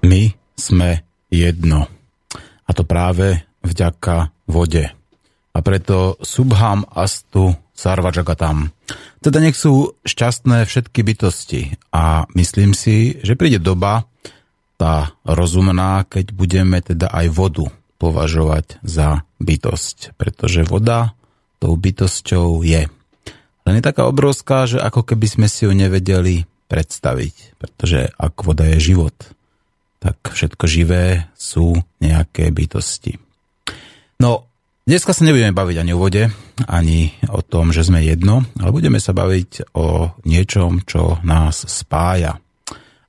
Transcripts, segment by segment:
My sme jedno. A to práve vďaka vode. A preto Subham Astu Sarvajagatam. Teda nech sú šťastné všetky bytosti. A myslím si, že príde doba, tá rozumná, keď budeme teda aj vodu považovať za bytosť. Pretože voda tou bytosťou je. Len je taká obrovská, že ako keby sme si ju nevedeli predstaviť. Pretože ak voda je život, tak všetko živé sú nejaké bytosti. No, dneska sa nebudeme baviť ani o vode, ani o tom, že sme jedno, ale budeme sa baviť o niečom, čo nás spája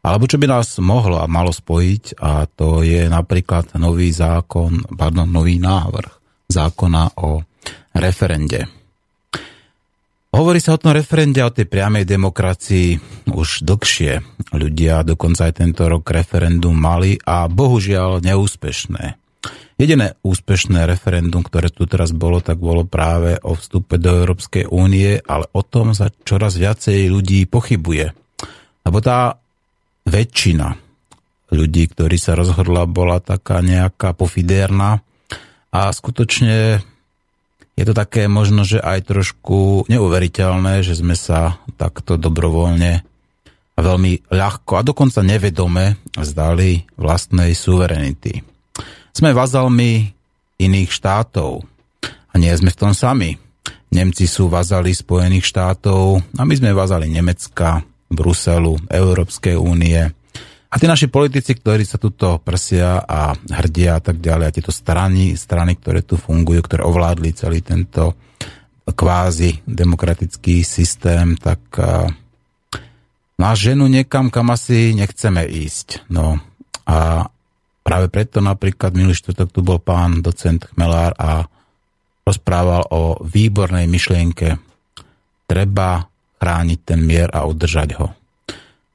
alebo čo by nás mohlo a malo spojiť a to je napríklad nový zákon, pardon, nový návrh zákona o referende. Hovorí sa o tom referende, o tej priamej demokracii už dlhšie. Ľudia dokonca aj tento rok referendum mali a bohužiaľ neúspešné. Jediné úspešné referendum, ktoré tu teraz bolo, tak bolo práve o vstupe do Európskej únie, ale o tom sa čoraz viacej ľudí pochybuje. Lebo tá väčšina ľudí, ktorí sa rozhodla, bola taká nejaká pofidérna a skutočne je to také možno, že aj trošku neuveriteľné, že sme sa takto dobrovoľne a veľmi ľahko a dokonca nevedome zdali vlastnej suverenity. Sme vazalmi iných štátov a nie sme v tom sami. Nemci sú vazali Spojených štátov a my sme vazali Nemecka, Bruselu, Európskej únie. A tí naši politici, ktorí sa tuto prsia a hrdia a tak ďalej, a tieto strany, strany, ktoré tu fungujú, ktoré ovládli celý tento kvázi demokratický systém, tak nás ženu niekam, kam asi nechceme ísť. No a práve preto napríklad minulý štvrtok tu bol pán docent Chmelár a rozprával o výbornej myšlienke. Treba chrániť ten mier a udržať ho.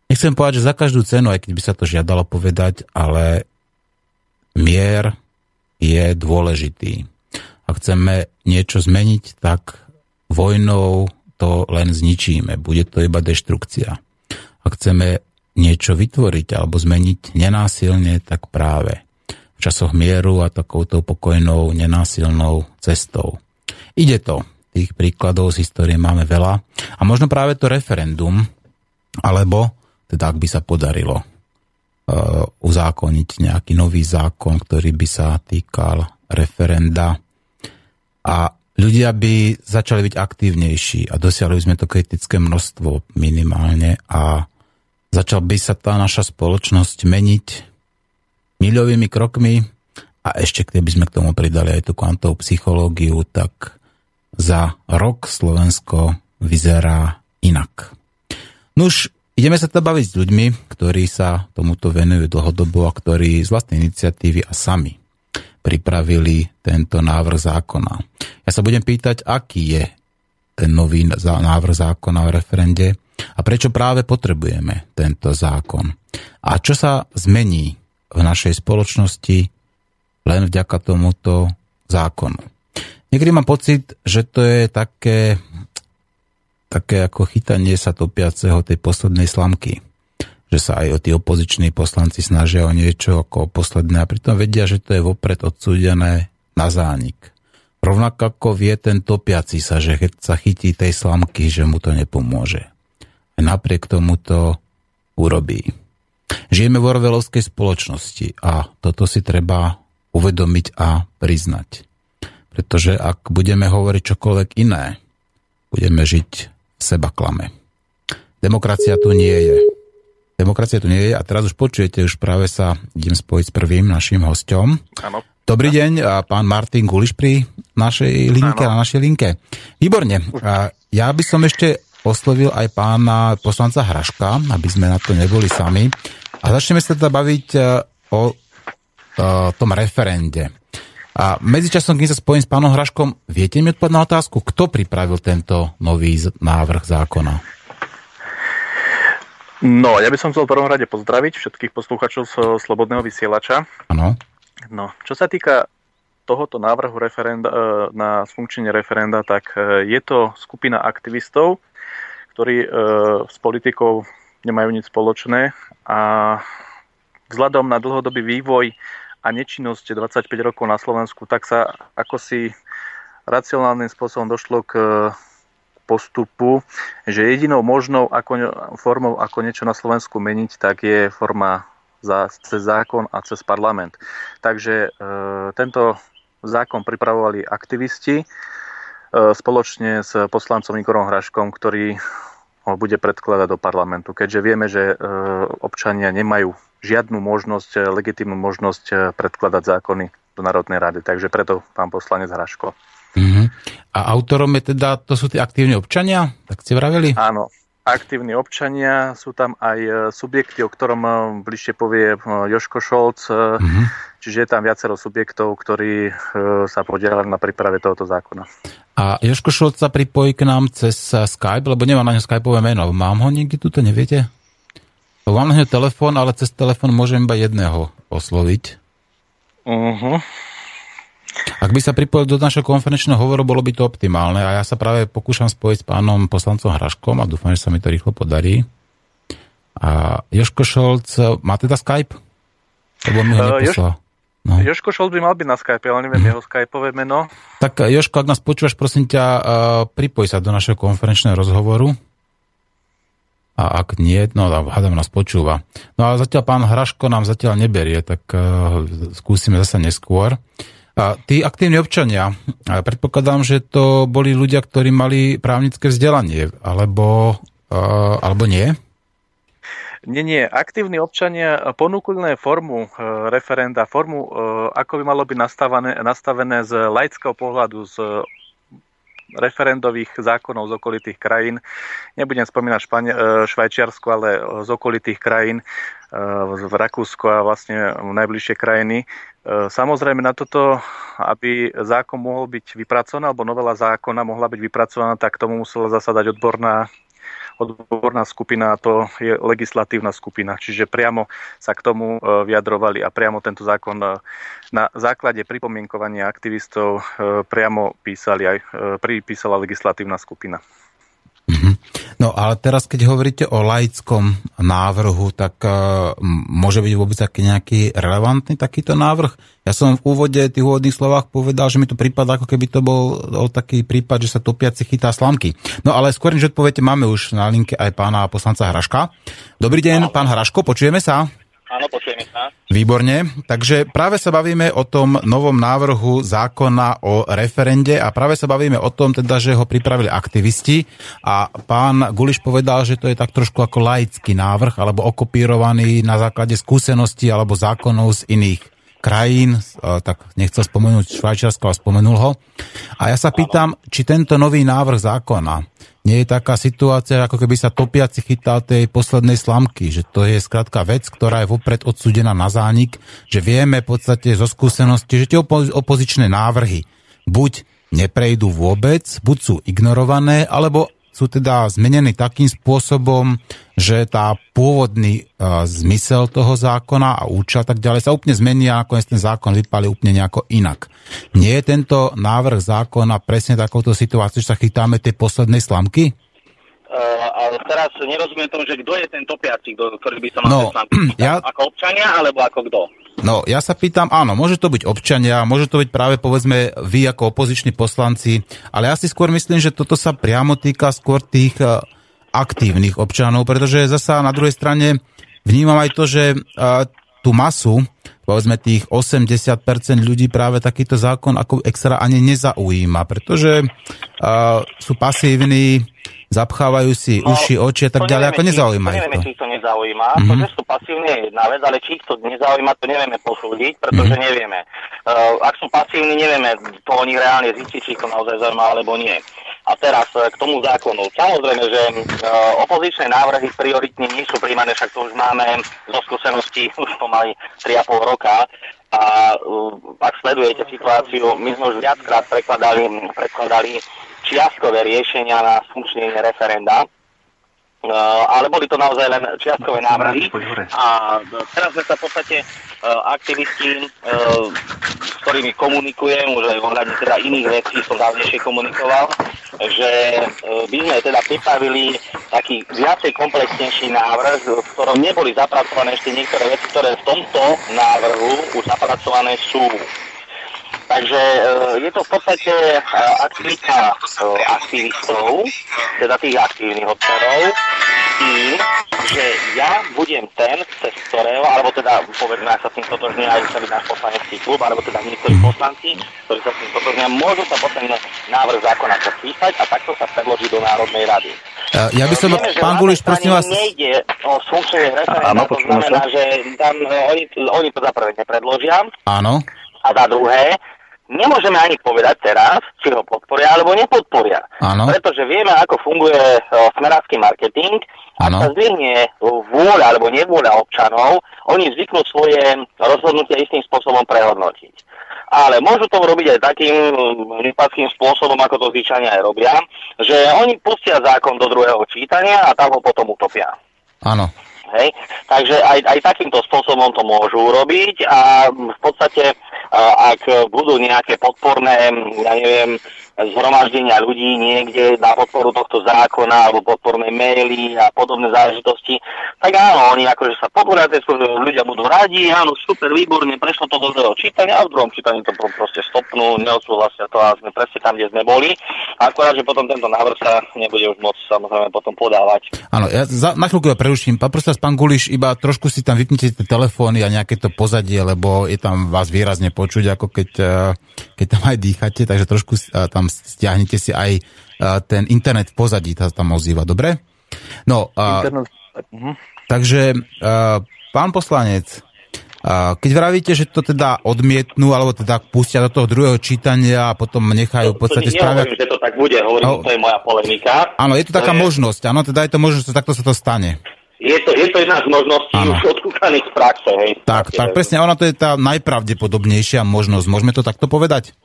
Nechcem povedať, že za každú cenu, aj keď by sa to žiadalo povedať, ale mier je dôležitý. Ak chceme niečo zmeniť, tak vojnou to len zničíme. Bude to iba deštrukcia. Ak chceme niečo vytvoriť alebo zmeniť nenásilne, tak práve v časoch mieru a takouto pokojnou, nenásilnou cestou. Ide to. Tých príkladov z histórie máme veľa. A možno práve to referendum, alebo teda ak by sa podarilo uh, uzákoniť nejaký nový zákon, ktorý by sa týkal referenda a ľudia by začali byť aktívnejší a dosiahli sme to kritické množstvo minimálne a začal by sa tá naša spoločnosť meniť milovými krokmi a ešte keby sme k tomu pridali aj tú kvantovú psychológiu, tak za rok Slovensko vyzerá inak. Nuž, ideme sa teda baviť s ľuďmi, ktorí sa tomuto venujú dlhodobo a ktorí z vlastnej iniciatívy a sami pripravili tento návrh zákona. Ja sa budem pýtať, aký je ten nový návrh zákona o referende a prečo práve potrebujeme tento zákon. A čo sa zmení v našej spoločnosti len vďaka tomuto zákonu. Niekedy mám pocit, že to je také, také ako chytanie sa topiaceho tej poslednej slamky. Že sa aj o tí opoziční poslanci snažia o niečo ako posledné a pritom vedia, že to je vopred odsúdené na zánik. Rovnako ako vie ten topiaci sa, že keď sa chytí tej slamky, že mu to nepomôže. A napriek tomu to urobí. Žijeme v orvelovskej spoločnosti a toto si treba uvedomiť a priznať. Pretože ak budeme hovoriť čokoľvek iné, budeme žiť seba klame. Demokracia tu nie je. Demokracia tu nie je a teraz už počujete, už práve sa idem spojiť s prvým našim hostom. Áno. Dobrý deň, pán Martin Guliš pri našej linke, ano. na našej linke. Výborne. Ja by som ešte oslovil aj pána poslanca Hraška, aby sme na to neboli sami. A začneme sa teda baviť e, o, o tom referende. A medzičasom, keď sa spojím s pánom Hraškom, viete mi odpovedať na otázku, kto pripravil tento nový návrh zákona? No, ja by som chcel v prvom rade pozdraviť všetkých posluchačov z Slobodného vysielača. Áno. No, čo sa týka tohoto návrhu referenda, e, na sfunkčenie referenda, tak e, je to skupina aktivistov, ktorí e, s politikou nemajú nič spoločné a vzhľadom na dlhodobý vývoj a nečinnosť 25 rokov na Slovensku, tak sa ako si racionálnym spôsobom došlo k postupu, že jedinou možnou ako, formou, ako niečo na Slovensku meniť, tak je forma za, cez zákon a cez parlament. Takže e, tento zákon pripravovali aktivisti e, spoločne s poslancom Igorom Hraškom, ktorý ho bude predkladať do parlamentu, keďže vieme, že e, občania nemajú žiadnu možnosť, e, legitímnu možnosť e, predkladať zákony do Národnej rady. Takže preto pán poslanec Hraško. Uh-huh. A autorom je teda, to sú tí aktívni občania? Tak ste vraveli? Áno, aktívni občania, sú tam aj e, subjekty, o ktorom bližšie povie Joško Šolc, uh-huh. čiže je tam viacero subjektov, ktorí sa podielali na príprave tohoto zákona. A Joško Šolc sa pripojí k nám cez Skype, lebo nemám na ňo Skypeové meno. Mám ho niekde tu, neviete? Mám ňo telefón, ale cez telefón môžem iba jedného osloviť. Uh-huh. Ak by sa pripojil do našho konferenčného hovoru, bolo by to optimálne a ja sa práve pokúšam spojiť s pánom poslancom Hraškom a dúfam, že sa mi to rýchlo podarí. A Joško Šolc má teda Skype? Lebo mi ho uh, neposlal. No. Joško Šolc by mal byť na Skype, ale neviem mm. jeho Skypeové meno. Tak Joško, ak nás počúvaš, prosím ťa, uh, pripoj sa do našeho konferenčného rozhovoru. A ak nie, no hádam nás počúva. No a zatiaľ pán Hraško nám zatiaľ neberie, tak uh, skúsime zase neskôr. A tí aktívni občania, predpokladám, že to boli ľudia, ktorí mali právnické vzdelanie, alebo, alebo nie? Nie, nie. Aktívni občania ponúkli formu e, referenda, formu, ako by malo byť nastavené, nastavené z laického pohľadu, z referendových zákonov z okolitých krajín. Nebudem spomínať Špani- e, Švajčiarsko, ale z okolitých krajín, v Rakúsku a vlastne najbližšie krajiny. Samozrejme na toto, aby zákon mohol byť vypracovaný, alebo novela zákona mohla byť vypracovaná, tak tomu musela zasadať odborná odborná skupina, a to je legislatívna skupina. Čiže priamo sa k tomu e, vyjadrovali a priamo tento zákon e, na základe pripomienkovania aktivistov e, priamo písali aj, pripísala legislatívna skupina. Mm-hmm. No ale teraz, keď hovoríte o laickom návrhu, tak uh, môže byť vôbec aký nejaký relevantný takýto návrh? Ja som v úvode tých úvodných slovách povedal, že mi to prípada, ako keby to bol o taký prípad, že sa topiaci chytá slamky. No ale skôr, než odpoviete, máme už na linke aj pána poslanca Hraška. Dobrý deň, pán Hraško, počujeme sa? Áno, počujeme sa. Výborne. Takže práve sa bavíme o tom novom návrhu zákona o referende a práve sa bavíme o tom, teda, že ho pripravili aktivisti a pán Guliš povedal, že to je tak trošku ako laický návrh alebo okopírovaný na základe skúseností alebo zákonov z iných krajín, tak nechcel spomenúť Švajčiarsko, ale spomenul ho. A ja sa pýtam, či tento nový návrh zákona nie je taká situácia, ako keby sa topiaci chytal tej poslednej slamky, že to je skrátka vec, ktorá je vopred odsudená na zánik, že vieme v podstate zo skúsenosti, že tie opozičné návrhy buď neprejdú vôbec, buď sú ignorované, alebo sú teda zmenené takým spôsobom, že tá pôvodný uh, zmysel toho zákona a účel tak ďalej sa úplne zmení a nakoniec ten zákon vypali úplne nejako inak. Nie je tento návrh zákona presne takouto situáciu, že sa chytáme tej poslednej slamky? Uh, ale teraz nerozumiem tomu, že kto je ten topiaci, ktorý by sa mal no, ja... Ako občania, alebo ako kto? No, ja sa pýtam, áno, môže to byť občania, môže to byť práve povedzme vy ako opoziční poslanci, ale ja si skôr myslím, že toto sa priamo týka skôr tých uh, aktívnych občanov, pretože zasa na druhej strane vnímam aj to, že uh, tú masu, povedzme tých 80% ľudí práve takýto zákon ako extra ani nezaujíma, pretože uh, sú pasívni, zapchávajú si no, uši, oči a tak ďalej, ako nezaujímajú to. Nevieme, či to nezaujíma, mm-hmm. to, že sú pasívni je jedna vec, ale či ich to nezaujíma, to nevieme posúdiť, pretože mm-hmm. nevieme. Uh, ak sú pasívni, nevieme to o nich reálne zistiť, či ich to naozaj zaujíma alebo nie. A teraz k tomu zákonu. Samozrejme, že opozičné návrhy prioritne nie sú príjmané, však to už máme zo skúseností už pomaly 3,5 roka. A ak sledujete situáciu, my sme už viackrát prekladali, prekladali čiastkové riešenia na funkčnenie referenda ale boli to naozaj len čiastkové návrhy. A teraz sme sa v podstate eh, aktivisti, eh, s ktorými komunikujem, už aj ohľadne teda iných vecí som dávnejšie komunikoval, že by sme teda pripravili taký viacej komplexnejší návrh, v ktorom neboli zapracované ešte niektoré veci, ktoré v tomto návrhu už zapracované sú. Takže je to v podstate aktivita aktivistov, teda tých aktívnych občanov, tým, že ja budem ten, cez ktorého, alebo teda povedzme, ak sa s tým totožnia aj celý náš poslanecký klub, alebo teda niektorí poslanci, ktorí sa s tým totožnia, môžu sa potom návrh zákona podpísať a takto sa predloží do Národnej rady. Ja by som, Vieme, pán Guliš, prosím vás... nejde o funkčné referenda, to znamená, sa. že tam e, oni, oni to za prvé nepredložia. Áno. A za druhé, nemôžeme ani povedať teraz, či ho podporia alebo nepodporia. Áno. Pretože vieme, ako funguje o, e, smerácky marketing. Ak sa zdvihne vôľa alebo nevôľa občanov, oni zvyknú svoje rozhodnutia istým spôsobom prehodnotiť. Ale môžu to robiť aj takým vypadským spôsobom, ako to zvyčajne aj robia, že oni pustia zákon do druhého čítania a tam ho potom utopia. Áno. Hej? Takže aj, aj takýmto spôsobom to môžu urobiť a v podstate, ak budú nejaké podporné, ja neviem, zhromaždenia ľudí niekde na podporu tohto zákona alebo podporné maily a podobné záležitosti, tak áno, oni akože sa podporia, ľudia budú radi, áno, super, výborne, prešlo to do druhého čítania a v druhom čítaní to proste stopnú, neodsúhlasia to a sme presne tam, kde sme boli. Akorát, že potom tento návrh sa nebude už môcť samozrejme potom podávať. Áno, ja za, na chvíľku ja preruším. Pán prosím pán Guliš, iba trošku si tam vypnite tie telefóny a nejaké to pozadie, lebo je tam vás výrazne počuť, ako keď, eh, keď tam aj dýchate, takže trošku tam stiahnite si aj ten internet v pozadí, tá tam ozýva, dobre? No, internet. Uh, takže pán poslanec, keď vravíte, že to teda odmietnú, alebo teda pustia do toho druhého čítania a potom nechajú v podstate spraviť... že to tak bude, hovorím, no, to je moja polemika. Áno, je to taká je... možnosť, áno, teda je to možnosť, takto sa to stane. Je to, je to jedna z možností ano. už odkúkaných z praxe, hej. Tak, tak presne, ona to je tá najpravdepodobnejšia možnosť. Môžeme to takto povedať?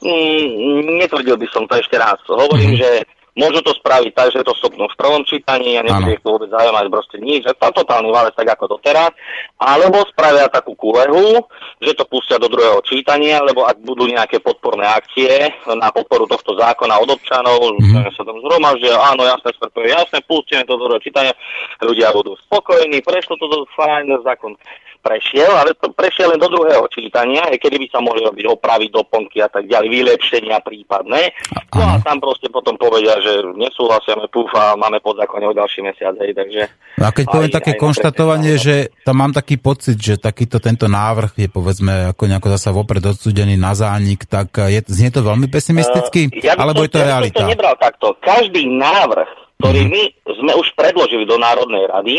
Mm, netvrdil by som to ešte raz. Hovorím, mm-hmm. že Môžu to spraviť tak, že to stopnú v prvom čítaní a nebude ich to vôbec zaujímať proste nič, že to totálny válec tak ako doteraz, alebo spravia takú kulehu, že to pustia do druhého čítania, lebo ak budú nejaké podporné akcie na podporu tohto zákona od občanov, mm-hmm. sa tam zhromaždia, áno, jasné, sprpuje, jasné, pustíme to do druhého čítania, ľudia budú spokojní, prešlo to do fajn, zákon prešiel, ale to prešiel len do druhého čítania, aj kedy by sa mohli robiť opravy, doplnky a tak ďalej, vylepšenia prípadné. No a tam proste potom povedia, že nesúhlasiame, púfa, máme pod zákone o ďalší mesiac, hej, takže... No a keď aj, poviem také konštatovanie, že tam mám taký pocit, že takýto tento návrh je povedzme ako nejako zasa vopred odsudený na zánik, tak je, znie to veľmi pesimisticky? Uh, ja alebo to, je to ja realita? Ja to nebral takto. Každý návrh, ktorý mm-hmm. my sme už predložili do Národnej rady,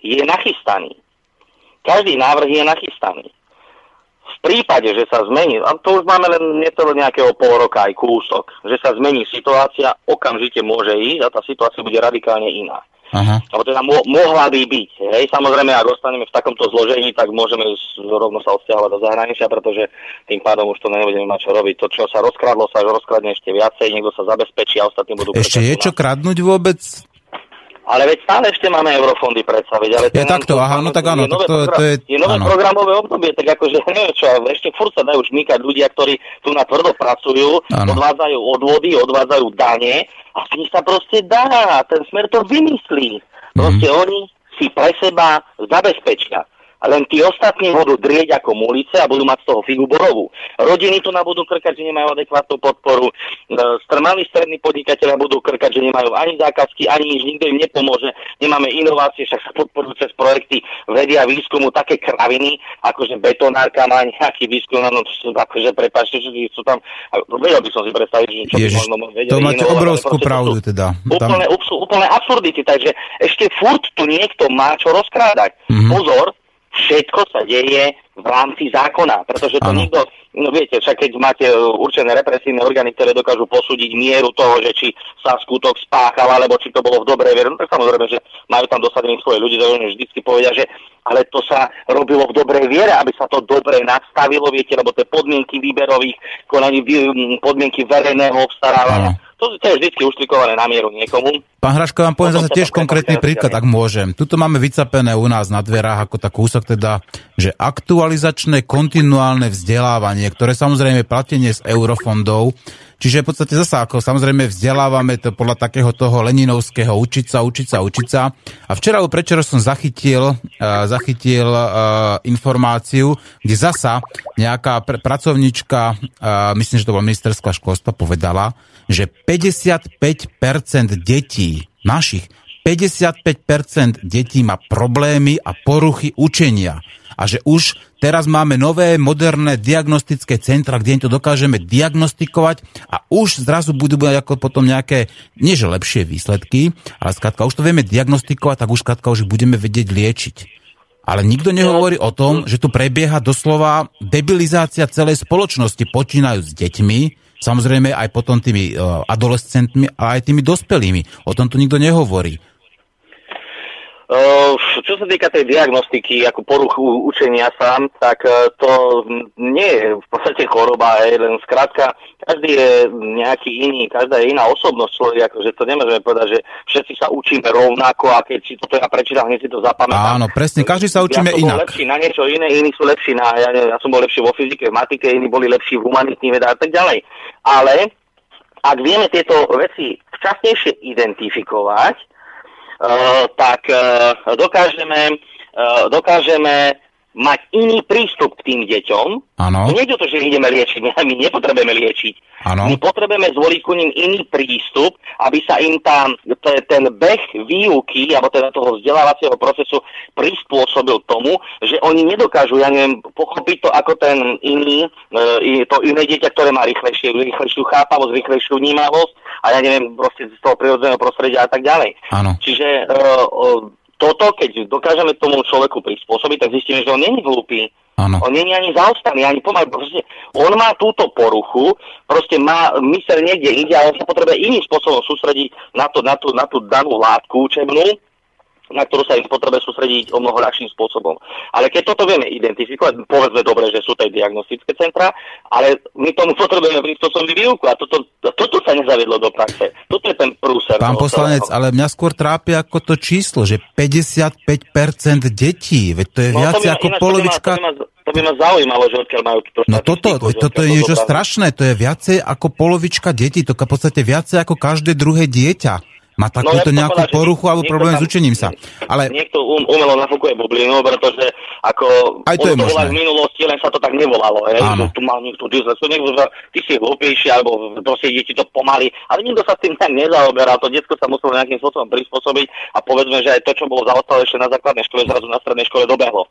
je nachystaný. Každý návrh je nachystaný. V prípade, že sa zmení, a to už máme len niečo nejakého pol roka aj kúsok, že sa zmení situácia, okamžite môže ísť a tá situácia bude radikálne iná. Aha. Alebo teda mo- mohla by byť. Hej. Samozrejme, ak ostaneme v takomto zložení, tak môžeme rovno sa odsťahovať do zahraničia, pretože tým pádom už to nebudeme mať čo robiť. To, čo sa rozkradlo, sa rozkradne ešte viacej, niekto sa zabezpečí a ostatní budú... Ešte je čo kradnúť vôbec? Ale veď stále ešte máme eurofondy predstaviť. Ale je takto, aha, no tak áno. Je nové, to, to je, je nové áno. programové obdobie, tak akože neviem čo, ešte furt sa dajú žmýkať ľudia, ktorí tu na tvrdo pracujú, áno. odvádzajú odvody, odvádzajú dane a z nich sa proste dá. Ten smer to vymyslí. Proste mm-hmm. oni si pre seba zabezpečia len tí ostatní budú drieť ako mulice a budú mať z toho figu borovú. Rodiny tu na budú krkať, že nemajú adekvátnu podporu, e, malí strední podnikateľe budú krkať, že nemajú ani zákazky, ani nič, nikto im nepomôže, nemáme inovácie, však sa podporujú cez projekty vedia výskumu také kraviny, akože betonárka má nejaký výskum, no akože prepáčte, že sú tam, vedel by som si predstaviť, že čo Ježiš, by možno vedeli. To máte obrovskú pravdu teda. Úplne, tam... úplne absurdity, takže ešte furt tu niekto má čo rozkrádať. Mm-hmm. Pozor, všetko sa deje v rámci zákona, pretože to Áno. nikto, no viete, však keď máte e, určené represívne orgány, ktoré dokážu posúdiť mieru toho, že či sa skutok spáchal, alebo či to bolo v dobrej viere, no tak samozrejme, že majú tam dosadených svoje ľudí, to vždycky povedia, že ale to sa robilo v dobrej viere, aby sa to dobre nastavilo, viete, lebo tie podmienky výberových konaní, podmienky verejného obstarávania, to, to je vždycky uštrikované na mieru niekomu. Pán Hraško, vám poviem zase tiež konkrétny príklad, ak môžem. Tuto máme vycapené u nás na dverách ako tak kúsok teda, že aktualizačné kontinuálne vzdelávanie, ktoré samozrejme platenie z eurofondov, čiže v podstate zasa ako samozrejme vzdelávame to podľa takého toho leninovského učiť sa, učiť sa, učiť sa. A včera prečo som zachytil, uh, zachytil uh, informáciu, kde zasa nejaká pr- pracovnička, uh, myslím, že to bola ministerská školstva, povedala, že 55% detí našich 55% detí má problémy a poruchy učenia. A že už teraz máme nové, moderné diagnostické centra, kde im to dokážeme diagnostikovať a už zrazu budú mať ako potom nejaké, nie že lepšie výsledky, ale skrátka už to vieme diagnostikovať, tak už skrátka už budeme vedieť liečiť. Ale nikto nehovorí o tom, že tu prebieha doslova debilizácia celej spoločnosti, počínajú s deťmi, samozrejme aj potom tými uh, adolescentmi, ale aj tými dospelými. O tom tu nikto nehovorí. Uh, čo sa týka tej diagnostiky ako poruchu učenia sa, tak uh, to nie je v podstate choroba, hej, len skrátka, každý je nejaký iný, každá je iná osobnosť človeka, akože to nemôžeme povedať, že všetci sa učíme rovnako a keď si toto ja prečítam, hneď si to zapamätám. Áno, presne, každý sa učíme ja som inak. lepší na niečo iné, iní sú lepší na, ja, neviem, ja som bol lepší vo fyzike, v matike, iní boli lepší v humanitných vedách a tak ďalej. Ale ak vieme tieto veci včasnejšie identifikovať, tak uh, dokážeme, uh, dokážeme mať iný prístup k tým deťom. Áno, Nejde o to, že ideme liečiť, my, nepotrebujeme liečiť. áno, My potrebujeme zvoliť ku ním iný prístup, aby sa im tam t- ten beh výuky, alebo teda toho vzdelávacieho procesu prispôsobil tomu, že oni nedokážu, ja neviem, pochopiť to ako ten iný, e, to iné dieťa, ktoré má rýchlejšie, rýchlejšiu chápavosť, rýchlejšiu vnímavosť a ja neviem, proste z toho prírodzeného prostredia a tak ďalej. áno. Čiže o, toto, keď dokážeme tomu človeku prispôsobiť, tak zistíme, že on není hlúpy, Áno. on nie je ani zaostaný, ani pomaly. Proste, on má túto poruchu, proste má myseľ niekde ide a on sa potrebuje iným spôsobom sústrediť na, to, na, tú, na tú danú látku učebnú, na ktorú sa im potrebuje sústrediť o mnoho ľahším spôsobom. Ale keď toto vieme identifikovať, povedzme dobre, že sú to aj diagnostické centra, ale my tomu potrebujeme prispôsobiť výuku a toto, toto sa nezaviedlo do praxe. Toto je ten prúser. Pán poslanec, celého. ale mňa skôr trápi ako to číslo, že 55% detí, veď to je No, viac to ma- ako ináč polovička... To by, ma, to, by ma, to by ma zaujímalo, že odkiaľ majú túto No toto, toto je niečo strašné, to je viacej ako polovička detí, to je v podstate viacej ako každé druhé dieťa. Má takúto ja by som nejakú povedal, že poruchu alebo problém tam- s učením sa. Ale Niekto um, umelo nafúkuje bublinu, pretože ako Aj to je ono možné. v minulosti, len sa to tak nevolalo. Hej, Áno. tu mal niekto dyslexu, niekto, že ty si hlúpejší, alebo proste ide ti to pomaly. Ale nikto sa s tým tak nezaoberal. To detsko sa muselo nejakým spôsobom prispôsobiť a povedzme, že aj to, čo bolo zaostalo ešte na základnej škole, zrazu na strednej škole dobehlo.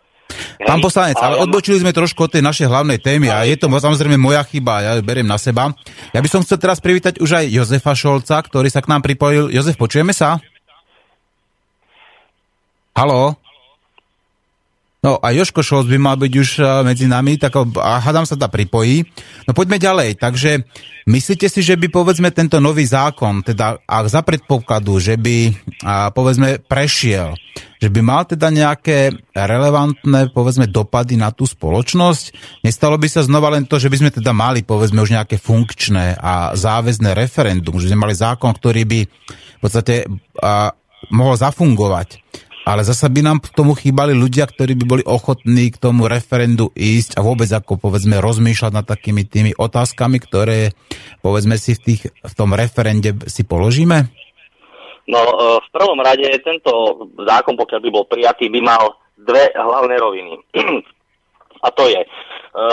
Pán poslanec, ale odbočili sme trošku od tej našej hlavnej témy a je to samozrejme moja chyba, ja ju beriem na seba. Ja by som chcel teraz privítať už aj Jozefa Šolca, ktorý sa k nám pripojil. Jozef, počujeme sa? Haló? No a Joško Šolc by mal byť už eh, medzi nami, tak ho- a hádam sa tá pripojí. No poďme ďalej. Takže myslíte si, že by povedzme tento nový zákon, teda ak za predpokladu, že by a, povedzme prešiel, že by mal teda nejaké relevantné povedzme dopady na tú spoločnosť? Nestalo by sa znova len to, že by sme teda mali povedzme už nejaké funkčné a záväzné referendum, že by sme mali zákon, ktorý by v podstate a, mohol zafungovať. Ale zasa by nám k tomu chýbali ľudia, ktorí by boli ochotní k tomu referendu ísť a vôbec ako povedzme rozmýšľať nad takými tými otázkami, ktoré povedzme si v, tých, v tom referende si položíme? No, e, v prvom rade tento zákon, pokiaľ by bol prijatý, by mal dve hlavné roviny. A to je e,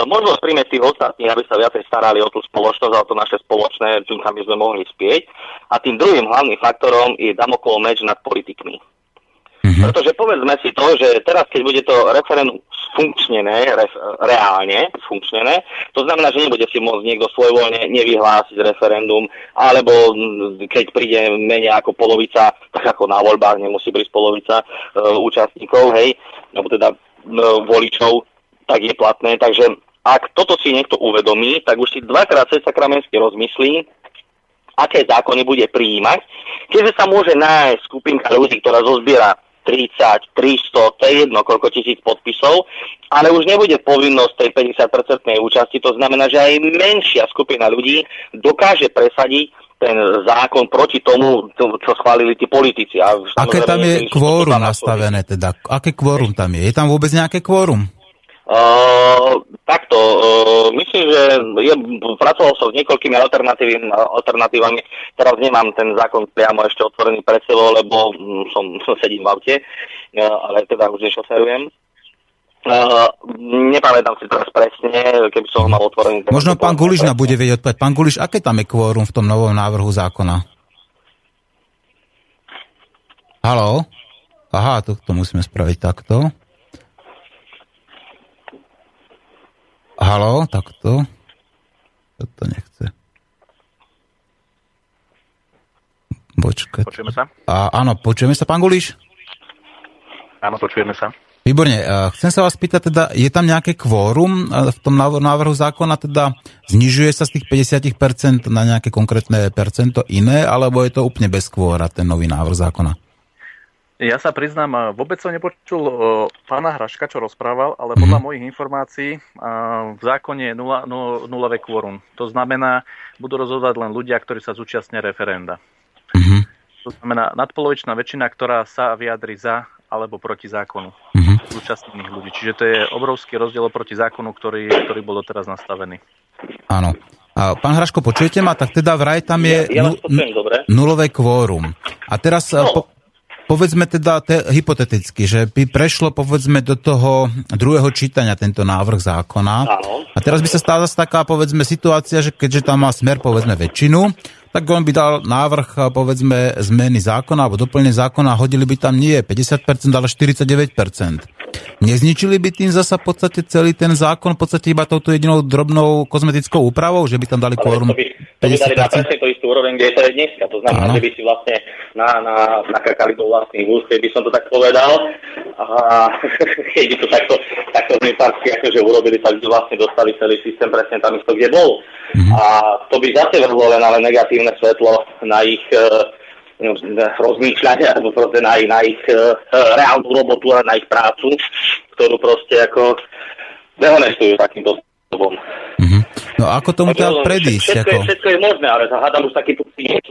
možnosť príjmeť tých ostatných, aby sa viacej starali o tú spoločnosť a o to naše spoločné, čím by sme mohli spieť. A tým druhým hlavným faktorom je Damoklov meč nad politikmi. Pretože povedzme si to, že teraz, keď bude to referendum sfunkčnené, ref, reálne sfunkčnené, to znamená, že nebude si môcť niekto svojvoľne nevyhlásiť referendum, alebo keď príde menej ako polovica, tak ako na voľbách nemusí prísť polovica e, účastníkov, hej, alebo teda e, voličov, tak je platné. Takže ak toto si niekto uvedomí, tak už si dvakrát cez sakramensky rozmyslí, aké zákony bude prijímať, keďže sa môže nájsť skupinka ľudí, ktorá zozbiera 30, 300, to je jedno, koľko tisíc podpisov, ale už nebude povinnosť tej 50% účasti, to znamená, že aj menšia skupina ľudí dokáže presadiť ten zákon proti tomu, čo schválili tí politici. A Aké tam je kvórum nastavené teda? Aké kvórum tam je? Je tam vôbec nejaké kvórum? Uh, takto, uh, myslím, že je, pracoval som s niekoľkými alternatívami, teraz nemám ten zákon priamo ešte otvorený pred sebou, lebo um, som, som sedím v aute, uh, ale teda už nešoferujem. Uh, nepamätám si teraz presne, keby som ho mal otvorený. Možno pán Guliš bude vedieť odpovedať. Pán Guliš, aké tam je kvórum v tom novom návrhu zákona? Haló? Aha, to, to musíme spraviť takto. Halo, takto. Toto nechce. Počkať. Počujeme sa? A, áno, počujeme sa, pán Guliš? Áno, počujeme sa. Výborne. Chcem sa vás pýtať, teda, je tam nejaké kvórum v tom návrhu zákona, teda znižuje sa z tých 50% na nejaké konkrétne percento iné, alebo je to úplne bez kvóra, ten nový návrh zákona? Ja sa priznám, vôbec som nepočul pána Hraška, čo rozprával, ale podľa mm-hmm. mojich informácií v zákone je nula, nulové kvórum. To znamená, budú rozhodovať len ľudia, ktorí sa zúčastnia referenda. Mm-hmm. To znamená nadpolovičná väčšina, ktorá sa vyjadri za alebo proti zákonu mm-hmm. zúčastnených ľudí. Čiže to je obrovský rozdiel proti zákonu, ktorý, ktorý bol doteraz nastavený. Áno. A pán Hraško, počujete ma? Tak teda vraj tam je ja, ja nu- nulové kvórum. A teraz no. po, povedzme teda te, hypoteticky, že by prešlo povedzme do toho druhého čítania tento návrh zákona. Áno. A teraz by sa stala taká povedzme situácia, že keďže tam má smer povedzme väčšinu, tak on by dal návrh povedzme zmeny zákona alebo doplnenie zákona a hodili by tam nie 50%, ale 49%. Nezničili by tým zasa v podstate celý ten zákon v podstate iba touto jedinou drobnou kozmetickou úpravou, že by tam dali kvórum 50%? To by dali na presne tú istú úroveň, kde je to dneska. To znamená, že by si vlastne na, na, nakakali do vlastných úst, by som to tak povedal. A keď by to takto, takto zmietársky akože urobili, tak by vlastne dostali celý systém presne tam isto, kde bol. Mm-hmm. A to by zase vrhlo len ale negatívne svetlo na ich uh, rozmýšľania, alebo proste na, na ich uh, reálnu robotu a na ich prácu, ktorú proste ako dehonestujú takýmto spôsobom. Mm-hmm. No ako tomu teda predísť? Všetko, ako... je, všetko je možné, ale hádam už takýto nie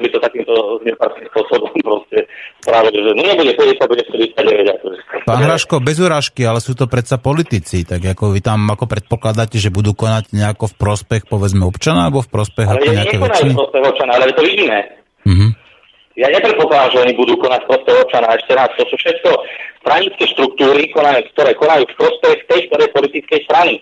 by to takýmto nepárským spôsobom proste spravili, že no nebude 50, bude 49. Akože. Pán Hraško, bez urážky, ale sú to predsa politici, tak ako vy tam ako predpokladáte, že budú konať nejako v prospech povedzme občana, alebo v prospech ale ako nejaké väčšiny? Ale v prospech občana, ale to vidíme. Mm-hmm. Ja nepredpokladám, že oni budú konať v prospech občana. Ešte raz, to sú všetko stranické štruktúry, ktoré konajú v prospech tej ktorej politickej strany.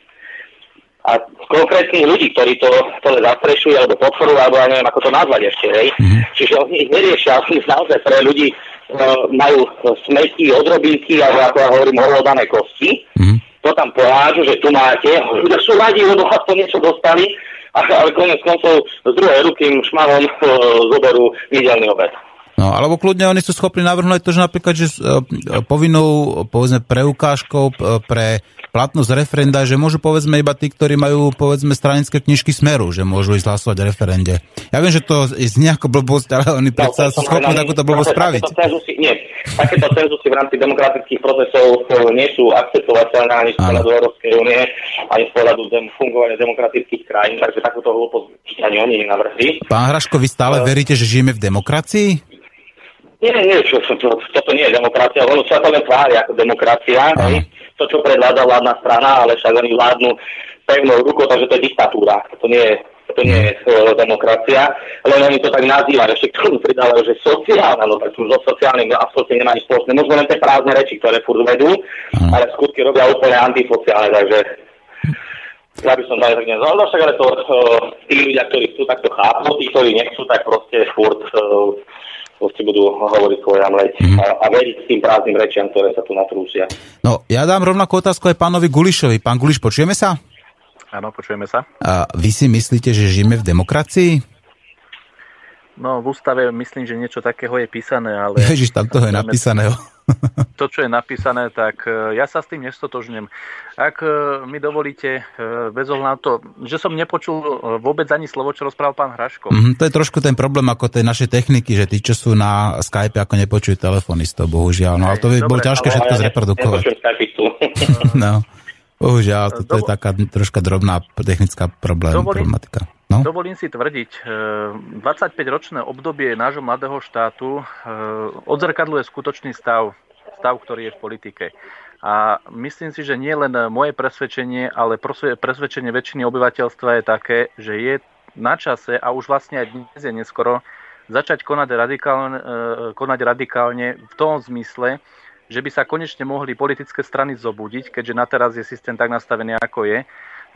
A konkrétnych ľudí, ktorí to celé zastrešujú alebo podporujú, alebo ja neviem, ako to nazvať ešte, hej. Mm-hmm. Čiže oni ich neriešia, oni naozaj pre ľudí uh, majú smeti, odrobinky, alebo ako ja hovorím, horlodané kosti. Mm-hmm. To tam pohážu, že tu máte, ľudia sú radi, lebo to niečo dostali, ale konec koncov z druhej ruky im šmahom uh, zoberú nedelný obed. No, alebo kľudne oni sú schopní navrhnúť to, že napríklad, že uh, povinnou, povedzme, preukážkou uh, pre platnosť referenda, že môžu povedzme iba tí, ktorí majú povedzme stranické knižky Smeru, že môžu ísť hlasovať v referende. Ja viem, že to je nejaká blbosť, ale oni no, predsa sú schopní takúto blbosť spraviť. Takéto cenzusy, nie, takéto cenzusy v rámci demokratických procesov nie sú akceptovateľné ani z pohľadu Európskej únie, ani z pohľadu dem- fungovania demokratických krajín, takže takúto hlúposť ani oni nenavrhli. Pán Hraško, vy stále uh, veríte, že žijeme v demokracii? Nie, nie, čo, čo, toto nie je demokracia, ono sa to len tvári ako demokracia, to, čo predvádza vládna strana, ale však oni vládnu pevnou rukou, takže to je diktatúra, to nie je to nie je uh, demokracia, len oni to tak nazývajú, ešte k tomu pridávajú, že sociálna, no tak so sociálnym absolútne nemá nič spoločné, možno len tie prázdne reči, ktoré furt vedú, ale skutky robia úplne antisociálne, takže ja by som tak nezval, no však ale to uh, tí ľudia, ktorí chcú takto chápu, tí, ktorí nechcú, tak proste furt uh, proste budú hovoriť svoje amleť mm-hmm. a, a veriť tým prázdnym rečiam, ktoré sa tu natrúsia. No, ja dám rovnakú otázku aj pánovi Gulišovi. Pán Guliš, počujeme sa? Áno, počujeme sa. A vy si myslíte, že žijeme v demokracii? No, v ústave myslím, že niečo takého je písané, ale... Ježiš, tam toho je napísaného. To, čo je napísané, tak e, ja sa s tým nestotožňujem. Ak e, mi dovolíte, e, bez ohľadu na to, že som nepočul vôbec ani slovo, čo rozprával pán Hraško. Mm, to je trošku ten problém ako tej našej techniky, že tí, čo sú na Skype, ako nepočujú telefonistov, bohužiaľ. No ale to by bolo ťažké všetko zreprodukovať. No. Bohužiaľ, to, to je taká troška drobná technická problém, dovolím, problematika. No? Dovolím si tvrdiť, 25-ročné obdobie nášho mladého štátu odzrkadluje skutočný stav stav, ktorý je v politike. A myslím si, že nie len moje presvedčenie, ale presvedčenie väčšiny obyvateľstva je také, že je na čase a už vlastne aj dnes je neskoro začať konať radikálne, e, konať radikálne v tom zmysle, že by sa konečne mohli politické strany zobudiť, keďže na teraz je systém tak nastavený, ako je,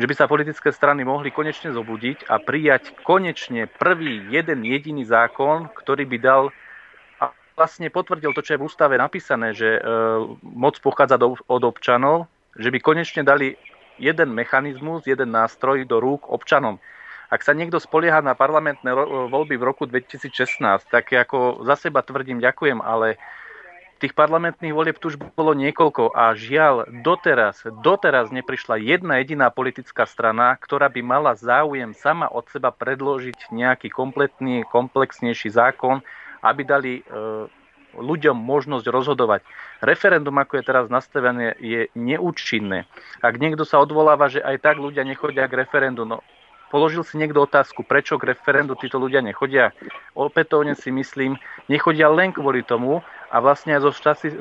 že by sa politické strany mohli konečne zobudiť a prijať konečne prvý jeden jediný zákon, ktorý by dal vlastne potvrdil to, čo je v ústave napísané, že e, moc pochádza do, od občanov, že by konečne dali jeden mechanizmus, jeden nástroj do rúk občanom. Ak sa niekto spolieha na parlamentné voľby v roku 2016, tak ako za seba tvrdím, ďakujem, ale tých parlamentných volieb tu už bolo niekoľko a žiaľ, doteraz, doteraz neprišla jedna jediná politická strana, ktorá by mala záujem sama od seba predložiť nejaký kompletný, komplexnejší zákon, aby dali e, ľuďom možnosť rozhodovať. Referendum, ako je teraz nastavené, je neúčinné. Ak niekto sa odvoláva, že aj tak ľudia nechodia k referendu, no položil si niekto otázku, prečo k referendu títo ľudia nechodia. Opätovne si myslím, nechodia len kvôli tomu a vlastne zo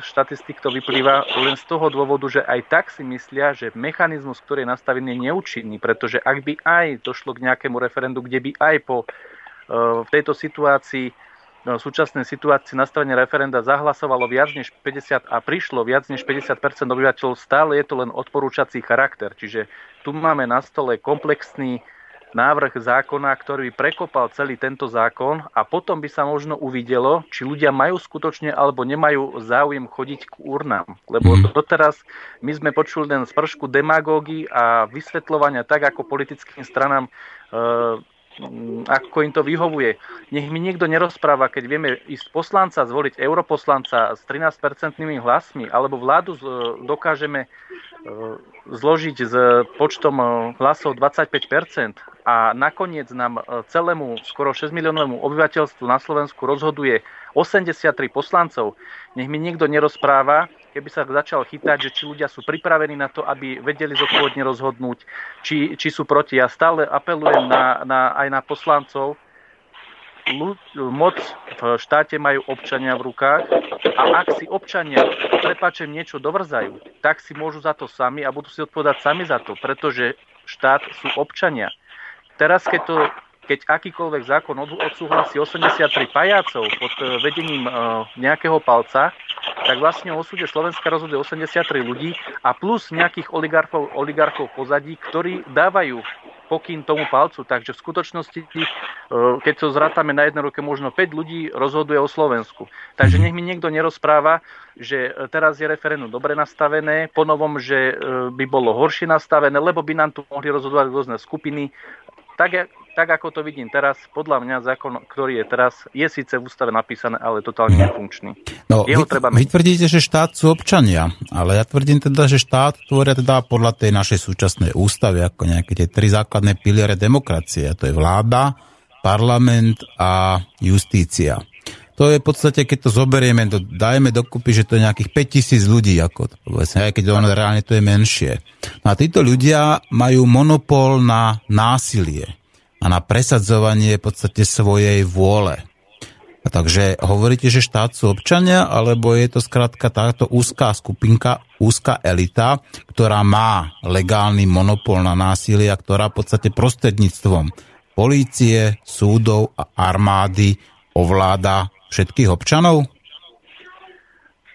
štatistik to vyplýva len z toho dôvodu, že aj tak si myslia, že mechanizmus, ktorý je nastavený, je neúčinný, pretože ak by aj došlo k nejakému referendu, kde by aj po e, v tejto situácii v súčasnej situácii na referenda zahlasovalo viac než 50 a prišlo viac než 50% obyvateľov, stále je to len odporúčací charakter. Čiže tu máme na stole komplexný návrh zákona, ktorý by prekopal celý tento zákon a potom by sa možno uvidelo, či ľudia majú skutočne alebo nemajú záujem chodiť k urnám. Lebo mm. doteraz my sme počuli len spršku demagógy a vysvetľovania tak, ako politickým stranám e, ako im to vyhovuje. Nech mi niekto nerozpráva, keď vieme ísť poslanca, zvoliť europoslanca s 13-percentnými hlasmi, alebo vládu dokážeme e, zložiť s počtom e, hlasov 25% a nakoniec nám e, celému skoro 6 miliónovému obyvateľstvu na Slovensku rozhoduje 83 poslancov. Nech mi niekto nerozpráva, keby sa začal chytať, že či ľudia sú pripravení na to, aby vedeli zodpovedne rozhodnúť, či, či sú proti. Ja stále apelujem na, na, aj na poslancov, moc v štáte majú občania v rukách a ak si občania, prepáčem, niečo dovrzajú, tak si môžu za to sami a budú si odpovedať sami za to, pretože štát sú občania. Teraz, keď to keď akýkoľvek zákon odsúhlasí 83 pajacov pod eh, vedením eh, nejakého palca, tak vlastne o súde Slovenska rozhoduje 83 ľudí a plus nejakých oligarchov, oligarchov pozadí, ktorí dávajú pokyn tomu palcu. Takže v skutočnosti, eh, keď to zrátame na jednej ruke, možno 5 ľudí rozhoduje o Slovensku. Takže nech mi niekto nerozpráva, že teraz je referendum dobre nastavené, ponovom, že by bolo horšie nastavené, lebo by nám tu mohli rozhodovať rôzne skupiny. Tak, tak ako to vidím teraz, podľa mňa zákon, ktorý je teraz, je síce v ústave napísané, ale totálne nefunkčný. No, Jeho vy, treba vy tvrdíte, že štát sú občania, ale ja tvrdím teda, že štát tvoria teda podľa tej našej súčasnej ústavy, ako nejaké tie tri základné piliere demokracie. A to je vláda, parlament a justícia. To je v podstate, keď to zoberieme, to dajme dokupy, že to je nejakých 5000 ľudí, ako to povedzme, aj keď ono reálne to je menšie. No a títo ľudia majú monopol na násilie a na presadzovanie v podstate svojej vôle. A takže hovoríte, že štát sú občania, alebo je to skrátka táto úzká skupinka, úzká elita, ktorá má legálny monopol na násilie a ktorá v podstate prostredníctvom polície, súdov a armády ovláda všetkých občanov?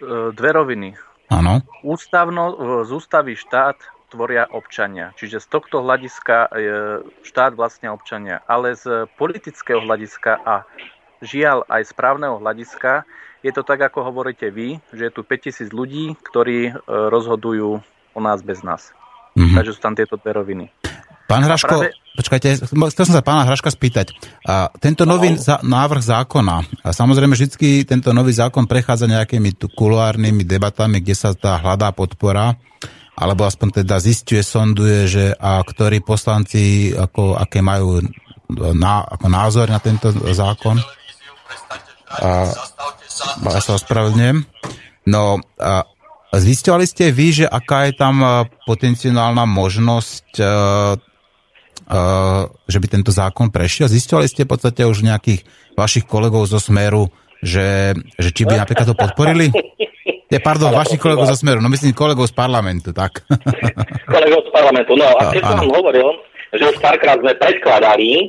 E, dve roviny. Áno. Ústavno, z ústavy štát tvoria občania. Čiže z tohto hľadiska štát vlastne občania. Ale z politického hľadiska a žiaľ aj z právneho hľadiska je to tak, ako hovoríte vy, že je tu 5000 ľudí, ktorí e, rozhodujú o nás bez nás. Mm-hmm. Takže sú tam tieto dve roviny. Pán Hraško, práve... počkajte, chcel som sa pána Hraška spýtať. A, tento nový no. za, návrh zákona, a samozrejme vždy tento nový zákon prechádza nejakými kuloárnymi debatami, kde sa tá hľadá podpora, alebo aspoň teda zistuje, sonduje, že a ktorí poslanci, ako, aké majú na, ako názor na tento zákon. A, ja sa ospravedlňujem. No, a, Zistovali ste vy, že aká je tam potenciálna možnosť, že by tento zákon prešiel? Zistovali ste v podstate už nejakých vašich kolegov zo Smeru, že, že či by napríklad to podporili? Je, pardon, vašich kolegov zo Smeru, no myslím kolegov z parlamentu, tak. kolegov z parlamentu, no a keď som vám hovoril, že už párkrát sme predkladali e,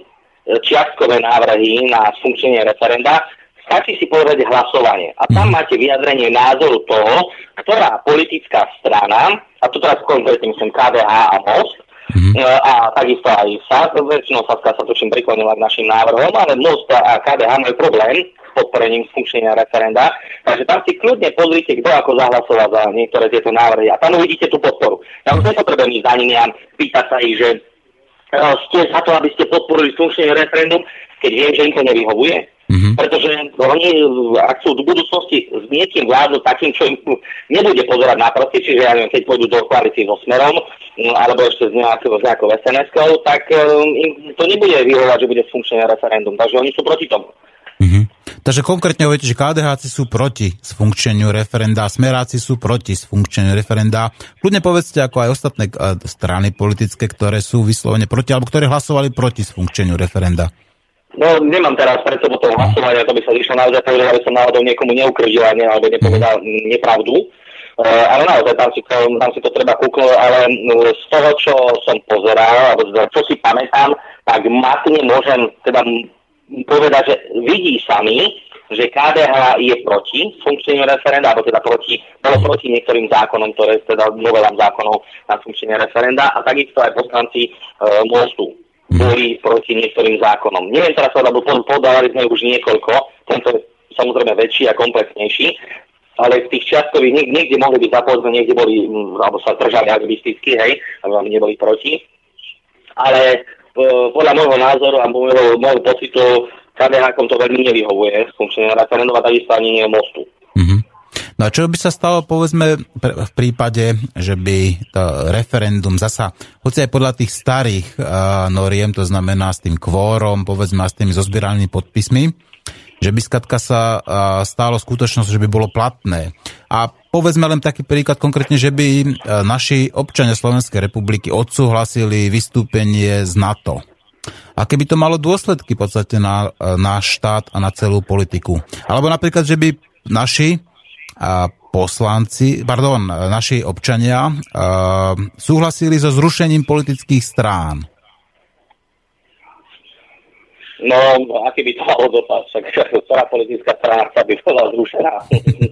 čiastkové návrhy na funkčenie referenda, stačí si povedať hlasovanie. A tam mhm. máte vyjadrenie názoru toho, ktorá politická strana, a tu teraz konkrétne myslím KDH a MOST, Mm-hmm. A takisto aj SAS, väčšinou Saska sa tuším priklonila k našim návrhom, ale MOST a KDH majú problém s podporením funkčenia referenda. Takže tam si kľudne pozrite, kto ako zahlasoval za niektoré tieto návrhy. A tam uvidíte tú podporu. Ja už nepotrebujem ísť za nimi a pýtať sa ich, že e, ste za to, aby ste podporili funkčný referendum, keď viem, že im to nevyhovuje. Mm-hmm. Pretože oni, ak sú v budúcnosti s niekým vládnu takým, čo im nebude pozerať na prsty, čiže ja neviem, keď pôjdu do koalície so Smerom, alebo ešte s nejakou, s nejakou sns tak um, im to nebude vyhovať, že bude funkčné referendum. Takže oni sú proti tomu. Mm-hmm. Takže konkrétne hovoríte, že KDH sú proti sfunkčeniu referenda, smeráci sú proti sfunkčeniu referenda. Kľudne povedzte, ako aj ostatné uh, strany politické, ktoré sú vyslovene proti, alebo ktoré hlasovali proti sfunkčeniu referenda. No, nemám teraz pred sebou toho hlasovania, to by sa išlo naozaj povedať, aby som náhodou niekomu neukrivil alebo nepovedal nepravdu. Uh, ale naozaj tam si, to, tam si to treba kúknuť, ale z toho, čo som pozeral, alebo čo si pamätám, tak matne môžem teda povedať, že vidí sami, že KDH je proti funkčnému referenda, alebo teda proti, bolo proti niektorým zákonom, ktoré teda novelám zákonov na funkčné referenda a takisto aj poslanci uh, Mostu boli proti niektorým zákonom. Neviem teraz, lebo podávali sme už niekoľko, tento je samozrejme väčší a komplexnejší, ale v tých čiastkových niek- niekde mohli byť zapojení, niekde boli, alebo sa držali aktivisticky, hej, aby neboli proti. Ale podľa môjho názoru a môjho, môjho pocitu KDH to veľmi nevyhovuje funkčne referendum a takisto ani nie mostu. Mm-hmm. No a čo by sa stalo, povedzme, v prípade, že by to referendum zasa, hoci aj podľa tých starých uh, noriem, to znamená s tým kvórom, povedzme, a s tými zozbieranými podpismi, že by skatka sa stalo skutočnosť, že by bolo platné. A povedzme len taký príklad konkrétne, že by uh, naši občania Slovenskej republiky odsúhlasili vystúpenie z NATO. A keby to malo dôsledky v podstate na náš štát a na celú politiku. Alebo napríklad, že by naši poslanci, pardon, naši občania súhlasili so zrušením politických strán. No, aký by to malo dopad, však ktorá politická sa by bola zrušená.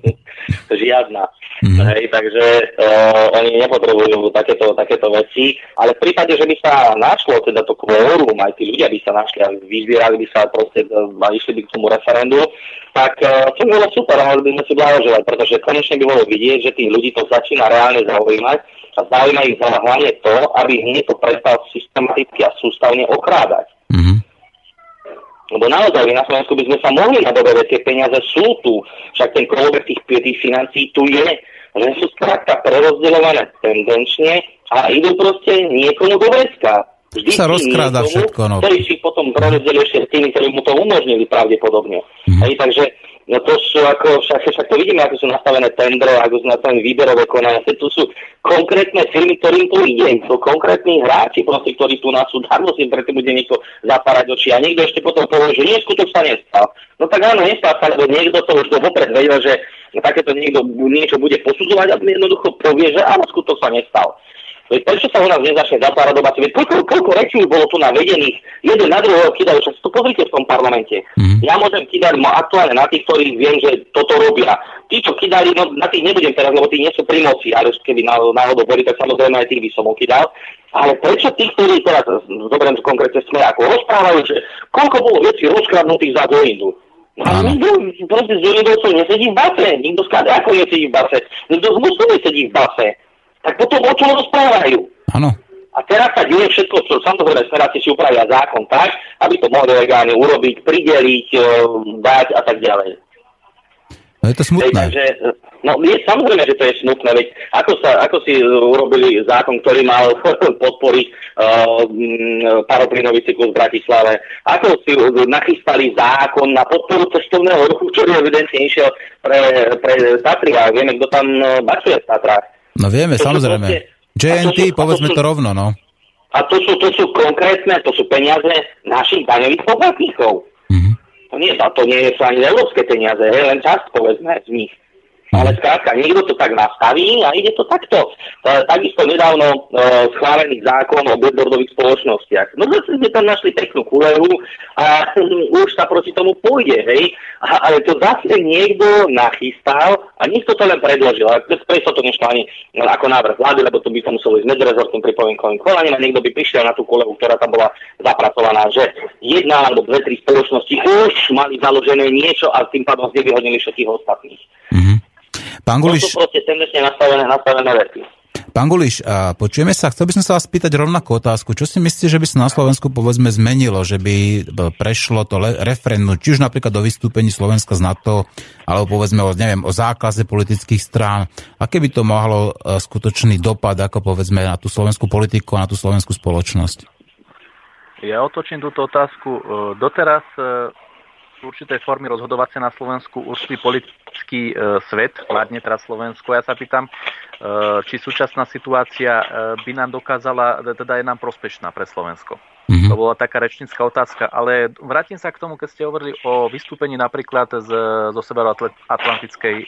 Žiadna. Mm-hmm. Hej, takže uh, oni nepotrebujú takéto, takéto veci, ale v prípade, že by sa našlo teda to kvórum, aj tí ľudia by sa našli a vyzbierali by sa proste a išli by k tomu referendu, tak uh, to by bolo super, mohli by sme si blahoželať, pretože konečne by bolo vidieť, že tých ľudí to začína reálne zaujímať a zaujíma ich hlavne to, aby hneď to prestal systematicky a sústavne okrádať. Mm-hmm. Lebo naozaj na Slovensku by sme sa mohli nadobovať, tie peniaze sú tu, však ten kolobek tých, tých financií tu je, že sú skrátka prerozdeľované tendenčne a idú proste niekomu do vreska. Vždy sa rozkráda všetko. No. Ktorý si potom prerozdelil ešte s tými, ktorí mu to umožnili pravdepodobne. Mm-hmm. Hej, takže No to sú ako, však, však to vidíme, ako sú nastavené tendre, ako sú nastavené výberové konania. To sú konkrétne firmy, ktorým to ide. To konkrétni hráči, proste, ktorí tu nás sú darmo si predtým bude niekto zapárať oči. A niekto ešte potom povie, že nie, skutok sa nestal. No tak áno, nestal sa, lebo niekto to už vopred vedel, že takéto niekto niečo bude posudzovať a jednoducho povie, že áno, skutok sa nestal. Veď prečo sa u nás nezačne zatvárať doba? Veď koľko, koľko rečí bolo tu navedených, jeden na druhého kydajú, čo to pozrite v tom parlamente. Mm. Ja môžem kydať aktuálne na tých, ktorí viem, že toto robia. Tí, čo kydali, no na tých nebudem teraz, lebo tí nie sú pri moci, ale keby náhodou boli, tak samozrejme aj tých by som kydal. Ale prečo tí, ktorí teraz, zoberiem konkrétne sme, ako rozprávajú, že koľko bolo vecí rozkradnutých za Goindu. No nikto proste z Goindovcov nesedí v base, nikto z ako nesedí v base, nikto z Muslimov nesedí v base tak potom o čom rozprávajú? Áno. A teraz sa deje všetko, čo samozrejme smeráci si upravia zákon tak, aby to mohli orgány urobiť, prideliť, e, dať a tak ďalej. No je to smutné. Takže, no je, samozrejme, že to je smutné, veď ako, sa, ako si urobili zákon, ktorý mal podporiť uh, paroplynový cyklus v Bratislave, ako si nachystali zákon na podporu cestovného ruchu, ktorý evidentne išiel pre, pre Tatry a vieme, kto tam e, bačuje v Tatrách. No vieme, to samozrejme. Proste, JNT, sú, povedzme to, sú, to rovno, no. A to sú, to sú konkrétne, to sú peniaze našich daňových poplatníkov. Mm-hmm. To nie, to nie je ani európske peniaze, je len časť, povedzme, z nich. Ale skrátka, niekto to tak nastaví a ide to takto. E, takisto nedávno e, schválený zákon o billboardových spoločnostiach. No zase sme tam našli peknú kuleru a už sa proti tomu pôjde, hej. Ale to zase niekto nachystal a niekto to len predložil. A preto to nešlo ani ako návrh vlády, lebo to by to muselo ísť medzirezortným pripomienkovým konaním a niekto by prišiel na tú kuleru, ktorá tam bola zapracovaná, že jedna alebo dve, tri spoločnosti už mali založené niečo a tým pádom vyhodnili všetkých ostatných. Mm-hmm. Pán Guliš... To sú proste tendenčne nastavené, nastavené veci. Pán Guliš, a počujeme sa, chcel by som sa vás spýtať rovnakú otázku. Čo si myslíte, že by sa na Slovensku povedzme zmenilo, že by prešlo to referendum, či už napríklad o vystúpení Slovenska z NATO, alebo povedzme o, neviem, o zákaze politických strán. Aké by to mohlo e, skutočný dopad, ako povedzme, na tú slovenskú politiku a na tú slovenskú spoločnosť? Ja otočím túto otázku. E, doteraz e, určité formy rozhodovacie na Slovensku určitý politický e, svet, hlavne teraz Slovensko. Ja sa pýtam, e, či súčasná situácia e, by nám dokázala, teda je nám prospešná pre Slovensko. Mm-hmm. To bola taká rečnická otázka, ale vrátim sa k tomu, keď ste hovorili o vystúpení napríklad z, zo Severoatlantickej e,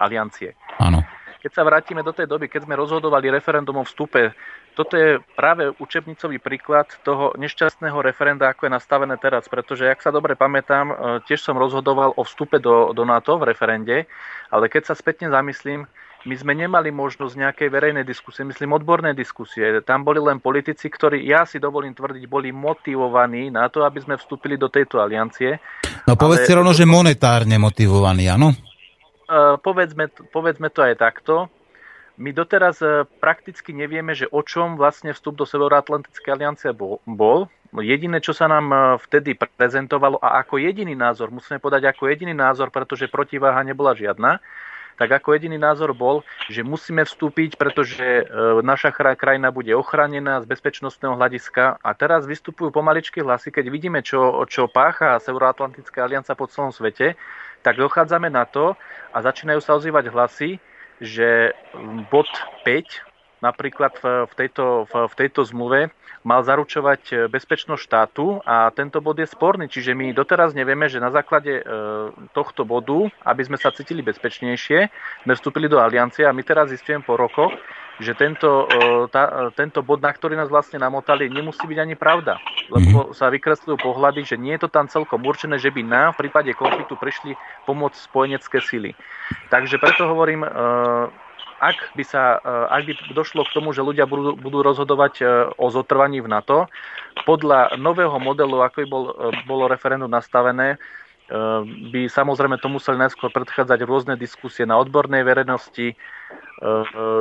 aliancie. Áno. Keď sa vrátime do tej doby, keď sme rozhodovali referendum o vstupe toto je práve učebnicový príklad toho nešťastného referenda, ako je nastavené teraz, pretože, ak sa dobre pamätám, e, tiež som rozhodoval o vstupe do, do NATO v referende, ale keď sa spätne zamyslím, my sme nemali možnosť nejakej verejnej diskusie, myslím odbornej diskusie. Tam boli len politici, ktorí, ja si dovolím tvrdiť, boli motivovaní na to, aby sme vstúpili do tejto aliancie. No povedzte ale... rovno, že monetárne motivovaní, áno? Uh, povedzme, povedzme to aj takto. My doteraz e, prakticky nevieme, že o čom vlastne vstup do Severoatlantickej aliancie bol. Jediné, čo sa nám e, vtedy prezentovalo a ako jediný názor, musíme podať ako jediný názor, pretože protiváha nebola žiadna, tak ako jediný názor bol, že musíme vstúpiť, pretože e, naša krajina bude ochránená z bezpečnostného hľadiska. A teraz vystupujú pomaličky hlasy, keď vidíme, čo, čo pácha Severoatlantická alianca po celom svete, tak dochádzame na to a začínajú sa ozývať hlasy, že bod 5 napríklad v, tejto, v, tejto zmluve mal zaručovať bezpečnosť štátu a tento bod je sporný. Čiže my doteraz nevieme, že na základe e, tohto bodu, aby sme sa cítili bezpečnejšie, sme vstúpili do aliancie a my teraz zistujeme po rokoch, že tento, e, tá, tento bod, na ktorý nás vlastne namotali, nemusí byť ani pravda. Lebo mm-hmm. sa vykresľujú pohľady, že nie je to tam celkom určené, že by nám v prípade konfliktu prišli pomôcť spojenecké sily. Takže preto hovorím, ak by, sa, e, ak by došlo k tomu, že ľudia budú, budú rozhodovať e, o zotrvaní v NATO, podľa nového modelu, ako by bol, e, bolo referendum nastavené, by samozrejme to museli najskôr predchádzať rôzne diskusie na odbornej verejnosti,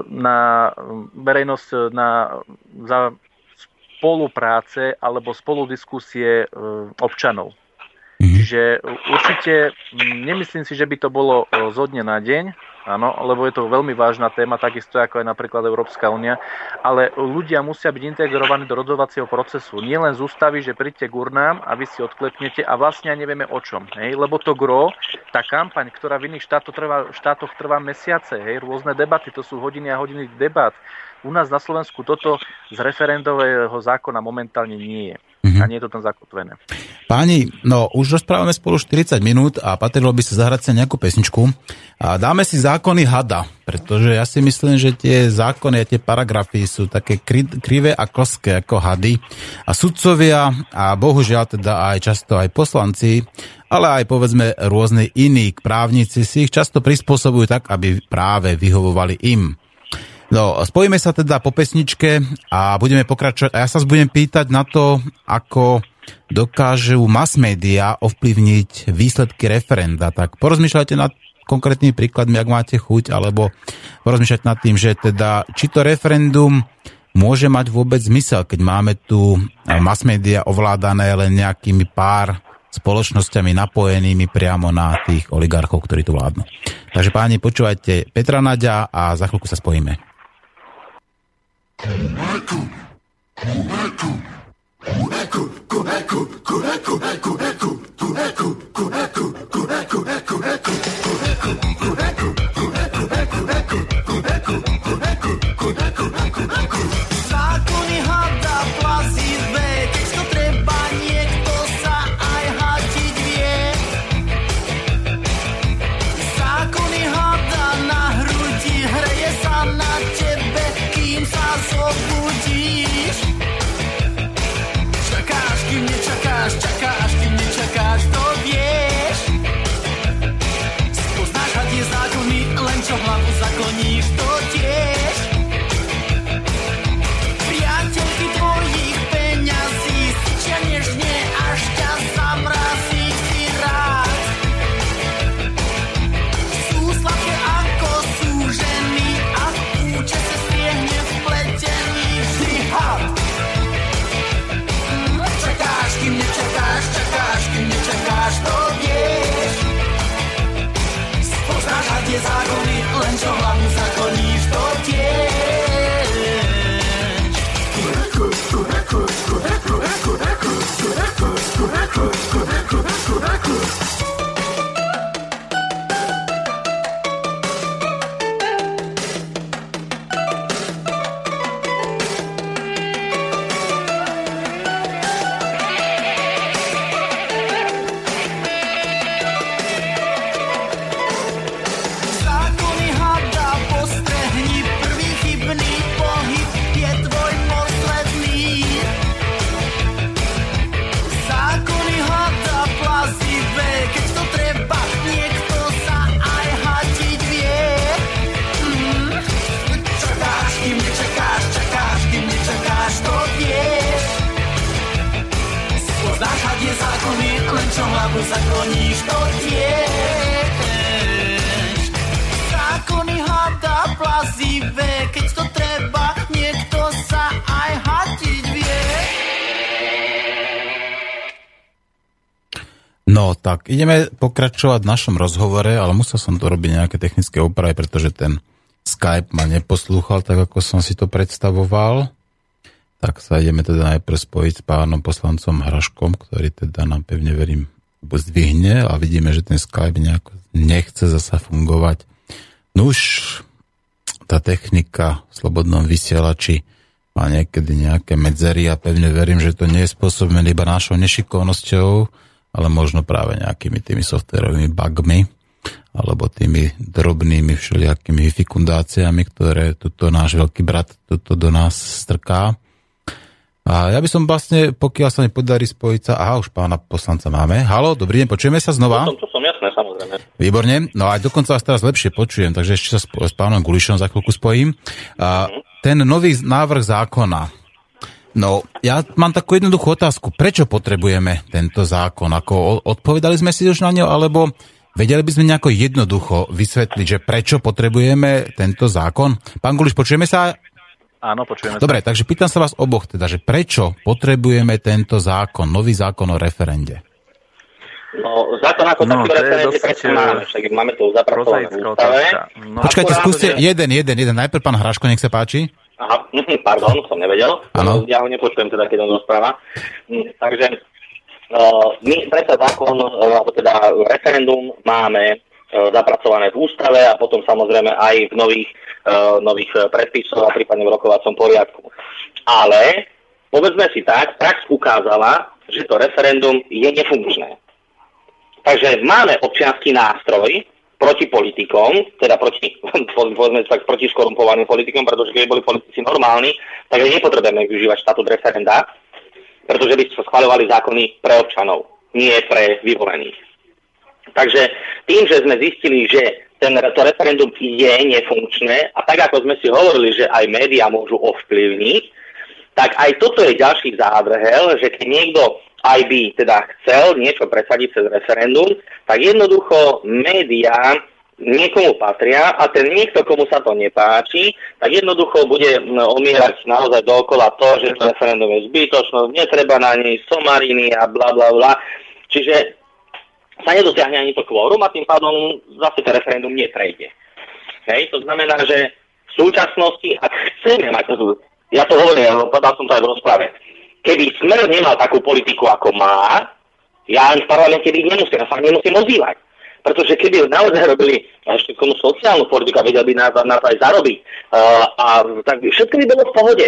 na verejnosť na, za spolupráce alebo spoludiskusie občanov. Čiže určite nemyslím si, že by to bolo zo dne na deň, áno, lebo je to veľmi vážna téma, takisto ako aj napríklad Európska únia, ale ľudia musia byť integrovaní do rodovacieho procesu. Nie len z ústavy, že príďte k urnám a vy si odklepnete a vlastne nevieme o čom. Hej? Lebo to gro, tá kampaň, ktorá v iných štátoch trvá, štátoch trvá mesiace, hej? rôzne debaty, to sú hodiny a hodiny debat. U nás na Slovensku toto z referendového zákona momentálne nie je. Mm-hmm. A nie je to tam zakotvené. Páni, no už rozprávame spolu 40 minút a patrilo by sa zahrať sa nejakú pesničku. A dáme si zákony hada, pretože ja si myslím, že tie zákony a tie paragrafy sú také kri, krivé a koské ako hady. A sudcovia a bohužiaľ teda aj často aj poslanci, ale aj povedzme rôzne iní právnici si ich často prispôsobujú tak, aby práve vyhovovali im. No, spojíme sa teda po pesničke a budeme pokračovať. A ja sa budem pýtať na to, ako dokážu mass media ovplyvniť výsledky referenda. Tak porozmýšľajte nad konkrétnymi príkladmi, ak máte chuť, alebo porozmýšľať nad tým, že teda či to referendum môže mať vôbec zmysel, keď máme tu mass media ovládané len nejakými pár spoločnosťami napojenými priamo na tých oligarchov, ktorí tu vládnu. Takže páni, počúvajte Petra Nadia a za chvíľku sa spojíme. Cool, cool, cool, cool. Ideme pokračovať v našom rozhovore, ale musel som to robiť nejaké technické opravy, pretože ten Skype ma neposlúchal tak, ako som si to predstavoval. Tak sa ideme teda najprv spojiť s pánom poslancom Hraškom, ktorý teda nám pevne verím zdvihne a vidíme, že ten Skype nejako nechce zasa fungovať. No už tá technika v slobodnom vysielači má niekedy nejaké medzery a pevne verím, že to nie je spôsobené iba našou nešikovnosťou, ale možno práve nejakými tými softverovými bugmi alebo tými drobnými všelijakými fikundáciami, ktoré tuto náš veľký brat tuto do nás strká. A ja by som vlastne, pokiaľ sa mi podarí spojiť sa, aha, už pána poslanca máme. Halo, dobrý deň, počujeme sa znova? To som, to som jasné, samozrejme. Výborne, no a dokonca vás teraz lepšie počujem, takže ešte sa s pánom Gulišom za chvíľku spojím. A mhm. ten nový návrh zákona, No, ja mám takú jednoduchú otázku. Prečo potrebujeme tento zákon? Ako odpovedali sme si už na ňo, alebo vedeli by sme nejako jednoducho vysvetliť, že prečo potrebujeme tento zákon? Pán Guliš, počujeme sa? Áno, počujeme Dobre, sa. takže pýtam sa vás oboch, teda, že prečo potrebujeme tento zákon, nový zákon o referende? No, zákon ako no, taký referende máme, však máme to zapracované v ústave. No, Počkajte, skúste že... jeden, jeden, jeden. Najprv pán Hraško, nech sa páči. Aha, pardon, som nevedel. Ano. Ja ho nepočujem teda, keď on rozpráva. Hm, takže uh, my predsa zákon, uh, alebo teda referendum máme uh, zapracované v ústave a potom samozrejme aj v nových, uh, nových predpisoch a prípadne v rokovacom poriadku. Ale povedzme si tak, prax ukázala, že to referendum je nefunkčné. Takže máme občianský nástroj, proti politikom, teda proti, povedzme tak, proti skorumpovaným politikom, pretože keď boli politici normálni, tak nepotrebujeme využívať štatút referenda, pretože by sa schváľovali zákony pre občanov, nie pre vyvolených. Takže tým, že sme zistili, že ten, to referendum je nefunkčné a tak ako sme si hovorili, že aj médiá môžu ovplyvniť, tak aj toto je ďalší zádrhel, že keď niekto aj by teda chcel niečo presadiť cez referendum, tak jednoducho médiá niekomu patria a ten niekto, komu sa to nepáči, tak jednoducho bude omierať naozaj dookola to, že to referendum je zbytočnosť, netreba na nej somariny a bla bla bla. Čiže sa nedosiahne ani to kvórum a tým pádom zase to referendum neprejde. Hej, to znamená, že v súčasnosti, ak chceme mať, ja to hovorím, povedal som to aj v rozprave, keby Smer nemal takú politiku, ako má, ja ani v parlamente byť nemusím, ja sa nemusím ozývať. Pretože keby naozaj robili ešte komu sociálnu politiku a vedeli by na to aj zarobiť, uh, a tak všetko by bolo v pohode.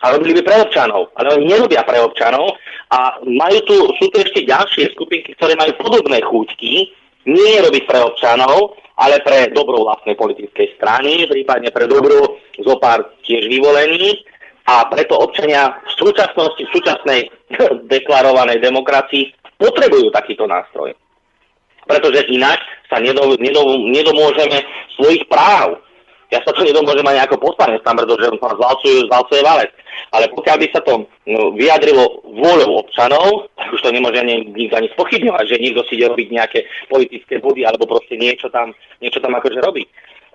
A robili by pre občanov. Ale oni nerobia pre občanov a majú tu, sú tu ešte ďalšie skupinky, ktoré majú podobné chúťky, nie robiť pre občanov, ale pre dobro vlastnej politickej strany, prípadne pre dobro zo pár tiež vyvolených a preto občania v súčasnosti, v súčasnej deklarovanej demokracii potrebujú takýto nástroj. Pretože inak sa nedom, nedom, nedomôžeme svojich práv. Ja sa to nedomôžem ani ako poslanec tam, pretože ma zvalcujú, zvalcuje valec. Ale pokiaľ by sa to no, vyjadrilo vôľou občanov, tak už to nemôže ani, nikto ani spochybňovať, že niekto si ide robiť nejaké politické body alebo proste niečo tam, niečo tam akože robí.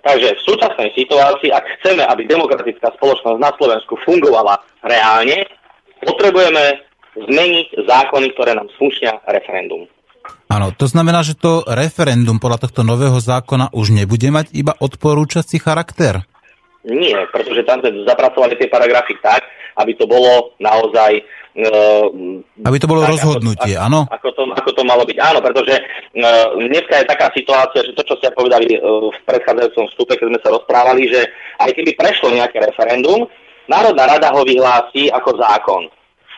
Takže v súčasnej situácii, ak chceme, aby demokratická spoločnosť na Slovensku fungovala reálne, potrebujeme zmeniť zákony, ktoré nám spúšťa referendum. Áno, to znamená, že to referendum podľa tohto nového zákona už nebude mať iba odporúčací charakter? Nie, pretože tam zapracovali tie paragrafy tak, aby to bolo naozaj... Uh, aby to bolo tak, rozhodnutie, ako, áno? Ako to, ako to malo byť, áno, pretože uh, dneska je taká situácia, že to, čo ste povedali uh, v predchádzajúcom vstupe, keď sme sa rozprávali, že aj keby prešlo nejaké referendum, Národná rada ho vyhlási ako zákon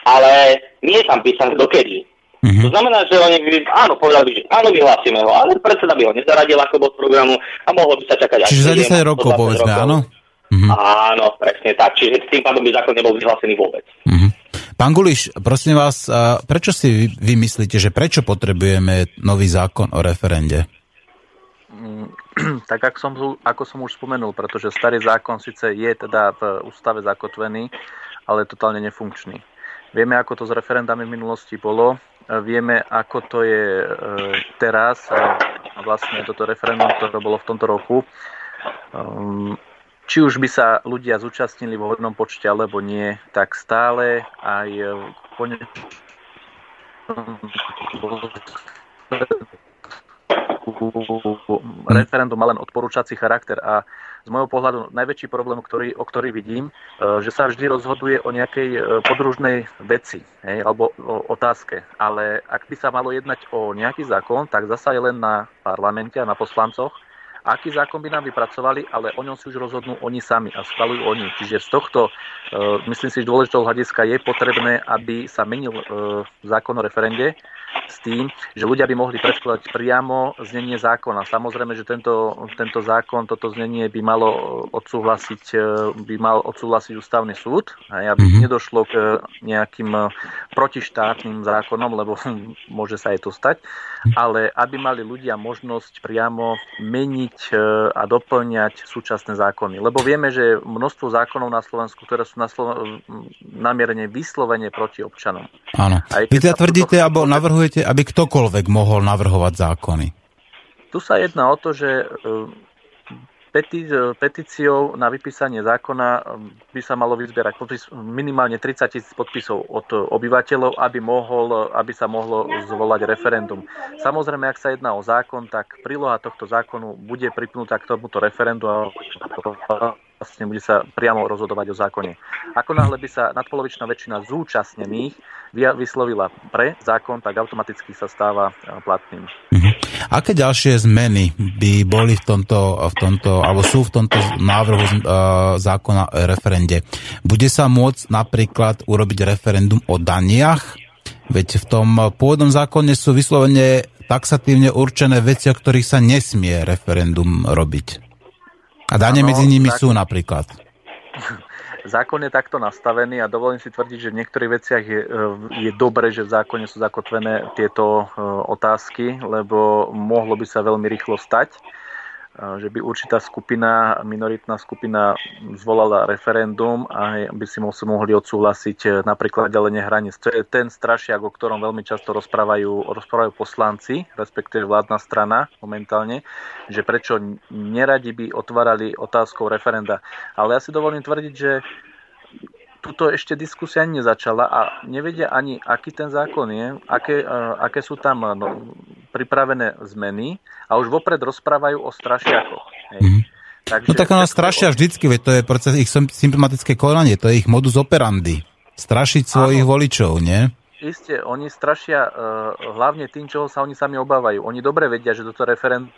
ale nie je tam písané dokedy. Mm-hmm. To znamená, že oni by, áno, povedali by, že áno, vyhlásime ho, ale predseda by ho nezaradil ako bod programu a mohlo by sa čakať Čiže za 10 rokov, povedzme, rokov. áno? Mm-hmm. Áno, presne tak. Čiže tým pádom by zákon nebol vyhlásený vôbec. Mm-hmm. Pán Guliš, prosím vás, prečo si vy myslíte, že prečo potrebujeme nový zákon o referende? Mm, tak ako som, ako som už spomenul, pretože starý zákon síce je teda v ústave zakotvený, ale je totálne nefunkčný. Vieme, ako to s referendami v minulosti bolo. Vieme, ako to je e, teraz. Vlastne toto referendum, ktoré bolo v tomto roku. Či už by sa ľudia zúčastnili vo hodnom počte alebo nie, tak stále aj konečnom referendum má len odporúčací charakter a z môjho pohľadu najväčší problém, ktorý, o ktorý vidím, e, že sa vždy rozhoduje o nejakej e, podružnej veci hej, alebo o otázke. Ale ak by sa malo jednať o nejaký zákon, tak zasa je len na parlamente a na poslancoch, aký zákon by nám vypracovali, ale o ňom si už rozhodnú oni sami a schvalujú oni. Čiže z tohto, e, myslím si, že dôležitého hľadiska je potrebné, aby sa menil zákon o referende, s tým, že ľudia by mohli predkladať priamo znenie zákona. Samozrejme, že tento, tento zákon, toto znenie by malo odsúhlasiť, e, by mal odsúhlasiť ústavný súd, aby mm-hmm. nedošlo k nejakým protištátnym zákonom, lebo môže sa aj to stať, ale aby mali ľudia možnosť priamo meniť e, a doplňať súčasné zákony. Lebo vieme, že množstvo zákonov na Slovensku, ktoré sú na Slo- namierne vyslovene proti občanom. Áno. Vy teda tvrdíte, alebo navrhujete navrhujete, aby ktokoľvek mohol navrhovať zákony? Tu sa jedná o to, že e, peti, e, petíciou na vypísanie zákona e, by sa malo vyzbierať podpis, minimálne 30 tisíc podpisov od obyvateľov, aby, mohol, aby sa mohlo zvolať referendum. Samozrejme, ak sa jedná o zákon, tak príloha tohto zákonu bude pripnutá k tomuto referendu a vlastne bude sa priamo rozhodovať o zákone. Ako náhle by sa nadpolovičná väčšina zúčastnených vyslovila pre zákon, tak automaticky sa stáva e, platným. Mhm. Aké ďalšie zmeny by boli v tomto, v tomto alebo sú v tomto návrhu uh, zákona o referende? Bude sa môcť napríklad urobiť referendum o daniach? Veď v tom pôvodnom zákone sú vyslovene taxatívne určené veci, o ktorých sa nesmie referendum robiť. A dane medzi nimi tak... sú napríklad. Zákon je takto nastavený a dovolím si tvrdiť, že v niektorých veciach je, e, je dobre, že v zákone sú zakotvené tieto e, otázky, lebo mohlo by sa veľmi rýchlo stať, že by určitá skupina, minoritná skupina zvolala referendum a by si mohli odsúhlasiť e, napríklad ďalenie hraníc. To je ten strašiak, o ktorom veľmi často rozprávajú, rozprávajú poslanci, respektíve vládna strana momentálne, že prečo neradi by otvárali otázkou referenda. Ale ja si dovolím tvrdiť, že tuto ešte diskusia ani nezačala a nevedia ani, aký ten zákon je, aké, uh, aké sú tam no, pripravené zmeny a už vopred rozprávajú o strašiakoch. Mm-hmm. Takže, no tak ona strašia vždycky, veď to je proces ich symptomatické konanie, to je ich modus operandi. Strašiť svojich áno, voličov, nie? Isté, oni strašia uh, hlavne tým, čoho sa oni sami obávajú. Oni dobre vedia, že toto referendum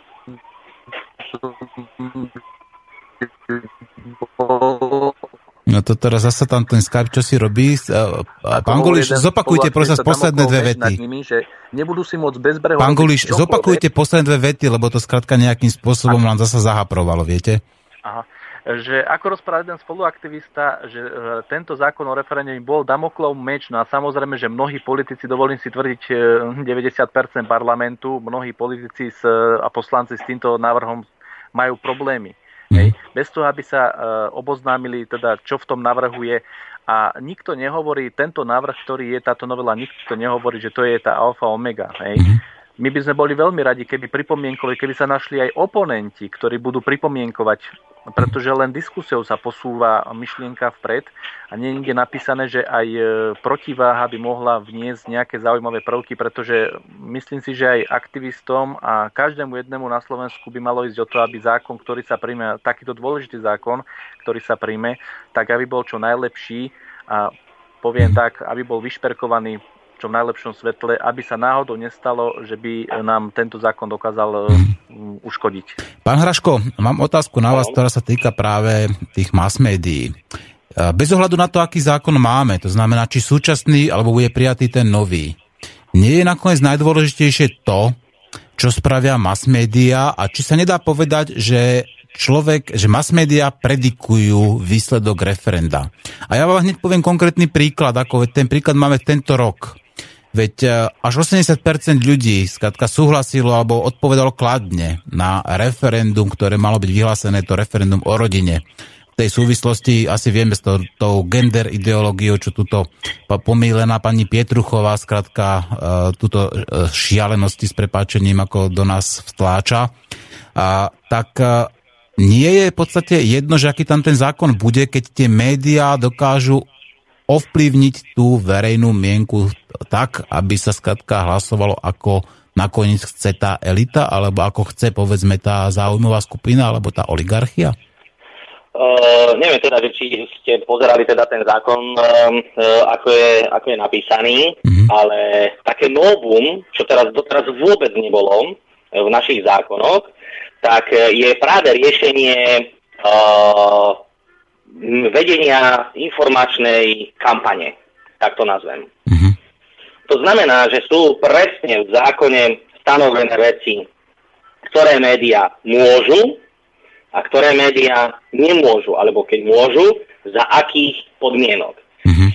No to teraz zase tam ten Skype, čo si robí. Pán Guliš, zopakujte prosím posledné dve vety. Nimi, že nebudú si môcť bezbreho... Pán Guliš, zopakujte posledné dve vety, lebo to skrátka nejakým spôsobom nám zase zahaprovalo, viete? Aha že ako rozpráva jeden spoluaktivista, že e, tento zákon o referende bol Damoklov meč, no a samozrejme, že mnohí politici, dovolím si tvrdiť 90% e, parlamentu, mnohí politici s, a poslanci s týmto návrhom majú problémy. Hej, bez toho, aby sa uh, oboznámili, teda, čo v tom navrhuje. A nikto nehovorí, tento návrh, ktorý je táto novela, nikto nehovorí, že to je tá alfa omega. Hej. Mm-hmm. My by sme boli veľmi radi, keby pripomienkovali, keby sa našli aj oponenti, ktorí budú pripomienkovať pretože len diskusiou sa posúva myšlienka vpred a nie je napísané, že aj e, protiváha by mohla vniesť nejaké zaujímavé prvky, pretože myslím si, že aj aktivistom a každému jednému na Slovensku by malo ísť o to, aby zákon, ktorý sa príjme, takýto dôležitý zákon, ktorý sa príjme, tak aby bol čo najlepší a poviem tak, aby bol vyšperkovaný čo v najlepšom svetle, aby sa náhodou nestalo, že by nám tento zákon dokázal mm, uškodiť. Pán Hraško, mám otázku na vás, ktorá sa týka práve tých mass médií. Bez ohľadu na to, aký zákon máme, to znamená, či súčasný, alebo bude prijatý ten nový, nie je nakoniec najdôležitejšie to, čo spravia mass média a či sa nedá povedať, že človek, že mass media predikujú výsledok referenda. A ja vám hneď poviem konkrétny príklad, ako ten príklad máme tento rok. Veď e, až 80% ľudí skladka súhlasilo alebo odpovedalo kladne na referendum, ktoré malo byť vyhlásené, to referendum o rodine. V tej súvislosti asi vieme s tou, gender ideológiou, čo tuto pomílená pani Pietruchová skrátka e, túto e, šialenosti s prepáčením ako do nás vtláča. A, tak nie je v podstate jedno, že aký tam ten zákon bude, keď tie médiá dokážu ovplyvniť tú verejnú mienku tak, aby sa skratka hlasovalo ako nakoniec chce tá elita, alebo ako chce povedzme tá záujmová skupina, alebo tá oligarchia? Uh, neviem teda, že či ste pozerali teda ten zákon, uh, ako, je, ako je napísaný, mm-hmm. ale také novum, čo teraz doteraz vôbec nebolo v našich zákonoch, tak je práve riešenie uh, vedenia informačnej kampane, tak to nazvem. Mm-hmm. To znamená, že sú presne v zákone stanovené veci, ktoré médiá môžu a ktoré médiá nemôžu, alebo keď môžu, za akých podmienok. Mm-hmm.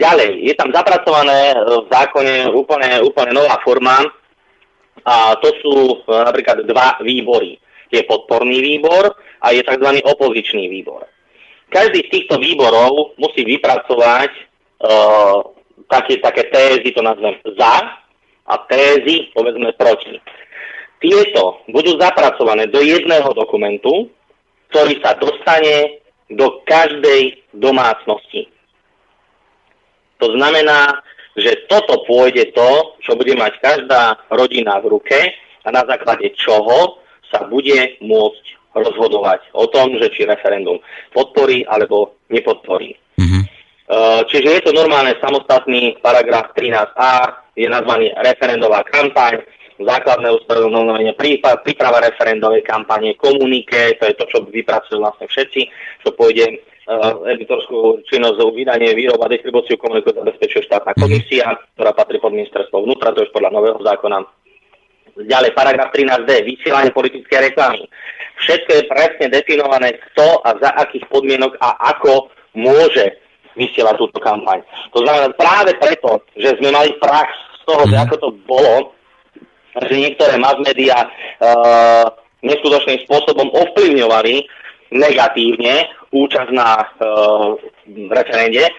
Ďalej, je tam zapracované v zákone úplne, úplne nová forma a to sú e, napríklad dva výbory. Je podporný výbor a je tzv. opozičný výbor. Každý z týchto výborov musí vypracovať uh, také, také tézy, to nazvem za, a tézy, povedzme, proti. Tieto budú zapracované do jedného dokumentu, ktorý sa dostane do každej domácnosti. To znamená, že toto pôjde to, čo bude mať každá rodina v ruke a na základe čoho sa bude môcť rozhodovať o tom, že či referendum podporí alebo nepodporí. Mm-hmm. Čiže je to normálne samostatný paragraf 13a, je nazvaný referendová kampaň, základné ustanovenie, príprava referendovej kampane, komunike, to je to, čo vypracujú vlastne všetci, čo pôjde uh, editorskú činnosť, vydanie, výroba, distribúciu komuniku zabezpečuje štátna mhm. komisia, ktorá patrí pod ministerstvo vnútra, to je podľa nového zákona. Ďalej, paragraf 13d, vysielanie politickej reklamy. Všetko je presne definované, kto a za akých podmienok a ako môže vysielať túto kampaň. To znamená práve preto, že sme mali prax z toho, že ako to bolo, že niektoré mass media uh, neskutočným spôsobom ovplyvňovali negatívne účasť na uh, referende,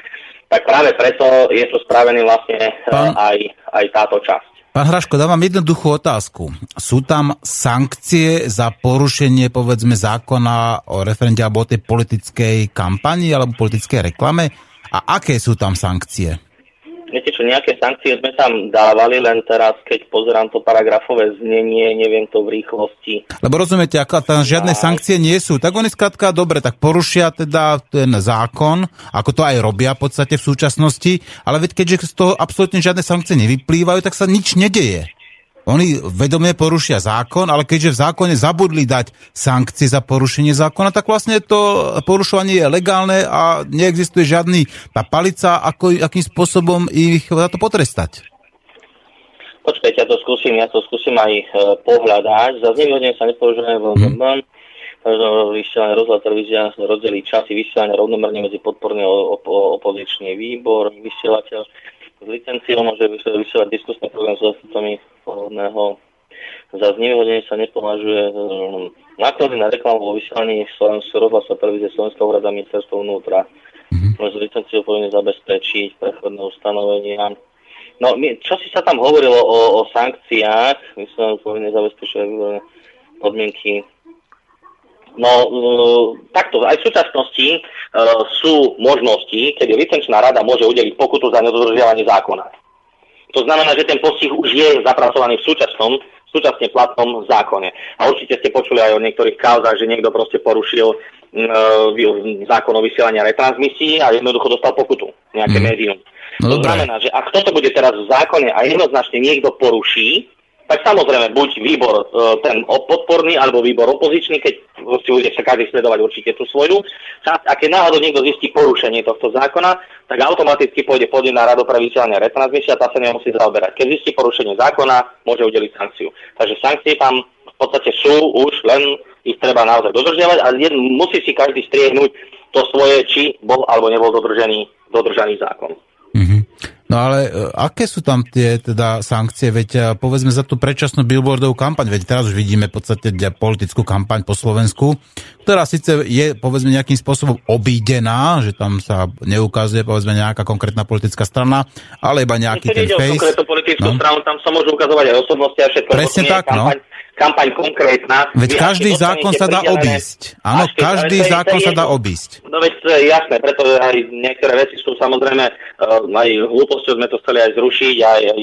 tak práve preto je to spravený vlastne Pán... aj, aj táto časť. Pán Hraško, dávam jednoduchú otázku. Sú tam sankcie za porušenie, povedzme, zákona o referende alebo o tej politickej kampani alebo politickej reklame? A aké sú tam sankcie? Viete čo, nejaké sankcie sme tam dávali, len teraz, keď pozerám to paragrafové znenie, neviem to v rýchlosti. Lebo rozumiete, ako tam žiadne Aj. sankcie nie sú, tak oni skrátka, dobre, tak porušia teda ten zákon, ako to aj robia v podstate v súčasnosti, ale veď keďže z toho absolútne žiadne sankcie nevyplývajú, tak sa nič nedeje. Oni vedomie porušia zákon, ale keďže v zákone zabudli dať sankcie za porušenie zákona, tak vlastne to porušovanie je legálne a neexistuje žiadny tá palica, ako, akým spôsobom ich za to potrestať. Počkajte, ja to skúsim, ja to skúsim aj e, pohľadať. Za znevýhodnenie sa nepoužívajú v mm. vysielanie rozhľad televízia rozdeliť časy vysielania rovnomerne medzi podporný a opozičný výbor, vysielateľ s licenciou môže vysielať diskusný program s zástupcami pôvodného. Za znevýhodnenie sa nepovažuje um, náklady na reklamu vo vysielaní Slovensku rozhlas a televízie Slovenská úrada ministerstva vnútra. Mm-hmm. Môže licenciou povinne zabezpečiť prechodné ustanovenia. No, čo si sa tam hovorilo o, o sankciách, myslím, povinne zabezpečuje podmienky No uh, takto, aj v súčasnosti uh, sú možnosti, kedy licenčná rada môže udeliť pokutu za nedodržiavanie zákona. To znamená, že ten postih už je zapracovaný v súčasnom, v súčasne platnom zákone. A určite ste počuli aj o niektorých kauzách, že niekto proste porušil uh, zákon o vysielania retransmisií a jednoducho dostal pokutu, nejaké mm. médium. No, to dobré. znamená, že ak toto bude teraz v zákone a jednoznačne niekto poruší, tak samozrejme buď výbor e, ten podporný alebo výbor opozičný, keď si bude sa každý sledovať určite tú svoju časť. A keď náhodou niekto zistí porušenie tohto zákona, tak automaticky pôjde pod na rado pre vysielanie retransmisia, tá sa nemusí zaoberať. Keď zistí porušenie zákona, môže udeliť sankciu. Takže sankcie tam v podstate sú už, len ich treba naozaj dodržiavať a musí si každý striehnúť to svoje, či bol alebo nebol dodržený, dodržaný zákon. No ale e, aké sú tam tie teda sankcie? Veď e, povedzme za tú predčasnú billboardovú kampaň, veď teraz už vidíme v podstate politickú kampaň po Slovensku, ktorá síce je povedzme nejakým spôsobom obídená, že tam sa neukazuje povedzme nejaká konkrétna politická strana, ale iba nejaký ten face. politickú no. stranu, tam sa môžu ukazovať aj osobnosti a všetko. Presne tak, no. kampaň, no kampaň konkrétna. Veď každý zákon sa dá obísť. Áno, každý zákon sa dá obísť. No veď to je jasné, preto aj niektoré veci sú samozrejme, uh, aj hlúposťou sme to chceli aj zrušiť, aj, aj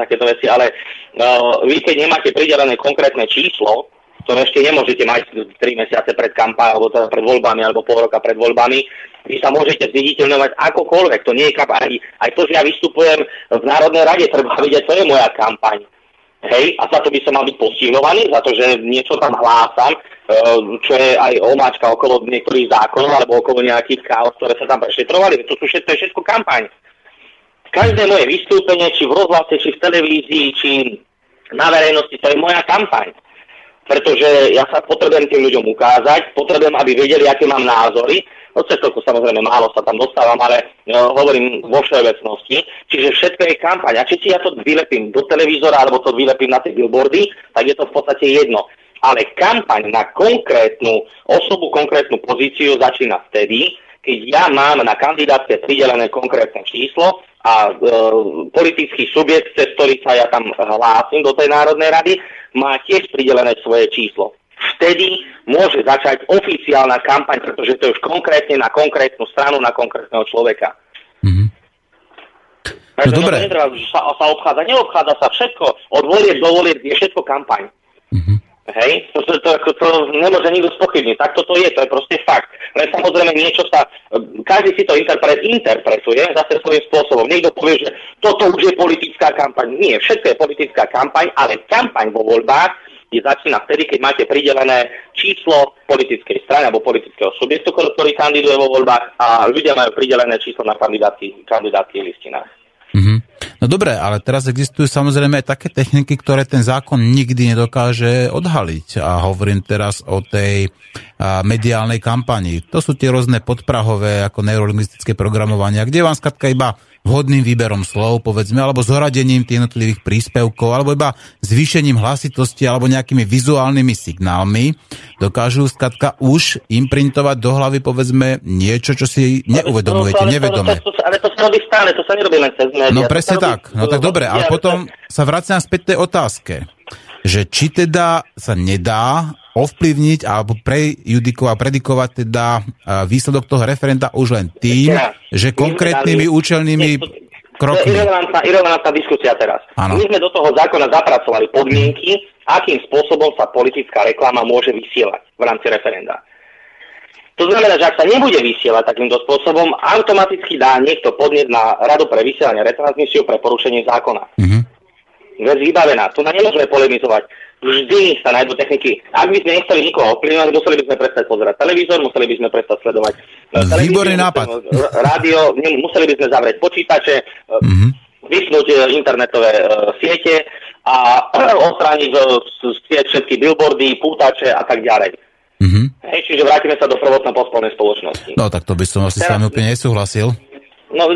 takéto veci, ale uh, vy keď nemáte pridelené konkrétne číslo, ktoré ešte nemôžete mať 3 mesiace pred kampaň, alebo teda pred voľbami, alebo pol roka pred voľbami, vy sa môžete zviditeľňovať akokoľvek. To nie je kampaň. Aj to, že ja vystupujem v Národnej rade, treba vidieť, to je moja kampaň. Hej, a za to by som mal byť postihovaný, za to, že niečo tam hlásam, e, čo je aj omáčka okolo niektorých zákonov alebo okolo nejakých káv, ktoré sa tam prešetrovali. To sú všetko, všetko kampaň. Každé moje vystúpenie, či v rozhlase, či v televízii, či na verejnosti, to je moja kampaň. Pretože ja sa potrebujem tým ľuďom ukázať, potrebujem, aby vedeli, aké mám názory Cez toľko samozrejme málo sa tam dostávam, ale no, hovorím vo všeobecnosti. Čiže všetko je kampaň. A či si ja to vylepím do televízora alebo to vylepím na tie billboardy, tak je to v podstate jedno. Ale kampaň na konkrétnu osobu, konkrétnu pozíciu začína vtedy, keď ja mám na kandidátke pridelené konkrétne číslo a e, politický subjekt, cez ktorý sa ja tam hlásim do tej Národnej rady, má tiež pridelené svoje číslo vtedy môže začať oficiálna kampaň, pretože to je už konkrétne na konkrétnu stranu, na konkrétneho človeka. Mm-hmm. Takže no, dobre. netreba sa, sa obchádza. Neobchádza sa všetko. Od volieb do volieb je všetko kampaň. Mm-hmm. Hej, to, to, to, to nemôže nikto spochybniť. Tak toto je, to je proste fakt. Len samozrejme niečo sa, každý si to interpret, interpretuje zase svojím spôsobom. Niekto povie, že toto už je politická kampaň. Nie, všetko je politická kampaň, ale kampaň vo voľbách je začína vtedy, keď máte pridelené číslo politickej strany alebo politického subjektu, ktorý kandiduje vo voľbách a ľudia majú pridelené číslo na kandidátskych listinách. Mm-hmm. No dobre, ale teraz existujú samozrejme aj také techniky, ktoré ten zákon nikdy nedokáže odhaliť. A hovorím teraz o tej a, mediálnej kampani. To sú tie rôzne podprahové ako neurolingvistické programovania, kde vám skratka iba vhodným výberom slov, povedzme, alebo zoradením tých jednotlivých príspevkov, alebo iba zvýšením hlasitosti alebo nejakými vizuálnymi signálmi dokážu skratka už imprintovať do hlavy, povedzme, niečo, čo si neuvedomujete, ale nevedome. Ale to sa robí stále, to sa nerobí len cez médiá. No presne tak. No tak dobre, ale potom sa vraciam späť tej otázke že či teda sa nedá ovplyvniť alebo prejudikovať, predikovať teda výsledok toho referenta už len tým, že konkrétnymi účelnými krokmi. To je irrelevantná, irrelevantná diskusia teraz. Ano. My sme do toho zákona zapracovali podmienky, akým spôsobom sa politická reklama môže vysielať v rámci referenda. To znamená, že ak sa nebude vysielať takýmto spôsobom, automaticky dá niekto podnieť na Radu pre vysielanie retransmisiu pre porušenie zákona. Uh-huh vec vybavená. Tu na nemôžeme polemizovať. Vždy sa nájdú techniky. Ak by sme nechceli nikoho ovplyvňovať, museli by sme prestať pozerať televízor, museli by sme prestať sledovať eh, Výborný nápad. rádio, museli by sme zavrieť počítače, mm-hmm. vypnúť eh, internetové siete a odstrániť všetky billboardy, pútače a tak ďalej. Mm-hmm. Hej, čiže vrátime sa do prvotnej pospolnej spoločnosti. No tak to by som asi Teraz, s vami úplne nesúhlasil. No,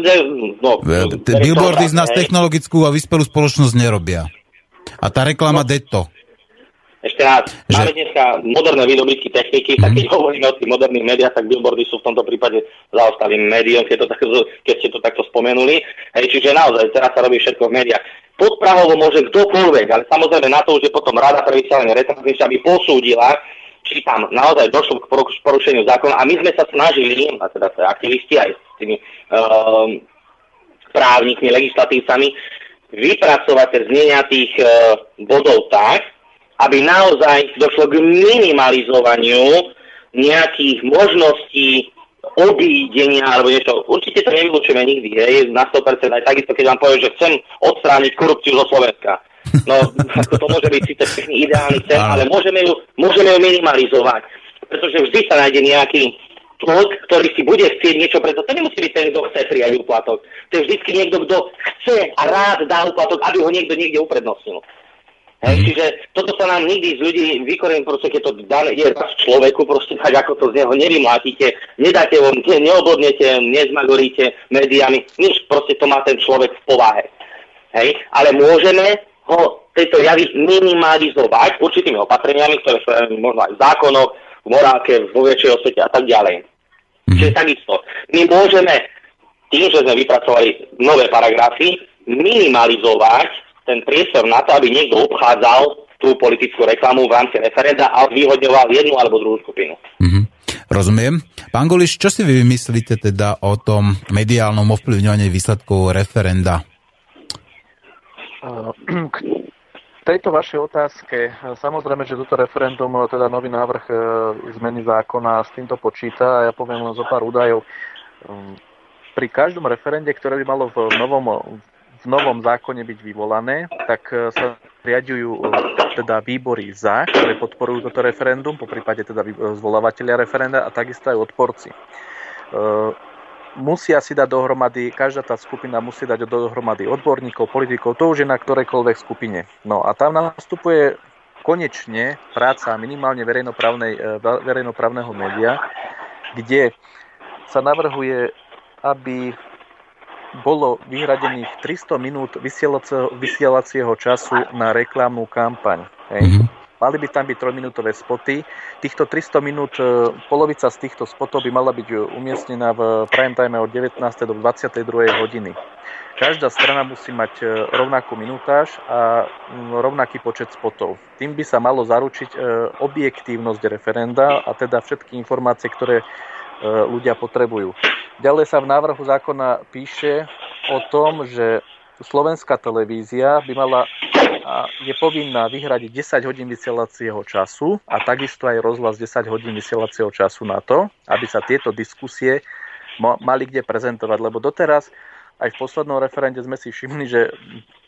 no, Billboardy z nás technologickú a vyspelú spoločnosť nerobia. A tá reklama no. to. Ešte raz, že... máme dneska moderné výdobytky techniky, mm-hmm. tak keď hovoríme o tých moderných médiách, tak billboardy sú v tomto prípade zaostalým médiom, keď, to tak, keď ste to takto spomenuli. Hej, čiže naozaj teraz sa robí všetko v médiách. Podprahovo môže kdokoľvek, ale samozrejme na to už je potom rada pre vysielanie retransmisie, aby posúdila, či tam naozaj došlo k porušeniu zákona. A my sme sa snažili, a teda aktivisti aj tými um, právnikmi, legislatívcami, vypracovať znenia tých uh, bodov tak, aby naozaj došlo k minimalizovaniu nejakých možností obídenia alebo niečo. Určite to nevylučujeme nikdy, hej, na 100%. Aj takisto, keď vám poviem, že chcem odstrániť korupciu zo Slovenska. No, ako to môže byť síce pekný ideálny sen, ale môžeme ju, môžeme ju minimalizovať. Pretože vždy sa nájde nejaký človek, ktorý si bude chcieť niečo preto. To nemusí byť ten, kto chce prijať úplatok. To je vždy niekto, kto chce a rád dá úplatok, aby ho niekto niekde uprednostnil. Hej, mm. čiže toto sa nám nikdy z ľudí vykorení, proste keď to dáne, je v človeku, proste tak ako to z neho nevymlátíte, nedáte ho, ne, neobodnete, nezmagoríte médiami, nič, proste to má ten človek v povahe. Hej, ale môžeme ho tejto javy minimalizovať určitými opatreniami, ktoré sú možno aj v zákonoch, v morálke, vo väčšej osvete a tak ďalej. Mm. Čiže takisto, my môžeme tým, že sme vypracovali nové paragrafy, minimalizovať ten priestor na to, aby niekto obchádzal tú politickú reklamu v rámci referenda a vyhodňoval jednu alebo druhú skupinu. Mm-hmm. Rozumiem. Pán Goliš, čo si vy vymyslíte teda o tom mediálnom ovplyvňovaní výsledkov referenda? K tejto vašej otázke, samozrejme, že toto referendum, teda nový návrh e, zmeny zákona s týmto počíta a ja poviem len zo pár údajov. Ehm, pri každom referende, ktoré by malo v novom v novom zákone byť vyvolané, tak e, sa riadujú e, teda výbory za, ktoré podporujú toto referendum, po prípade teda zvolávateľia referenda a takisto aj odporci. E, musia si dať dohromady, každá tá skupina musí dať dohromady odborníkov, politikov, to už je na ktorejkoľvek skupine. No a tam nastupuje konečne práca minimálne verejnoprávneho média, kde sa navrhuje, aby bolo vyhradených 300 minút vysielacieho času na reklamnú kampaň. Hej. Mm-hmm. Mali by tam byť 3-minútové spoty. Týchto 300 minút, e, polovica z týchto spotov by mala byť e, umiestnená v prime time od 19. do 22. hodiny. Každá strana musí mať e, rovnakú minutáž a rovnaký počet spotov. Tým by sa malo zaručiť objektívnosť referenda a teda všetky informácie, ktoré ľudia potrebujú. Ďalej sa v návrhu zákona píše o tom, že slovenská televízia by mala a je povinná vyhradiť 10 hodín vysielacieho času a takisto aj rozhlas 10 hodín vysielacieho času na to, aby sa tieto diskusie mali kde prezentovať. Lebo doteraz aj v poslednom referende sme si všimli, že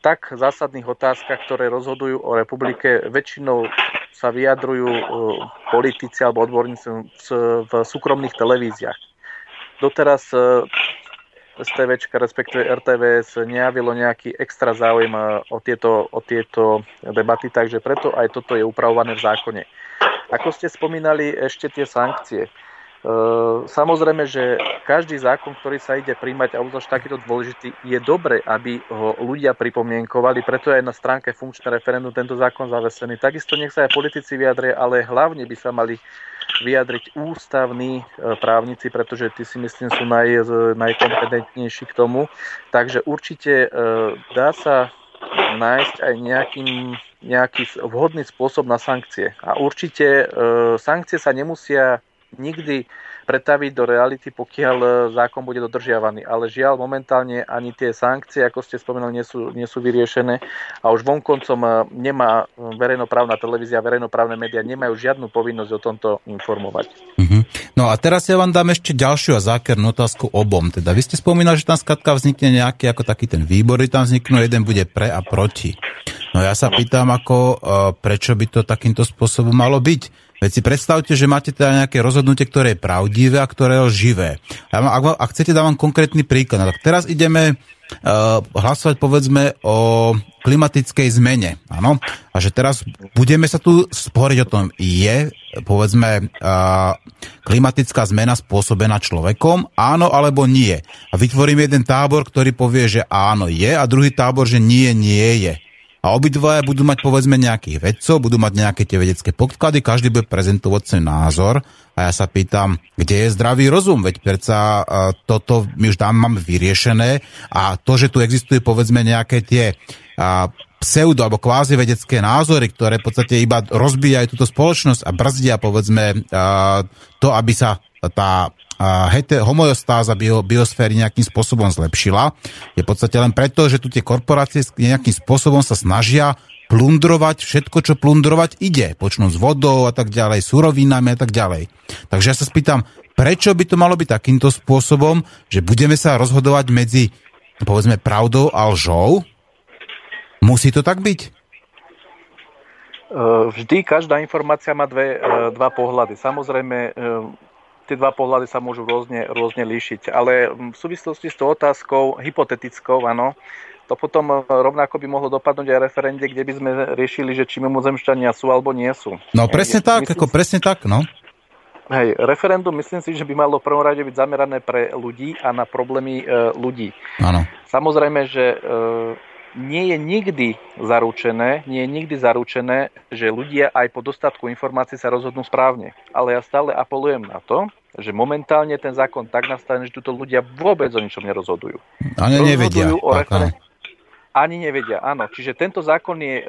tak zásadných otázkach, ktoré rozhodujú o republike, väčšinou sa vyjadrujú e, politici alebo odborníci v súkromných televíziách. Doteraz e, STV, respektíve RTVS nejavilo nejaký extra záujem e, o tieto, o tieto debaty, takže preto aj toto je upravované v zákone. Ako ste spomínali ešte tie sankcie. samozrejme, že každý zákon, ktorý sa ide príjmať, a obzvlášť takýto dôležitý, je dobre, aby ho ľudia pripomienkovali, preto je aj na stránke funkčné referendum tento zákon zavesený. Takisto nech sa aj politici vyjadria, ale hlavne by sa mali vyjadriť ústavní e, právnici, pretože tí si myslím sú naj, najkompetentnejší k tomu. Takže určite e, dá sa nájsť aj nejaký, nejaký vhodný spôsob na sankcie. A určite e, sankcie sa nemusia nikdy pretaviť do reality, pokiaľ e, zákon bude dodržiavaný. Ale žiaľ, momentálne ani tie sankcie, ako ste spomenuli, nie sú, nie sú vyriešené a už vonkoncom e, nemá verejnoprávna televízia, verejnoprávne médiá nemajú žiadnu povinnosť o tomto informovať. Uh-huh. No a teraz ja vám dám ešte ďalšiu a zákernú otázku obom. Teda vy ste spomínali, že tam skratka vznikne nejaký ako taký ten výbor, tam vzniknú, jeden bude pre a proti. No ja sa pýtam, ako, e, prečo by to takýmto spôsobom malo byť. Veď si predstavte, že máte teda nejaké rozhodnutie, ktoré je pravdivé a ktoré je živé. A ak, ak chcete, dávam konkrétny príklad. No tak teraz ideme uh, hlasovať povedzme o klimatickej zmene. Áno? A že teraz budeme sa tu sporiť o tom, je povedzme uh, klimatická zmena spôsobená človekom, áno alebo nie. A vytvorím jeden tábor, ktorý povie, že áno je a druhý tábor, že nie, nie je a obidvaja budú mať povedzme nejakých vedcov, budú mať nejaké tie vedecké podklady, každý bude prezentovať svoj názor. A ja sa pýtam, kde je zdravý rozum, veď predsa toto my už tam máme vyriešené. A to, že tu existuje povedzme nejaké tie pseudo alebo kvázi vedecké názory, ktoré v podstate iba rozbijajú túto spoločnosť a brzdia povedzme to, aby sa tá hete, biosféry nejakým spôsobom zlepšila, je v podstate len preto, že tu tie korporácie nejakým spôsobom sa snažia plundrovať všetko, čo plundrovať ide. Počnú s vodou a tak ďalej, surovinami a tak ďalej. Takže ja sa spýtam, prečo by to malo byť takýmto spôsobom, že budeme sa rozhodovať medzi, povedzme, pravdou a lžou? Musí to tak byť? Vždy každá informácia má dve, e, dva pohľady. Samozrejme, e, tie dva pohľady sa môžu rôzne, rôzne líšiť. Ale v súvislosti s tou otázkou, hypotetickou, áno, to potom e, rovnako by mohlo dopadnúť aj referende, kde by sme riešili, že či mimozemšťania sú alebo nie sú. No presne Hej, tak, myslím, ako presne tak, no. Hej, referendum myslím si, že by malo v prvom rade byť zamerané pre ľudí a na problémy e, ľudí. Áno. Samozrejme, že e, nie je nikdy zaručené, nie je nikdy zaručené, že ľudia aj po dostatku informácií sa rozhodnú správne. Ale ja stále apelujem na to, že momentálne ten zákon tak nastavený, že tuto ľudia vôbec o ničom nerozhodujú. Ani nevedia. O referen- ani nevedia, áno. Čiže tento zákon je, e,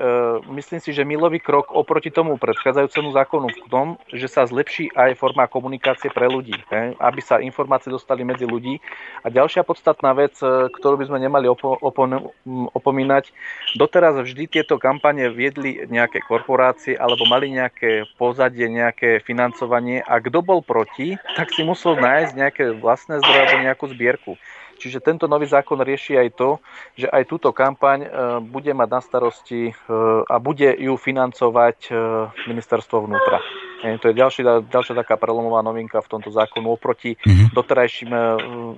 myslím si, že milový krok oproti tomu predchádzajúcemu zákonu v tom, že sa zlepší aj forma komunikácie pre ľudí, he? aby sa informácie dostali medzi ľudí. A ďalšia podstatná vec, e, ktorú by sme nemali opo- opo- opomínať, doteraz vždy tieto kampane viedli nejaké korporácie alebo mali nejaké pozadie, nejaké financovanie a kto bol proti, tak si musel nájsť nejaké vlastné zdroje alebo nejakú zbierku. Čiže tento nový zákon rieši aj to, že aj túto kampaň e, bude mať na starosti e, a bude ju financovať e, ministerstvo vnútra. To je ďalší, ďalšia taká prelomová novinka v tomto zákonu oproti mm-hmm. doterajším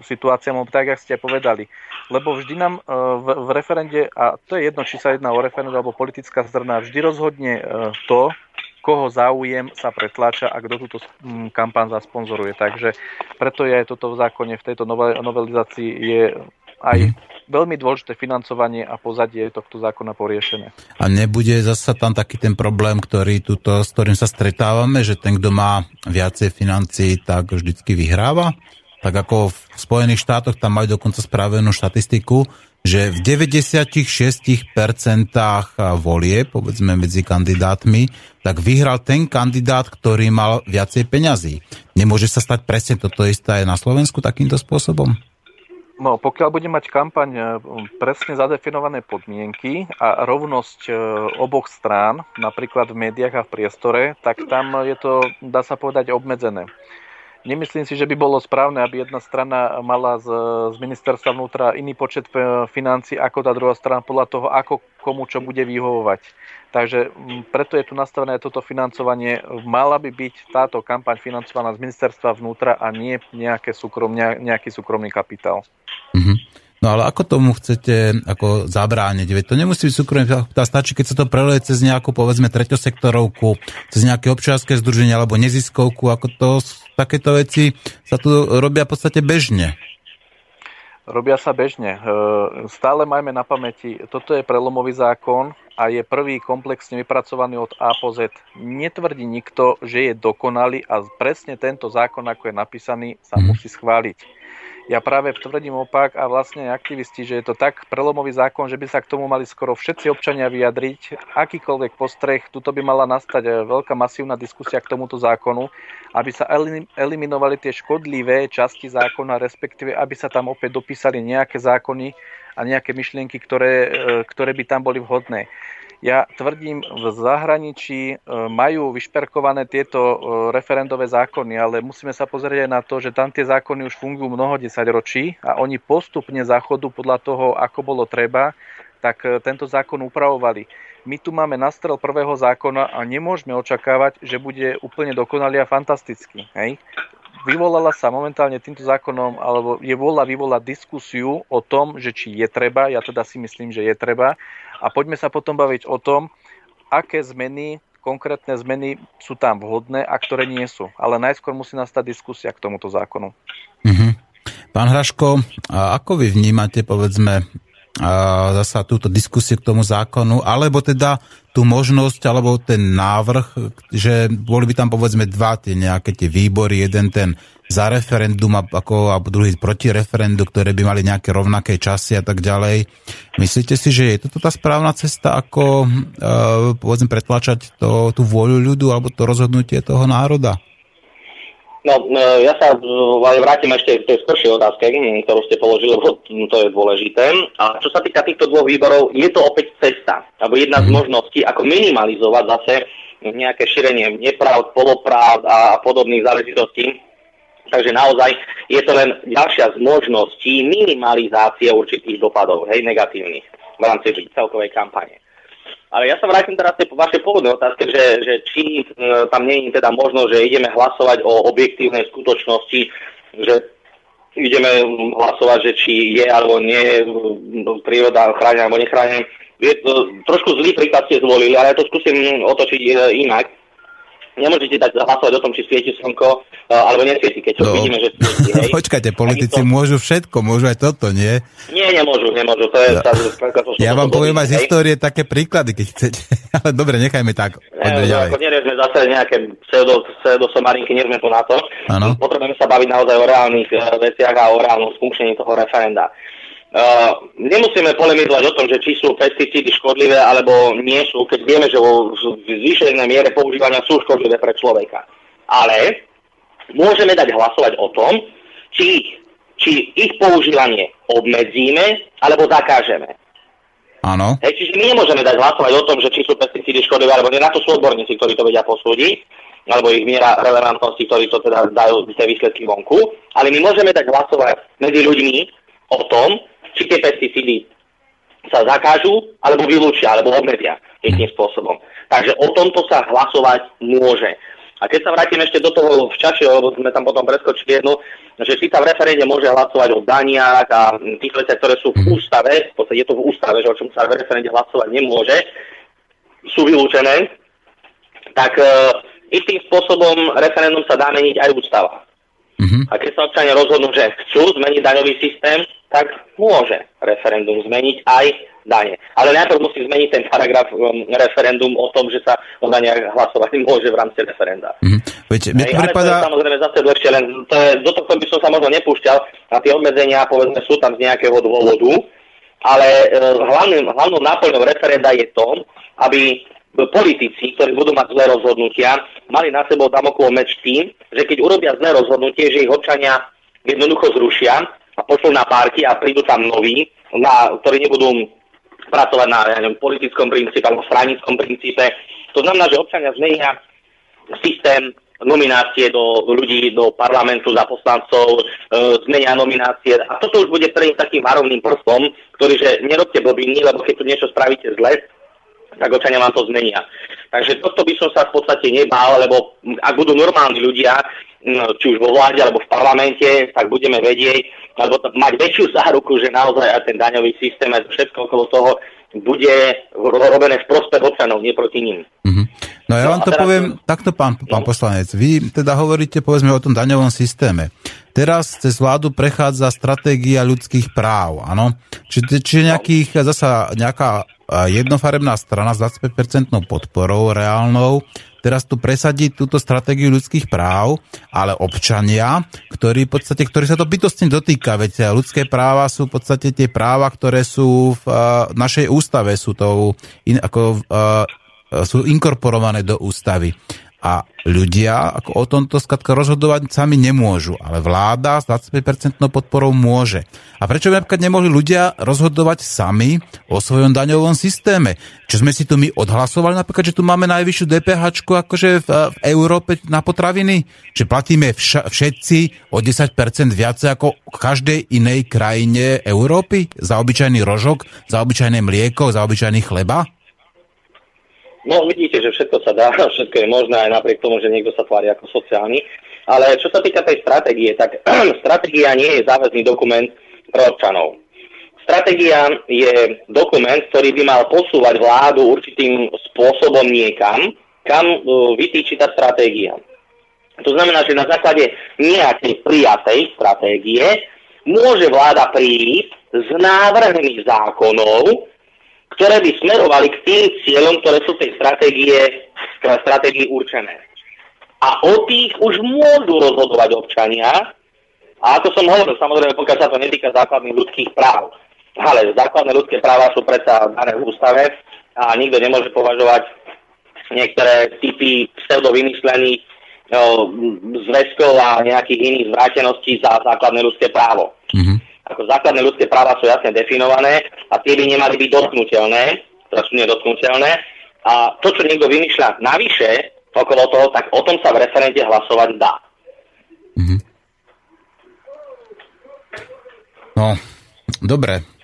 situáciám, tak ako ste povedali. Lebo vždy nám v, v referende, a to je jedno, či sa jedná o referendum alebo politická strana, vždy rozhodne to, koho záujem sa pretláča a kto túto kampaň zasponzoruje. Takže preto je aj toto v zákone, v tejto novelizácii je aj veľmi dôležité financovanie a pozadie tohto zákona poriešené. A nebude zasa tam taký ten problém, ktorý tuto, s ktorým sa stretávame, že ten, kto má viacej financií, tak vždycky vyhráva? Tak ako v Spojených štátoch tam majú dokonca spravenú štatistiku, že v 96% volie, povedzme medzi kandidátmi, tak vyhral ten kandidát, ktorý mal viacej peňazí. Nemôže sa stať presne toto isté aj na Slovensku takýmto spôsobom? No, pokiaľ bude mať kampaň e, presne zadefinované podmienky a rovnosť e, oboch strán, napríklad v médiách a v priestore, tak tam je to, dá sa povedať, obmedzené. Nemyslím si, že by bolo správne, aby jedna strana mala z, z ministerstva vnútra iný počet e, financí ako tá druhá strana podľa toho, ako komu čo bude vyhovovať. Takže preto je tu nastavené toto financovanie. Mala by byť táto kampaň financovaná z ministerstva vnútra a nie nejaké súkrom, nejaký súkromný kapitál. Mm-hmm. No ale ako tomu chcete ako zabrániť? Veď to nemusí byť súkromný kapitál, stačí, keď sa to preleje cez nejakú, povedzme, treťosektorovku, cez nejaké občianske združenie alebo neziskovku, ako to takéto veci sa tu robia v podstate bežne. Robia sa bežne. E, stále majme na pamäti, toto je prelomový zákon a je prvý komplexne vypracovaný od A po Z. Netvrdí nikto, že je dokonalý a presne tento zákon, ako je napísaný, sa mhm. musí schváliť ja práve tvrdím opak a vlastne aktivisti, že je to tak prelomový zákon, že by sa k tomu mali skoro všetci občania vyjadriť. Akýkoľvek postreh, tuto by mala nastať eh, veľká masívna diskusia k tomuto zákonu, aby sa eliminovali tie škodlivé časti zákona, respektíve aby sa tam opäť dopísali nejaké zákony a nejaké myšlienky, ktoré, eh, ktoré by tam boli vhodné. Ja tvrdím, v zahraničí e, majú vyšperkované tieto e, referendové zákony, ale musíme sa pozrieť aj na to, že tam tie zákony už fungujú mnoho desaťročí a oni postupne záchodu podľa toho, ako bolo treba, tak e, tento zákon upravovali. My tu máme nastrel prvého zákona a nemôžeme očakávať, že bude úplne dokonalý a fantastický. Hej? vyvolala sa momentálne týmto zákonom, alebo je vôľa vyvolať diskusiu o tom, že či je treba, ja teda si myslím, že je treba, a poďme sa potom baviť o tom, aké zmeny, konkrétne zmeny sú tam vhodné a ktoré nie sú. Ale najskôr musí nastať diskusia k tomuto zákonu. Mm-hmm. Pán Hraško, ako vy vnímate, povedzme, zasa túto diskusiu k tomu zákonu, alebo teda tú možnosť, alebo ten návrh, že boli by tam povedzme dva tie nejaké tie výbory, jeden ten za referendum a, ako, a druhý proti referendu, ktoré by mali nejaké rovnaké časy a tak ďalej. Myslíte si, že je toto tá správna cesta, ako uh, povedzme pretlačať to, tú vôľu ľudu alebo to rozhodnutie toho národa? No, e, ja sa ale vrátim ešte k tej skoršej otázke, ktorú ste položili, lebo to je dôležité. A čo sa týka týchto dvoch výborov, je to opäť cesta, alebo jedna z mhm. možností, ako minimalizovať zase nejaké šírenie nepravd, polopravd a podobných záležitostí. Takže naozaj je to len ďalšia z možností minimalizácie určitých dopadov, hej, negatívnych v rámci celkovej kampane. Ale ja sa vrátim teraz tej vašej pôvodnej otázke, že, že či e, tam nie je teda možno, že ideme hlasovať o objektívnej skutočnosti, že ideme hlasovať, že či je alebo nie je príroda chránená alebo nechránená. Trošku zlý príklad ste zvolili, ale ja to skúsim otočiť e, inak nemôžete dať hlasovať o tom, či svieti slnko uh, alebo nesvieti, keď no. vidíme, že svieti. Hej. Počkajte, politici to... môžu všetko, môžu aj toto, nie? Nie, nemôžu, nemôžu. To je, no. tá, tá, to, ja vám poviem aj z histórie také príklady, keď chcete. Ale dobre, nechajme tak. Ne, ďalej. Ako sme zase nejaké pseudo, pseudosomarinky, nie sme tu na to. Ano. Potrebujeme sa baviť naozaj o reálnych uh, veciach a o reálnom funkčení toho referenda. Uh, nemusíme polemizovať o tom, že či sú pesticídy škodlivé alebo nie sú, keď vieme, že vo zvýšenej miere používania sú škodlivé pre človeka. Ale môžeme dať hlasovať o tom, či, či ich používanie obmedzíme alebo zakážeme. Áno. Hej, čiže my nemôžeme dať hlasovať o tom, že či sú pesticídy škodlivé alebo nie. Na to sú odborníci, ktorí to vedia posúdiť alebo ich miera relevantnosti, ktorí to teda dajú tie výsledky vonku. Ale my môžeme dať hlasovať medzi ľuďmi o tom, či tie pesticídy sa zakážu, alebo vylúčia, alebo obmedzia jedným spôsobom. Takže o tomto sa hlasovať môže. A keď sa vrátim ešte do toho včasieho, lebo sme tam potom preskočili jednu, že si sa v referende môže hlasovať o daniach a tých veciach, ktoré sú v ústave, v podstate je to v ústave, že o čom sa v referende hlasovať nemôže, sú vylúčené, tak e, istým spôsobom referendum sa dá meniť aj ústava. Mm-hmm. A keď sa občania rozhodnú, že chcú zmeniť daňový systém, tak môže referendum zmeniť aj dane. Ale najprv musí zmeniť ten paragraf um, referendum o tom, že sa o daniach hlasovať môže v rámci referenda. Mm-hmm. Veď, Hej, ale pripadá... to je samozrejme zase dlhšie, len to je, do tohto by som sa možno nepúšťal a tie obmedzenia povedzme sú tam z nejakého dôvodu, ale e, hlavným, hlavnou náplňou referenda je to, aby politici, ktorí budú mať zlé rozhodnutia, mali na sebou Damoklov meč tým, že keď urobia zlé rozhodnutie, že ich občania jednoducho zrušia, a pošlú na párky a prídu tam noví, na, ktorí nebudú pracovať na ja neviem, politickom princípe alebo stranickom princípe. To znamená, že občania zmenia systém nominácie do ľudí do parlamentu za poslancov, e, zmenia nominácie. A toto už bude pre nich takým varovným prstom, ktorý, že nerobte blbiny, lebo keď tu niečo spravíte zle, tak občania vám to zmenia. Takže toto by som sa v podstate nebál, lebo ak budú normálni ľudia, či už vo vláde alebo v parlamente, tak budeme vedieť, alebo mať väčšiu záruku, že naozaj aj ten daňový systém a všetko okolo toho bude robené v prospech občanov, nie proti ním. Mm-hmm. No ja no, vám to poviem takto, pán, pán no. poslanec. Vy teda hovoríte, povedzme, o tom daňovom systéme. Teraz cez vládu prechádza stratégia ľudských práv, áno? Čiže či nejakých, zasa nejaká jednofarebná strana s 25% podporou reálnou teraz tu presadiť túto stratégiu ľudských práv, ale občania, ktorí v podstate, ktorí sa to bytostne dotýka, veď ľudské práva sú v podstate tie práva, ktoré sú v uh, našej ústave, sú to in, ako uh, sú inkorporované do ústavy. A ľudia ako o tomto skladka rozhodovať sami nemôžu, ale vláda s 25% podporou môže. A prečo by napríklad nemohli ľudia rozhodovať sami o svojom daňovom systéme? Čo sme si tu my odhlasovali napríklad, že tu máme najvyššiu DPH akože v, v Európe na potraviny? Že platíme vša, všetci o 10% viac ako v každej inej krajine Európy? Za obyčajný rožok, za obyčajné mlieko, za obyčajný chleba? No vidíte, že všetko sa dá, všetko je možné aj napriek tomu, že niekto sa tvári ako sociálny. Ale čo sa týka tej stratégie, tak stratégia nie je záväzný dokument pre občanov. Stratégia je dokument, ktorý by mal posúvať vládu určitým spôsobom niekam, kam uh, vytýči tá stratégia. To znamená, že na základe nejakej prijatej stratégie môže vláda prísť s návrhmi zákonov, ktoré by smerovali k tým cieľom, ktoré sú tej stratégie, stratégii určené. A o tých už môžu rozhodovať občania, a ako som hovoril, samozrejme, pokiaľ sa to netýka základných ľudských práv. Ale základné ľudské práva sú predsa dané v ústave a nikto nemôže považovať niektoré typy pseudovymyslených no, zväzkov a nejakých iných zvráteností za základné ľudské právo. Mm-hmm ako základné ľudské práva sú jasne definované a tie by nemali byť dotknutelné, teda sú nedotknutelné. A to, čo niekto vymýšľa navyše okolo toho, tak o tom sa v referente hlasovať dá. Mm-hmm. No, dobre.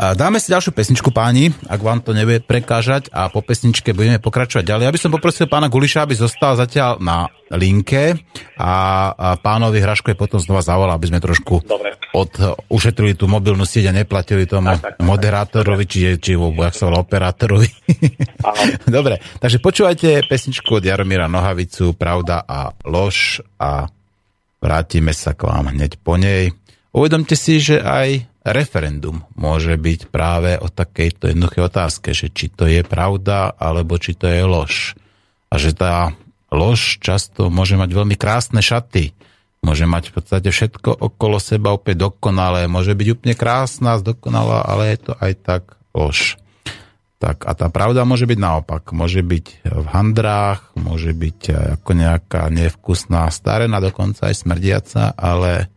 Dáme si ďalšiu pesničku, páni, ak vám to nevie prekážať a po pesničke budeme pokračovať ďalej. Ja by som poprosil pána Guliša, aby zostal zatiaľ na linke a, pánovi Hraškovi potom znova zavolal, aby sme trošku Dobre. Od, ušetrili tú mobilnú sieť a neplatili tomu tak, tak, moderátorovi, či, či jak sa volá, operátorovi. Dobre, takže počúvajte pesničku od Jaromíra Nohavicu, Pravda a lož a vrátime sa k vám hneď po nej. Uvedomte si, že aj referendum môže byť práve o takejto jednoduché otázke, že či to je pravda, alebo či to je lož. A že tá lož často môže mať veľmi krásne šaty, môže mať v podstate všetko okolo seba opäť dokonalé, môže byť úplne krásna, zdokonalá, ale je to aj tak lož. Tak a tá pravda môže byť naopak. Môže byť v handrách, môže byť ako nejaká nevkusná starená, dokonca aj smrdiaca, ale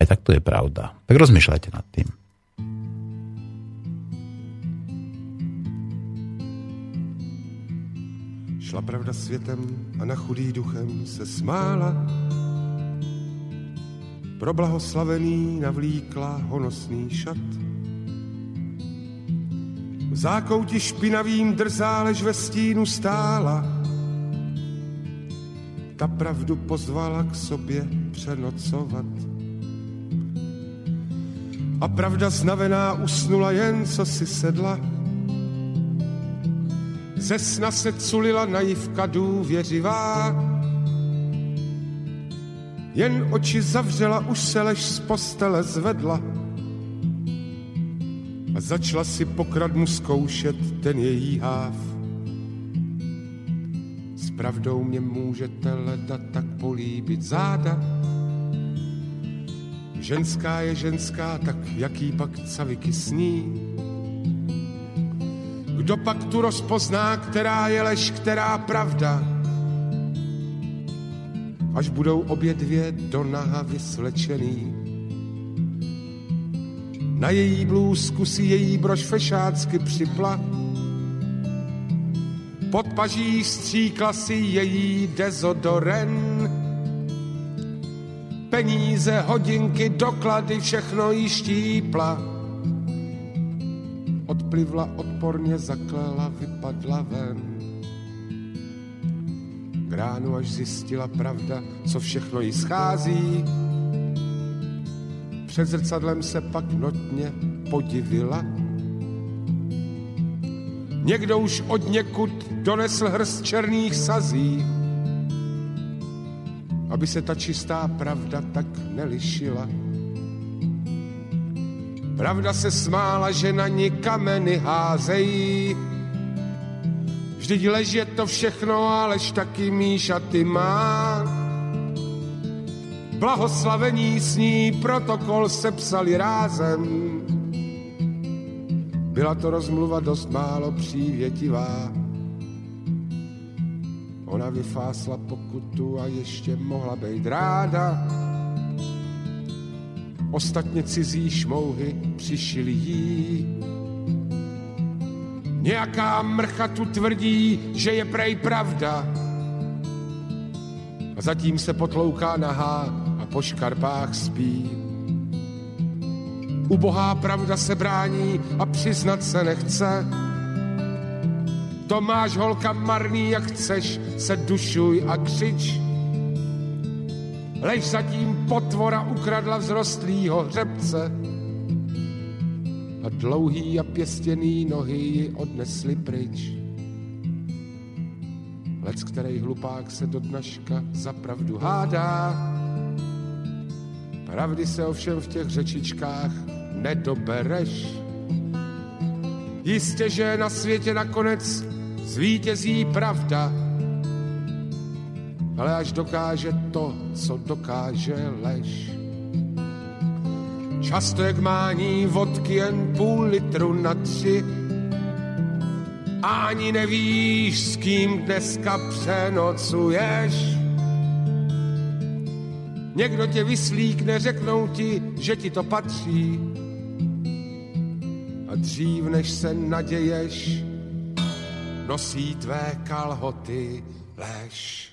aj tak to je pravda. Tak rozmýšľajte nad tým. Šla pravda světem a na chudý duchem se smála. Pro blahoslavený navlíkla honosný šat. V zákouti špinavým drzá, lež ve stínu stála. Ta pravdu pozvala k sobě přenocovat a pravda znavená usnula jen, co si sedla. Ze sna se culila naivka důvěřivá, jen oči zavřela, už se lež z postele zvedla a začala si pokradmu zkoušet ten její háv. S pravdou mě můžete leda tak políbit záda, Ženská je ženská, tak jaký pak caviky sní? Kdo pak tu rozpozná, která je lež, která pravda? Až budou obě dvě do naha vysvlečený. Na její blůzku si její brož fešácky připla. Pod paží stříkla si její dezodoren peníze, hodinky, doklady, všechno jí štípla. Odplivla, odporně zaklela, vypadla ven. K ránu až zjistila pravda, co všechno jí schází. Před zrcadlem se pak notně podivila. Někdo už od někud donesl hrst černých sazí, aby se ta čistá pravda tak nelišila. Pravda se smála, že na ní kameny házejí. Vždyť leží to všechno, alež taky Míša ty má. Blahoslavení s ní protokol sepsali rázem. Byla to rozmluva dost málo přívětivá. Ona vyfásla pokutu a ještě mohla být ráda. Ostatně cizí šmouhy přišili jí. Nějaká mrcha tu tvrdí, že je prej pravda. A zatím se potlouká nahá a po škarpách spí. Ubohá pravda se brání a přiznat se nechce. To máš holka marný, jak chceš, se dušuj a křič. Lež zatím potvora ukradla vzrostlýho hřebce a dlouhý a pěstěný nohy ji odnesli pryč. Lec, který hlupák se do dnaška za pravdu hádá, pravdy se ovšem v těch řečičkách nedobereš. Jistě, že na světě nakonec zvítězí pravda, ale až dokáže to, co dokáže lež. Často jak mání vodky jen půl litru na tři, ani nevíš, s kým dneska přenocuješ. Někdo tě vyslíkne, řeknou ti, že ti to patří. A dřív, než se naděješ, nosí tvé kalhoty lež.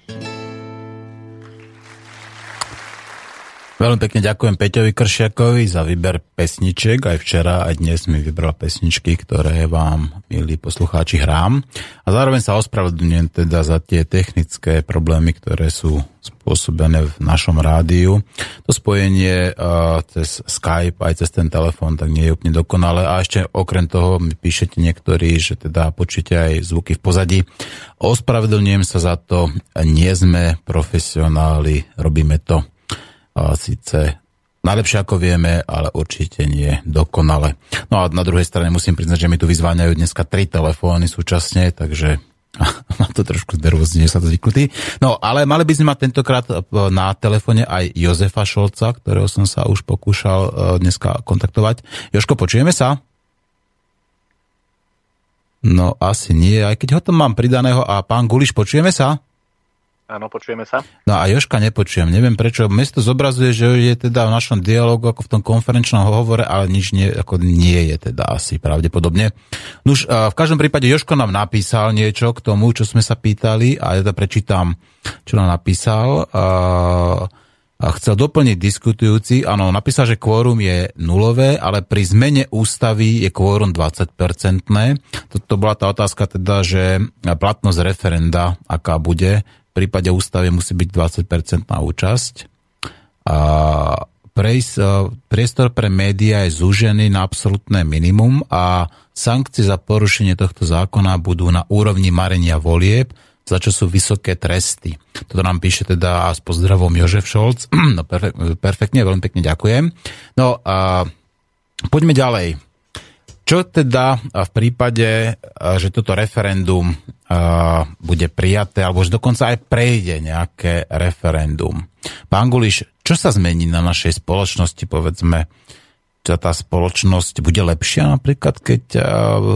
Veľmi pekne ďakujem Peťovi Kršiakovi za výber pesniček. Aj včera, aj dnes mi vybral pesničky, ktoré vám, milí poslucháči, hrám. A zároveň sa ospravedlňujem teda za tie technické problémy, ktoré sú spôsobené v našom rádiu. To spojenie uh, cez Skype aj cez ten telefón tak nie je úplne dokonalé. A ešte okrem toho mi píšete niektorí, že teda počujete aj zvuky v pozadí. Ospravedlňujem sa za to. Nie sme profesionáli, robíme to a síce najlepšie ako vieme, ale určite nie dokonale. No a na druhej strane musím priznať, že mi tu vyzváňajú dneska tri telefóny súčasne, takže ma to trošku znervozne, sa to zvyknutý. No, ale mali by sme mať tentokrát e, na telefóne aj Jozefa Šolca, ktorého som sa už pokúšal e, dneska kontaktovať. Joško, počujeme sa? No, asi nie, aj keď ho tam mám pridaného. A pán Guliš, počujeme sa? Áno, počujeme sa. No a Joška nepočujem. Neviem prečo. Mesto zobrazuje, že je teda v našom dialogu ako v tom konferenčnom hovore, ale nič nie, ako nie je teda asi pravdepodobne. Nuž, v každom prípade Joško nám napísal niečo k tomu, čo sme sa pýtali a ja to prečítam, čo nám napísal. A chcel doplniť diskutujúci, áno, napísal, že kvórum je nulové, ale pri zmene ústavy je kvórum 20-percentné. Toto bola tá otázka teda, že platnosť referenda, aká bude, prípade ústavy musí byť 20% účasť. A e, priestor pre médiá je zúžený na absolútne minimum a sankcie za porušenie tohto zákona budú na úrovni marenia volieb, za čo sú vysoké tresty. Toto nám píše teda s pozdravom Jožef Šolc. No perfek, perfektne, veľmi pekne ďakujem. No a poďme ďalej. Čo teda v prípade, že toto referendum bude prijaté, alebo že dokonca aj prejde nejaké referendum? Pán Guliš, čo sa zmení na našej spoločnosti, povedzme, čo tá spoločnosť bude lepšia napríklad, keď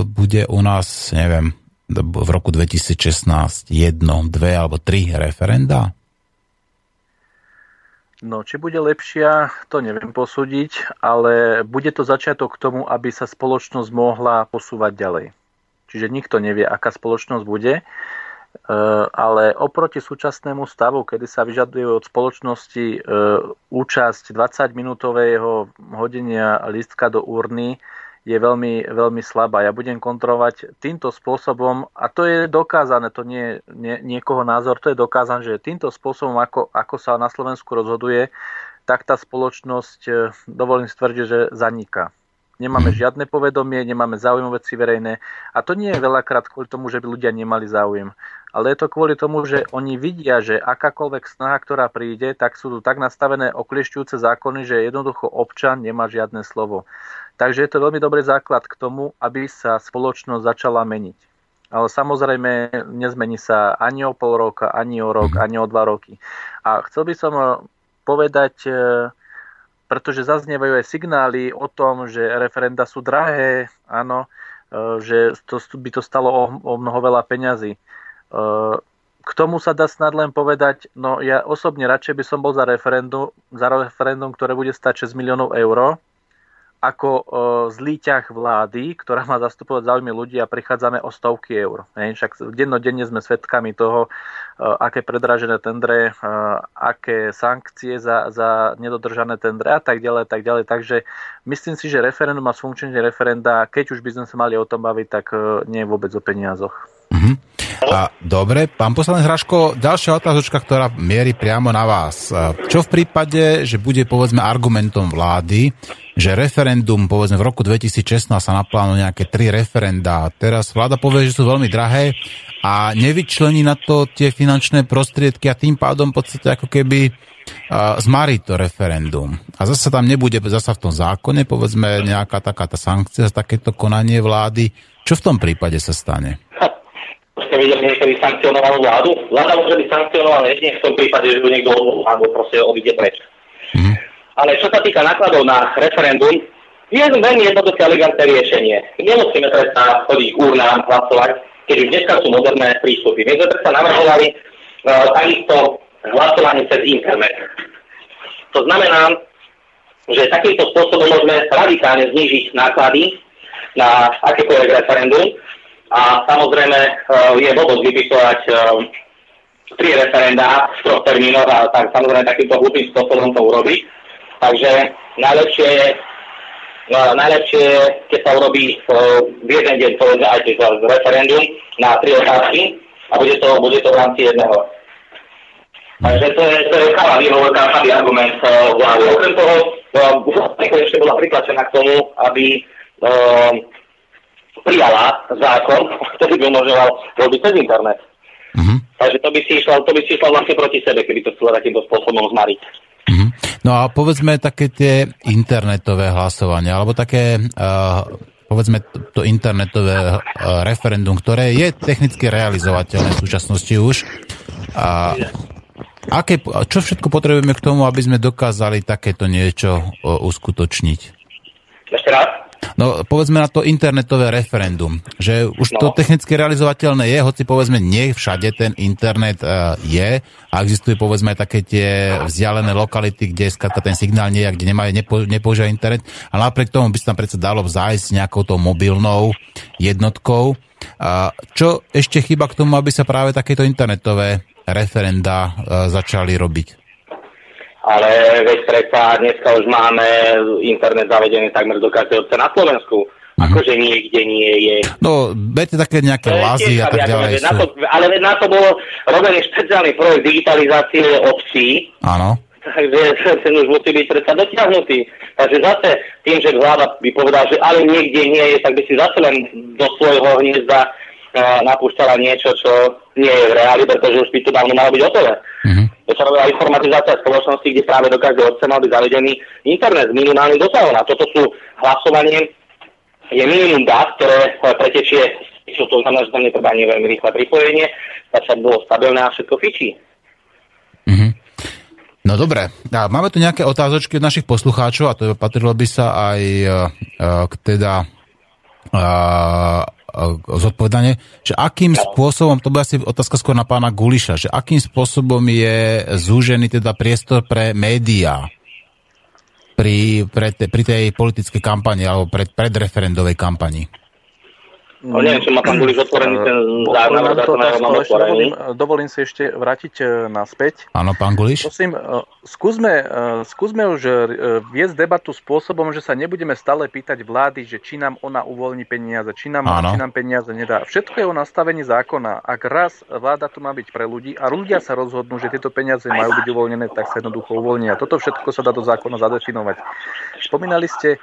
bude u nás, neviem, v roku 2016 jedno, dve alebo tri referenda? No, či bude lepšia, to neviem posúdiť, ale bude to začiatok k tomu, aby sa spoločnosť mohla posúvať ďalej. Čiže nikto nevie, aká spoločnosť bude, e, ale oproti súčasnému stavu, kedy sa vyžaduje od spoločnosti e, účasť 20-minútového hodenia lístka do urny, je veľmi, veľmi slabá. Ja budem kontrolovať týmto spôsobom, a to je dokázané, to nie je nie, niekoho názor, to je dokázané, že týmto spôsobom, ako, ako sa na Slovensku rozhoduje, tak tá spoločnosť, e, dovolím stvrdiť, že zaniká. Nemáme mm. žiadne povedomie, nemáme záujem veci verejné. A to nie je veľakrát kvôli tomu, že by ľudia nemali záujem. Ale je to kvôli tomu, že oni vidia, že akákoľvek snaha, ktorá príde, tak sú tu tak nastavené okliešťujúce zákony, že jednoducho občan nemá žiadne slovo. Takže je to veľmi dobrý základ k tomu, aby sa spoločnosť začala meniť. Ale samozrejme nezmení sa ani o pol roka, ani o rok, ani o dva roky. A chcel by som povedať pretože zaznievajú aj signály o tom, že referenda sú drahé, áno, e, že to, by to stalo o, o mnoho veľa peňazí. E, k tomu sa dá snad len povedať, no ja osobne radšej by som bol za referendum, za referendum, ktoré bude stať 6 miliónov eur, ako e, zlý ťah vlády, ktorá má zastupovať záujmy ľudí a prichádzame o stovky eur. Hej, však dennodenne sme svedkami toho, e, aké predražené tendre, e, aké sankcie za, za nedodržané tendre a tak ďalej, tak ďalej. Takže myslím si, že referendum a funkčenie referenda, keď už by sme sa mali o tom baviť, tak nie je vôbec o peniazoch. Mm-hmm. A, dobre, pán poslanec Hraško, ďalšia otázočka, ktorá mierí priamo na vás. Čo v prípade, že bude povedzme argumentom vlády, že referendum, povedzme v roku 2016 sa naplánu nejaké tri referenda. Teraz vláda povie, že sú veľmi drahé a nevyčlení na to tie finančné prostriedky a tým pádom v podstate ako keby uh, zmarí to referendum. A zase tam nebude zase v tom zákone, povedzme, nejaká taká tá sankcia za takéto konanie vlády. Čo v tom prípade sa stane? Už ste videli niekedy sankcionovanú vládu? Vláda môže byť sankcionovaná jedine v tom prípade, že ju niekto odvolá, alebo proste odíde preč. Mm-hmm. Ale čo sa týka nákladov na referendum, je veľmi jednoduché elegantné riešenie. Nemusíme predsa chodiť k urnám hlasovať, keď už dneska sú moderné prístupy. My sme predsa navrhovali uh, takisto hlasovanie cez internet. To znamená, že takýmto spôsobom môžeme radikálne znižiť náklady na akékoľvek referendum a samozrejme uh, je blbosť vypisovať uh, tri referenda v troch termínoch a tak samozrejme takýmto hlupým spôsobom to urobiť. Takže najlepšie je, no, najlepšie je, keď sa urobí v jeden deň, povedzme aj z referendum na tri otázky a bude to, bude to v rámci jedného. Takže to je, to je chala výhovorka, chalý argument vlády. Okrem toho, uh, ešte bola pritlačená k tomu, aby prijala zákon, ktorý by umožňoval robiť cez internet. Uh-huh. Takže to by si išlo, to by si išlo vlastne proti sebe, keby to chcelo takýmto spôsobom zmariť. Uh-huh. No a povedzme také tie internetové hlasovania, alebo také, uh, povedzme to internetové uh, referendum, ktoré je technicky realizovateľné v súčasnosti už. A aké, čo všetko potrebujeme k tomu, aby sme dokázali takéto niečo uh, uskutočniť? Ešte raz? No povedzme na to internetové referendum, že už no. to technicky realizovateľné je, hoci povedzme nie všade ten internet uh, je a existujú povedzme aj také tie vzdialené lokality, kde skladka ten signál nie je, kde nemajú, nepo, nepoužíva internet a napriek tomu by sa tam predsa dalo zájsť nejakou tou mobilnou jednotkou. Uh, čo ešte chyba k tomu, aby sa práve takéto internetové referenda uh, začali robiť? Ale veď predsa dneska už máme internet zavedený takmer do každého obce na Slovensku. Mhm. Akože niekde nie je. No, viete také nejaké lázy a tak ďalej. Na to, ale na to bol robený špeciálny projekt digitalizácie obcí. Áno. Takže ten už musí byť predsa dotiahnutý. Takže zase tým, že vláda by povedal, že ale niekde nie je, tak by si zase len do svojho hniezda napúšťala niečo, čo nie je v reáli, pretože už by to dávno malo byť hotové. To sa robila informatizácia spoločnosti, kde práve do každého obce mal byť zavedený internet s minimálnym dosahom. A toto sú hlasovanie, je minimum dát, ktoré pretečie, čo to znamená, že tam netreba ani veľmi rýchle pripojenie, tak sa bolo stabilné a všetko fičí. Mm-hmm. No dobre, a máme tu nejaké otázočky od našich poslucháčov a to patrilo by sa aj uh, k teda zodpovedanie, že akým spôsobom, to bude asi otázka skôr na pána Guliša, že akým spôsobom je zúžený teda priestor pre médiá pri, pre te, pri tej politickej kampani alebo pred, predreferendovej kampani? No, neviem, či má pán Guliš otvorený ten zároveň, dovolím, dovolím si ešte vrátiť e, naspäť. Áno, pán Guliš. Prosím, skúsme, skúsme už viesť debatu spôsobom, že sa nebudeme stále pýtať vlády, že či nám ona uvoľní peniaze, či nám, či nám peniaze nedá. Všetko je o nastavení zákona. Ak raz vláda tu má byť pre ľudí a ľudia sa rozhodnú, že tieto peniaze majú byť uvoľnené, tak sa jednoducho uvoľnia. Toto všetko sa dá do zákona zadefinovať. Spomínali ste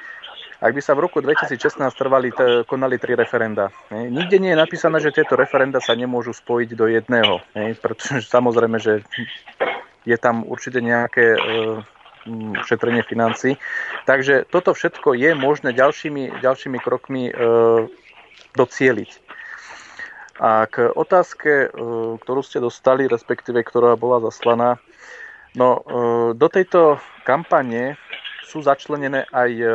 ak by sa v roku 2016 trvali, t- konali tri referenda. Ne? Nikde nie je napísané, že tieto referenda sa nemôžu spojiť do jedného, ne? pretože samozrejme, že je tam určite nejaké e, šetrenie financí. Takže toto všetko je možné ďalšími, ďalšími krokmi e, docieliť. A k otázke, e, ktorú ste dostali, respektíve ktorá bola zaslaná, no e, do tejto kampane sú začlenené aj e,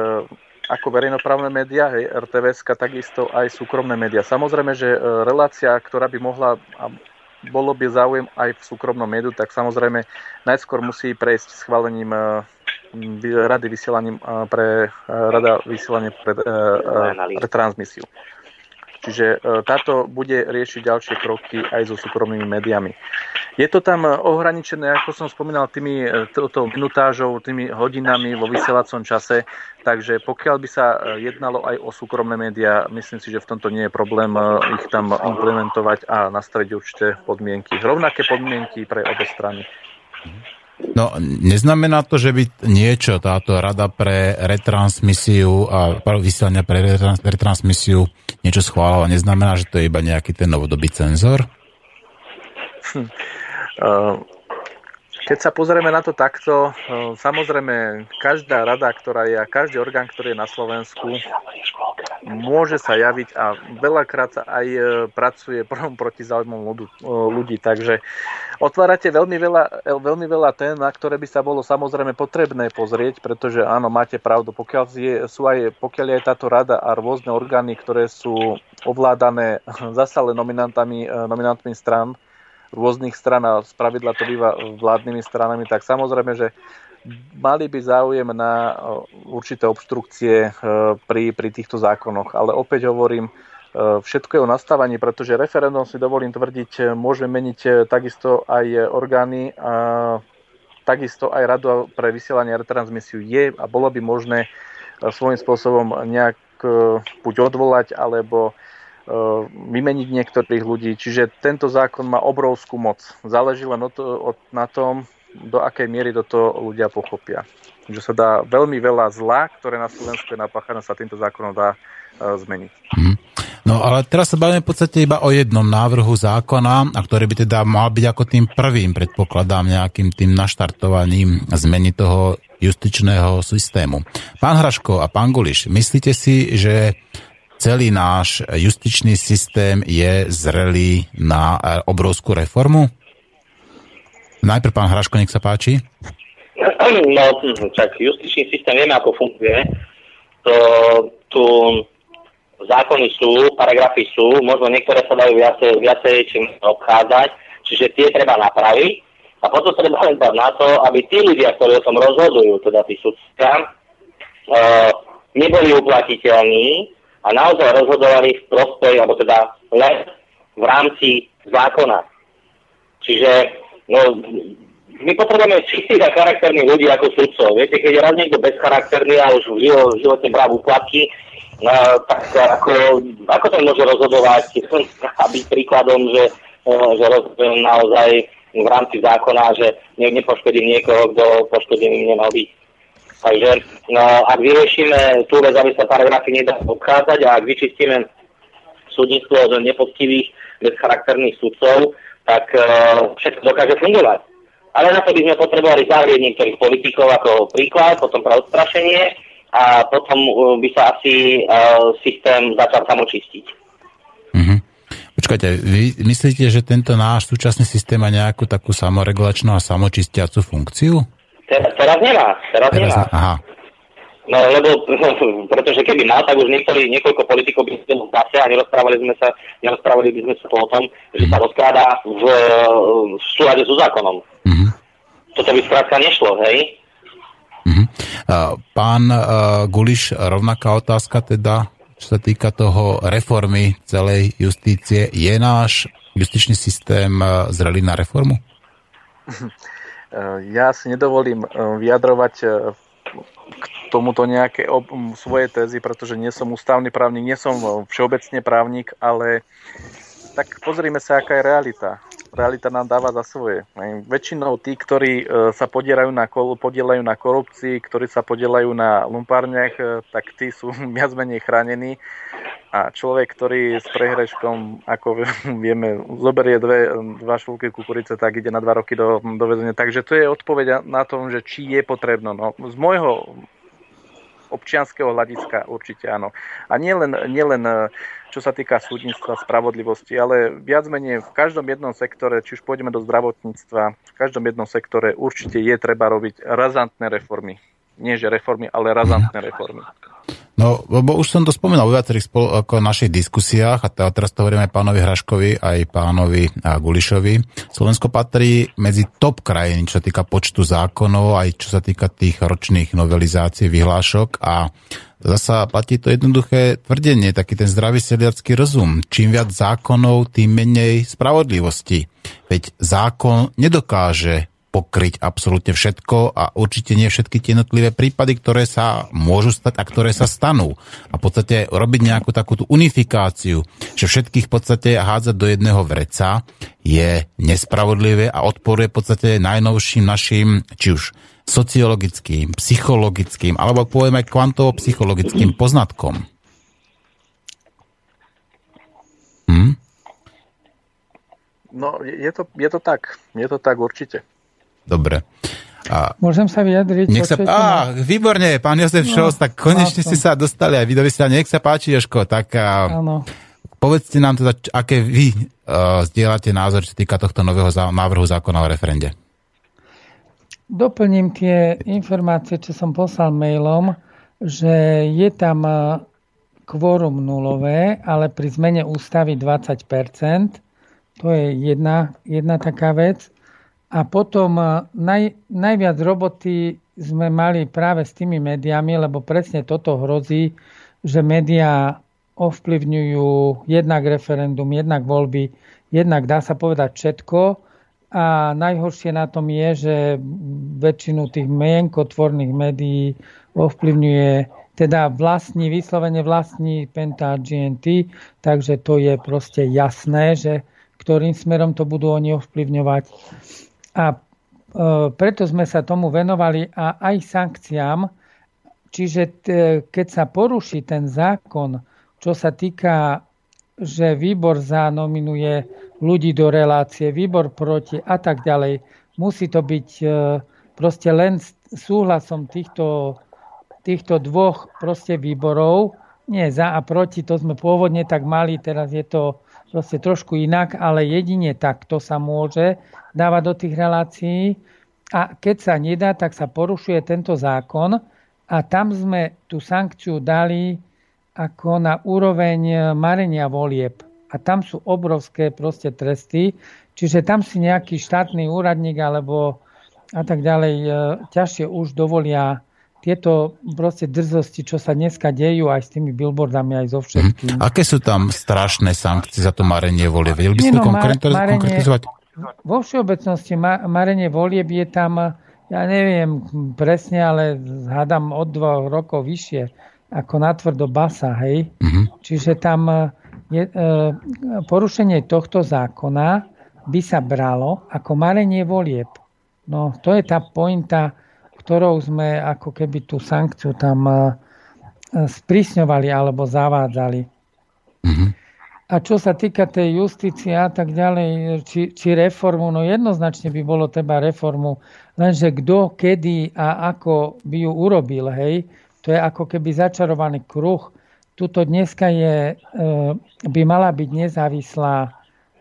ako verejnoprávne médiá, hej, RTVS, takisto aj súkromné médiá. Samozrejme, že e, relácia, ktorá by mohla a bolo by záujem aj v súkromnom médiu, tak samozrejme najskôr musí prejsť schválením e, rady vysielaním e, pre rada vysielania pre, pre transmisiu. Čiže táto bude riešiť ďalšie kroky aj so súkromnými médiami. Je to tam ohraničené, ako som spomínal, tými, touto minutážou, tými hodinami vo vysielacom čase, Takže pokiaľ by sa e, jednalo aj o súkromné médiá, myslím si, že v tomto nie je problém e, ich tam implementovať a nastaviť určité podmienky. Rovnaké podmienky pre obe strany. No, neznamená to, že by niečo táto rada pre retransmisiu a vysielania pre retransmisiu niečo schválila. Neznamená, že to je iba nejaký ten novodobý cenzor? Hm. Uh, keď sa pozrieme na to takto, e, samozrejme každá rada, ktorá je a každý orgán, ktorý je na Slovensku, môže sa javiť a veľakrát sa aj e, pracuje prvom proti záujmom ľudí. Takže otvárate veľmi veľa, veľmi veľa tém, na ktoré by sa bolo samozrejme potrebné pozrieť, pretože áno, máte pravdu, pokiaľ je, sú aj, pokiaľ je táto rada a rôzne orgány, ktoré sú ovládané zase nominantami, nominantmi stran, rôznych stran a spravidla to býva vládnymi stranami, tak samozrejme, že mali by záujem na určité obštrukcie e, pri, pri týchto zákonoch. Ale opäť hovorím, e, všetko je o nastavení, pretože referendum si dovolím tvrdiť, e, môže meniť takisto aj orgány, a takisto aj radu pre vysielanie a retransmisiu je a bolo by možné svojím spôsobom nejak buď odvolať, alebo vymeniť niektorých ľudí. Čiže tento zákon má obrovskú moc. Záleží len od, od, na tom, do akej miery do toho ľudia pochopia. Že sa dá veľmi veľa zla, ktoré na Slovensku je napáchané, sa týmto zákonom dá uh, zmeniť. Mm. No ale teraz sa bavíme v podstate iba o jednom návrhu zákona, a ktorý by teda mal byť ako tým prvým, predpokladám, nejakým tým naštartovaním zmeny toho justičného systému. Pán Hraško a pán Guliš, myslíte si, že celý náš justičný systém je zrelý na e, obrovskú reformu? Najprv pán Hraško, nech sa páči. No, čak justičný systém vieme, ako funguje. To, tu zákony sú, paragrafy sú, možno niektoré sa dajú viacej, viacej čím obchádzať, čiže tie treba napraviť. A potom treba len na to, aby tí ľudia, ktorí o tom rozhodujú, teda tí sudcia, uh, neboli uplatiteľní a naozaj rozhodovali v prospech, alebo teda len v rámci zákona. Čiže no, my potrebujeme čistých a charakterných ľudí ako sudcov. Viete, keď je raz niekto bezcharakterný a už v, živo, v živote brá úplatky, no, tak ako, ako to môže rozhodovať a byť príkladom, že, že rozhodujem naozaj v rámci zákona, že ne, nepoškodím niekoho, kto poškodený nemal byť. Takže no, ak vyriešime tú vec, aby sa paragrafy nedá obchádzať a ak vyčistíme súdnictvo od nepoctivých, bezcharakterných sudcov, tak uh, všetko dokáže fungovať. Ale na to by sme potrebovali zavrieť niektorých politikov ako príklad, potom pre odstrašenie a potom uh, by sa asi uh, systém začal samočistiť. Mm-hmm. Počkajte, vy myslíte, že tento náš súčasný systém má nejakú takú samoregulačnú a samočistiacu funkciu? Teraz, teraz nemá. Teraz, teraz nemá. Aha. No lebo, pretože keby mal, tak už niektorí, niekoľko politikov by sme zase a nerozprávali sme sa, nerozprávali by sme sa o tom, že sa mhm. rozkráda v, v súlade so zákonom. Mm-hmm. Toto by skrátka nešlo, hej? Mm-hmm. Pán uh, Guliš, rovnaká otázka teda, čo sa týka toho reformy celej justície. Je náš justičný systém zrelý na reformu? Eh, ja si nedovolím eh, vyjadrovať eh, k tomuto nejaké svoje tézy, pretože nie som ústavný právnik, nie som všeobecne právnik, ale tak pozrime sa, aká je realita. realita nám dáva za svoje. Väčšinou tí, ktorí sa podielajú na, podielajú na korupcii, ktorí sa podielajú na lumpárniach, tak tí sú viac menej chránení a človek, ktorý s prehreškom, ako vieme, zoberie dve, dva švulky kukurice, tak ide na dva roky do, do väzenia. Takže to je odpoveď na tom, že či je potrebno. No, z môjho občianského hľadiska určite áno. A nielen, nielen čo sa týka súdnictva, spravodlivosti, ale viac menej v každom jednom sektore, či už pôjdeme do zdravotníctva, v každom jednom sektore určite je treba robiť razantné reformy. Nie že reformy, ale razantné reformy. No, lebo už som to spomínal vo viacerých spol- ako našich diskusiách a teraz to hovoríme pánovi Hraškovi, aj pánovi Gulišovi. Slovensko patrí medzi top krajín, čo sa týka počtu zákonov, aj čo sa týka tých ročných novelizácií, vyhlášok a zasa platí to jednoduché tvrdenie, taký ten zdravý sediacký rozum. Čím viac zákonov, tým menej spravodlivosti. Veď zákon nedokáže pokryť absolútne všetko a určite nie všetky tie jednotlivé prípady, ktoré sa môžu stať a ktoré sa stanú. A v podstate robiť nejakú takúto unifikáciu, že všetkých v podstate hádzať do jedného vreca je nespravodlivé a odporuje v podstate najnovším našim, či už sociologickým, psychologickým, alebo poviem aj kvantovo-psychologickým poznatkom. Hm? No, je to, je to tak. Je to tak určite. Dobre. A... Môžem sa vyjadriť? Nech sa... Á, výborne, pán Jozef no, Šos, tak konečne ste sa dostali aj vy do vysielania. Nech sa páči, Joško, tak a... povedzte nám teda, aké vy uh, zdieľate názor, čo týka tohto nového zá... návrhu zákona o referende. Doplním tie informácie, čo som poslal mailom, že je tam kvórum nulové, ale pri zmene ústavy 20%. To je jedna, jedna taká vec. A potom eh, naj, najviac roboty sme mali práve s tými médiami, lebo presne toto hrozí, že médiá ovplyvňujú jednak referendum, jednak voľby, jednak dá sa povedať všetko. A najhoršie na tom je, že väčšinu tých mienkotvorných médií ovplyvňuje, teda vlastní, vyslovene vlastní Penta GNT, takže to je proste jasné, že ktorým smerom to budú oni ovplyvňovať. A e, preto sme sa tomu venovali a aj sankciám. Čiže keď sa poruší ten zákon, čo sa týka, že výbor zanominuje ľudí do relácie, výbor proti a tak ďalej, musí to byť e, proste len súhlasom týchto, týchto dvoch proste výborov. Nie za a proti, to sme pôvodne tak mali, teraz je to proste trošku inak, ale jedine takto sa môže dávať do tých relácií. A keď sa nedá, tak sa porušuje tento zákon a tam sme tú sankciu dali ako na úroveň marenia volieb. A tam sú obrovské proste tresty, čiže tam si nejaký štátny úradník alebo a tak ďalej e, ťažšie už dovolia tieto proste drzosti, čo sa dneska dejú aj s tými billboardami, aj so všetkým. Hmm. Aké sú tam strašné sankcie za to marenie volie? Vedeli by ste no, konkretizovať? Vo všeobecnosti ma, marenie volieb je tam, ja neviem presne, ale hádam od dvoch rokov vyššie ako natvrdo basa, hej. Mm-hmm. Čiže tam je, e, porušenie tohto zákona by sa bralo ako marenie volieb. No to je tá pointa, ktorou sme ako keby tú sankciu tam e, sprísňovali alebo zavádzali. Mm-hmm. A čo sa týka tej justície a tak ďalej, či, či reformu, no jednoznačne by bolo treba reformu, lenže kto, kedy a ako by ju urobil, hej, to je ako keby začarovaný kruh. Tuto dneska je, e, by mala byť nezávislá,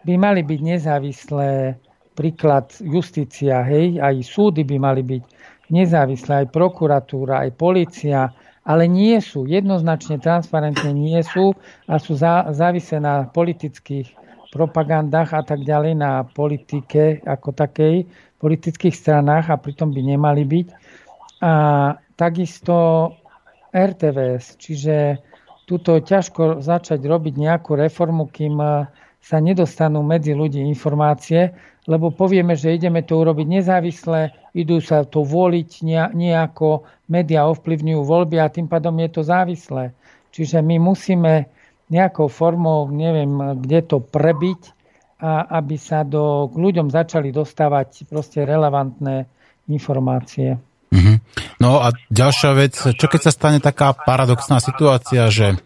by mali byť nezávislé príklad justícia, hej, aj súdy by mali byť nezávislé, aj prokuratúra, aj policia, ale nie sú, jednoznačne transparentne nie sú a sú za, závisé na politických propagandách a tak ďalej, na politike ako takej, politických stranách a pritom by nemali byť. A takisto RTVS, čiže tuto ťažko začať robiť nejakú reformu, kým sa nedostanú medzi ľudí informácie, lebo povieme, že ideme to urobiť nezávisle, idú sa to voliť nejako, médiá ovplyvňujú voľby a tým pádom je to závislé. Čiže my musíme nejakou formou, neviem, kde to prebiť a aby sa do, k ľuďom začali dostávať proste relevantné informácie. Mm-hmm. No a ďalšia vec, čo keď sa stane taká paradoxná situácia, že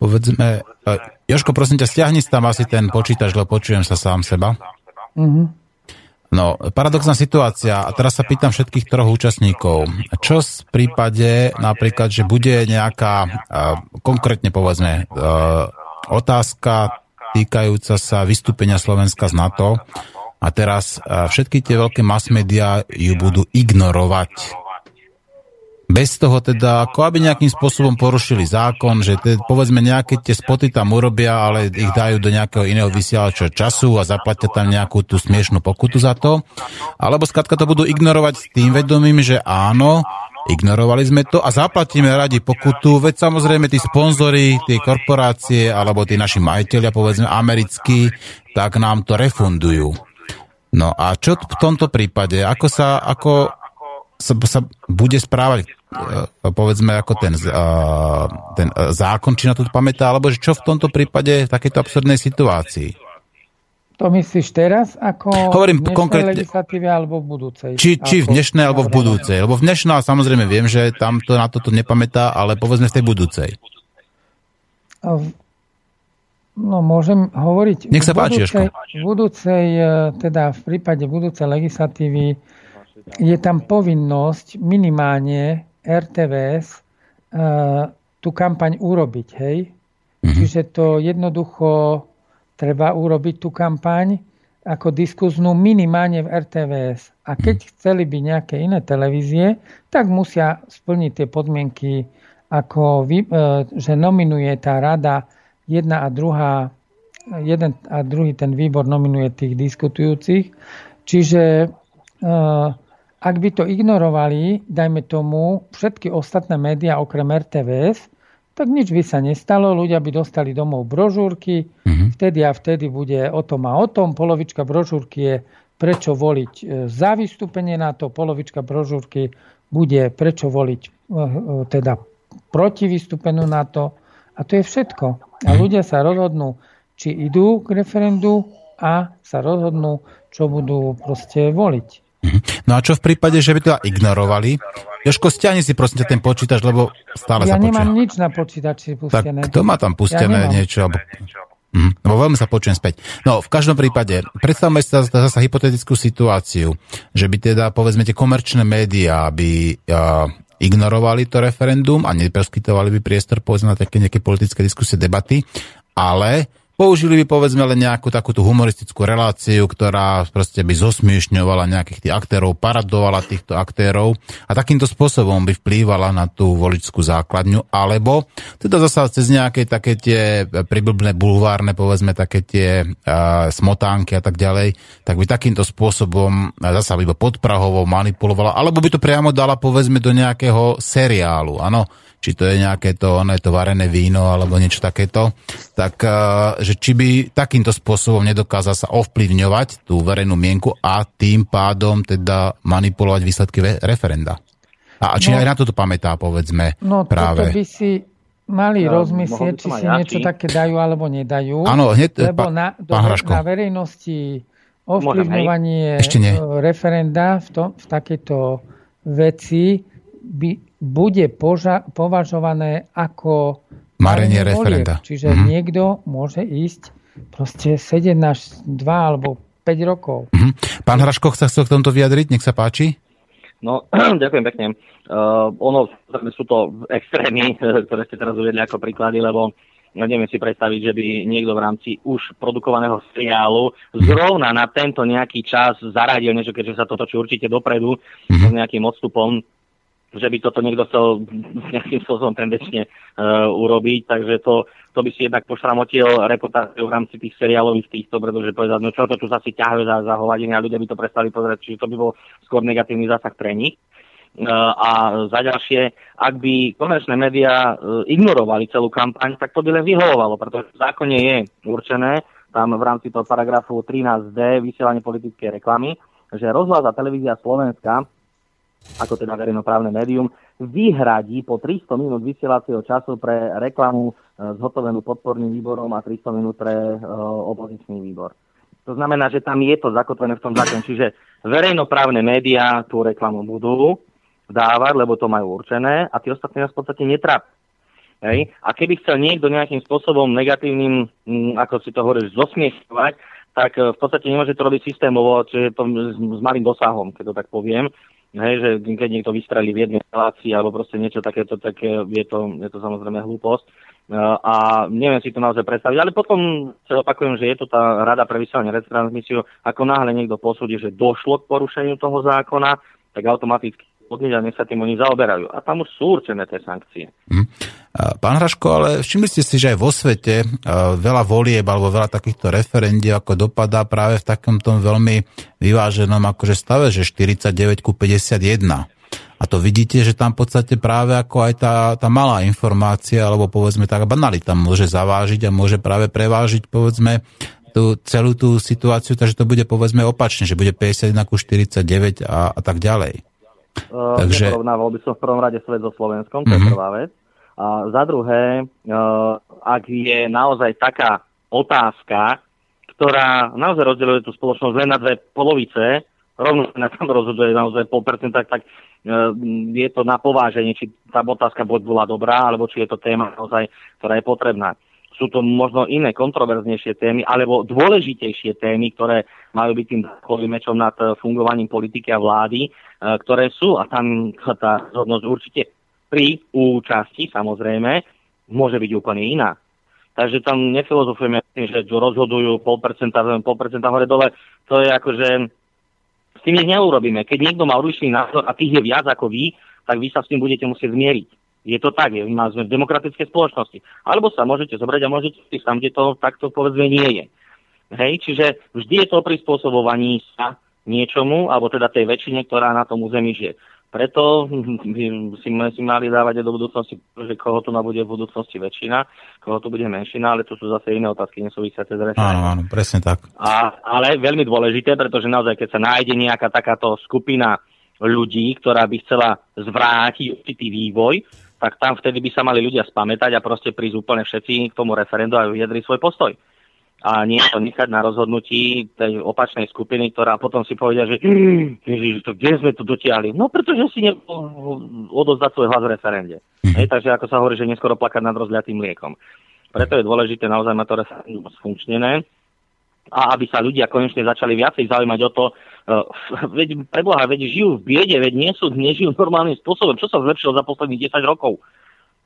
povedzme, e, Joško, prosím ťa, stiahni tam asi ten počítač, lebo počujem sa sám seba. Mm-hmm. No, paradoxná situácia, a teraz sa pýtam všetkých troch účastníkov, čo v prípade napríklad, že bude nejaká, konkrétne povedzme, otázka týkajúca sa vystúpenia Slovenska z NATO? A teraz všetky tie veľké mass media ju budú ignorovať bez toho teda, ako aby nejakým spôsobom porušili zákon, že te, povedzme nejaké tie spoty tam urobia, ale ich dajú do nejakého iného vysielača času a zaplatia tam nejakú tú smiešnú pokutu za to. Alebo skladka to budú ignorovať s tým vedomím, že áno, ignorovali sme to a zaplatíme radi pokutu, veď samozrejme tí sponzory, tie korporácie alebo tí naši majiteľia, povedzme americkí, tak nám to refundujú. No a čo v tomto prípade? Ako sa, ako sa, sa bude správať povedzme ako ten, e, ten e, zákon, či na to pamätá, alebo že čo v tomto prípade v takejto absurdnej situácii? To myslíš teraz, ako Hovorím v konkrétne, legislatíve alebo v budúcej? Či, či v dnešnej alebo v budúcej. Lebo v dnešnej samozrejme viem, že tam to na toto nepamätá, ale povedzme v tej budúcej. No môžem hovoriť. Nech sa páči, budúcej, v budúcej, teda v prípade budúcej legislatívy je tam povinnosť minimálne RTVS eh, tú kampaň urobiť, hej? Mm-hmm. Čiže to jednoducho treba urobiť tú kampaň ako diskuznú minimálne v RTVS. A keď chceli by nejaké iné televízie, tak musia splniť tie podmienky, ako vy, uh, že nominuje tá rada jedna a druhá, jeden a druhý ten výbor nominuje tých diskutujúcich. Čiže uh, ak by to ignorovali, dajme tomu, všetky ostatné médiá okrem RTVS, tak nič by sa nestalo, ľudia by dostali domov brožúrky, mm-hmm. vtedy a vtedy bude o tom a o tom. Polovička brožúrky je prečo voliť e, za vystúpenie na to, polovička brožúrky bude prečo voliť e, e, teda proti vystúpeniu na to. A to je všetko. A mhm. ľudia sa rozhodnú, či idú k referendu a sa rozhodnú, čo budú proste voliť. Mhm. No a čo v prípade, že by to ignorovali? Joško, stiahni si prosím ťa ten počítač, lebo stále ja sa počujem. Ja nemám nič na počítači pustené. Tak kto má tam pustené ja niečo? Alebo... Mhm, lebo veľmi sa počujem späť. No, v každom prípade, predstavme si zase hypotetickú situáciu, že by teda, povedzme, tie komerčné médiá by uh, ignorovali to referendum a nepreskytovali by priestor, povedzme, na také nejaké politické diskusie, debaty, ale Použili by povedzme len nejakú takúto humoristickú reláciu, ktorá proste by zosmiešňovala nejakých tých aktérov, paradovala týchto aktérov a takýmto spôsobom by vplývala na tú voličskú základňu, alebo teda zasa cez nejaké také tie priblbné bulvárne, povedzme také tie uh, smotánky a tak ďalej, tak by takýmto spôsobom zasa by podprahovo manipulovala, alebo by to priamo dala povedzme do nejakého seriálu, áno, či to je nejaké to, ono je to varené víno alebo niečo takéto, tak že či by takýmto spôsobom nedokázal sa ovplyvňovať tú verejnú mienku a tým pádom teda manipulovať výsledky referenda. A či no, aj na toto pamätá, povedzme, no, práve. No, by si mali no, rozmyslieť, či si niečo také dajú alebo nedajú. Áno, hneď, lebo pa, na, do, na verejnosti ovplyvňovanie referenda v, tom, v takejto veci by bude poža- považované ako marenie referenda. Čiže mm-hmm. niekto môže ísť proste sedieť na 2 alebo 5 rokov. Mm-hmm. Pán Hraško sa chcel k tomto vyjadriť, nech sa páči. No, ďakujem pekne. Uh, ono, sú to extrémy, ktoré ste teraz uvedli ako príklady, lebo neviem si predstaviť, že by niekto v rámci už produkovaného seriálu zrovna na tento nejaký čas zaradil niečo, keďže sa to točí určite dopredu mm-hmm. s nejakým odstupom že by toto niekto chcel nejakým spôsobom tendenčne uh, urobiť, takže to, to by si jednak pošramotil reputáciu v rámci tých seriálových týchto, pretože povedať, no čo to tu zase ťahajú za, za hovadiny a ľudia by to prestali pozerať, čiže to by bol skôr negatívny zásah pre nich. Uh, a za ďalšie, ak by komerčné médiá uh, ignorovali celú kampaň, tak to by len vyhovovalo, pretože v zákone je určené, tam v rámci toho paragrafu 13d vysielanie politickej reklamy, že rozhlas a televízia Slovenska ako teda verejnoprávne médium, vyhradí po 300 minút vysielacieho času pre reklamu e, zhotovenú podporným výborom a 300 minút pre uh, opozičný výbor. To znamená, že tam je to zakotvené v tom zákone. Čiže verejnoprávne médiá tú reklamu budú dávať, lebo to majú určené a tí ostatní nás v podstate netrápia. Hej? A keby chcel niekto nejakým spôsobom negatívnym, mm, ako si to hovoríš, zosmiešťovať, tak e, v podstate nemôže to robiť systémovo, čiže to s malým dosahom, keď to tak poviem. Hej, že keď niekto vystrelí v jednej relácii alebo proste niečo takéto, tak je to, je to samozrejme hlúposť. E, a neviem si to naozaj predstaviť, ale potom sa opakujem, že je to tá rada pre vysielanie retransmisiu. Ako náhle niekto posúdi, že došlo k porušeniu toho zákona, tak automaticky odnieť a nech sa tým oni zaoberajú. A tam už sú určené tie sankcie. Hm. Pán Hraško, ale všimli ste si, že aj vo svete veľa volieb alebo veľa takýchto referendí ako dopadá práve v takomto veľmi vyváženom akože stave, že 49 ku 51. A to vidíte, že tam v podstate práve ako aj tá, tá malá informácia, alebo povedzme tá banalita môže zavážiť a môže práve prevážiť povedzme tú celú tú situáciu, takže to bude povedzme opačne, že bude 51 ku 49 a, a tak ďalej. Uh, Takže... Neporovnával by som v prvom rade svet so Slovenskom, to mm-hmm. je mhm. prvá vec. A za druhé, uh, ak je naozaj taká otázka, ktorá naozaj rozdeľuje tú spoločnosť len na dve polovice, rovno na tam rozhoduje naozaj pol percenta, tak uh, je to na pováženie, či tá otázka buď bola dobrá, alebo či je to téma naozaj, ktorá je potrebná sú to možno iné kontroverznejšie témy, alebo dôležitejšie témy, ktoré majú byť tým mečom nad eh, fungovaním politiky a vlády, eh, ktoré sú, a tam tá zhodnosť určite pri účasti samozrejme môže byť úplne iná. Takže tam nefilozofujeme že rozhodujú pol percenta, pol percenta hore dole. To je ako, že s tým nič neurobíme. Keď niekto má odlišný názor a tých je viac ako vy, tak vy sa s tým budete musieť zmieriť. Je to tak, je, sme v demokratickej spoločnosti. Alebo sa môžete zobrať a môžete ísť tam, kde to takto povedzme nie je. Hej, čiže vždy je to o prispôsobovaní sa niečomu, alebo teda tej väčšine, ktorá na tom území žije. Preto si, si mali dávať do budúcnosti, že koho tu bude v budúcnosti väčšina, koho tu bude menšina, ale to sú zase iné otázky nesúvisiace s Áno, áno, presne tak. A, ale veľmi dôležité, pretože naozaj, keď sa nájde nejaká takáto skupina ľudí, ktorá by chcela zvrátiť určitý vývoj, tak tam vtedy by sa mali ľudia spamätať a proste prísť úplne všetci k tomu referendu a vyjadriť svoj postoj. A nie to nechať na rozhodnutí tej opačnej skupiny, ktorá potom si povedia, že ježiš, to kde sme to dotiahli? No pretože si nebol odozdať svoj hlas v referende. Mm. Hej, takže ako sa hovorí, že neskoro plakať nad rozliatým mliekom. Preto je dôležité naozaj mať to referendum sfunkčnené a aby sa ľudia konečne začali viacej zaujímať o to, uh, veď preboha, veď žijú v biede, veď nie sú, nežijú normálnym spôsobom. Čo sa zlepšilo za posledných 10 rokov?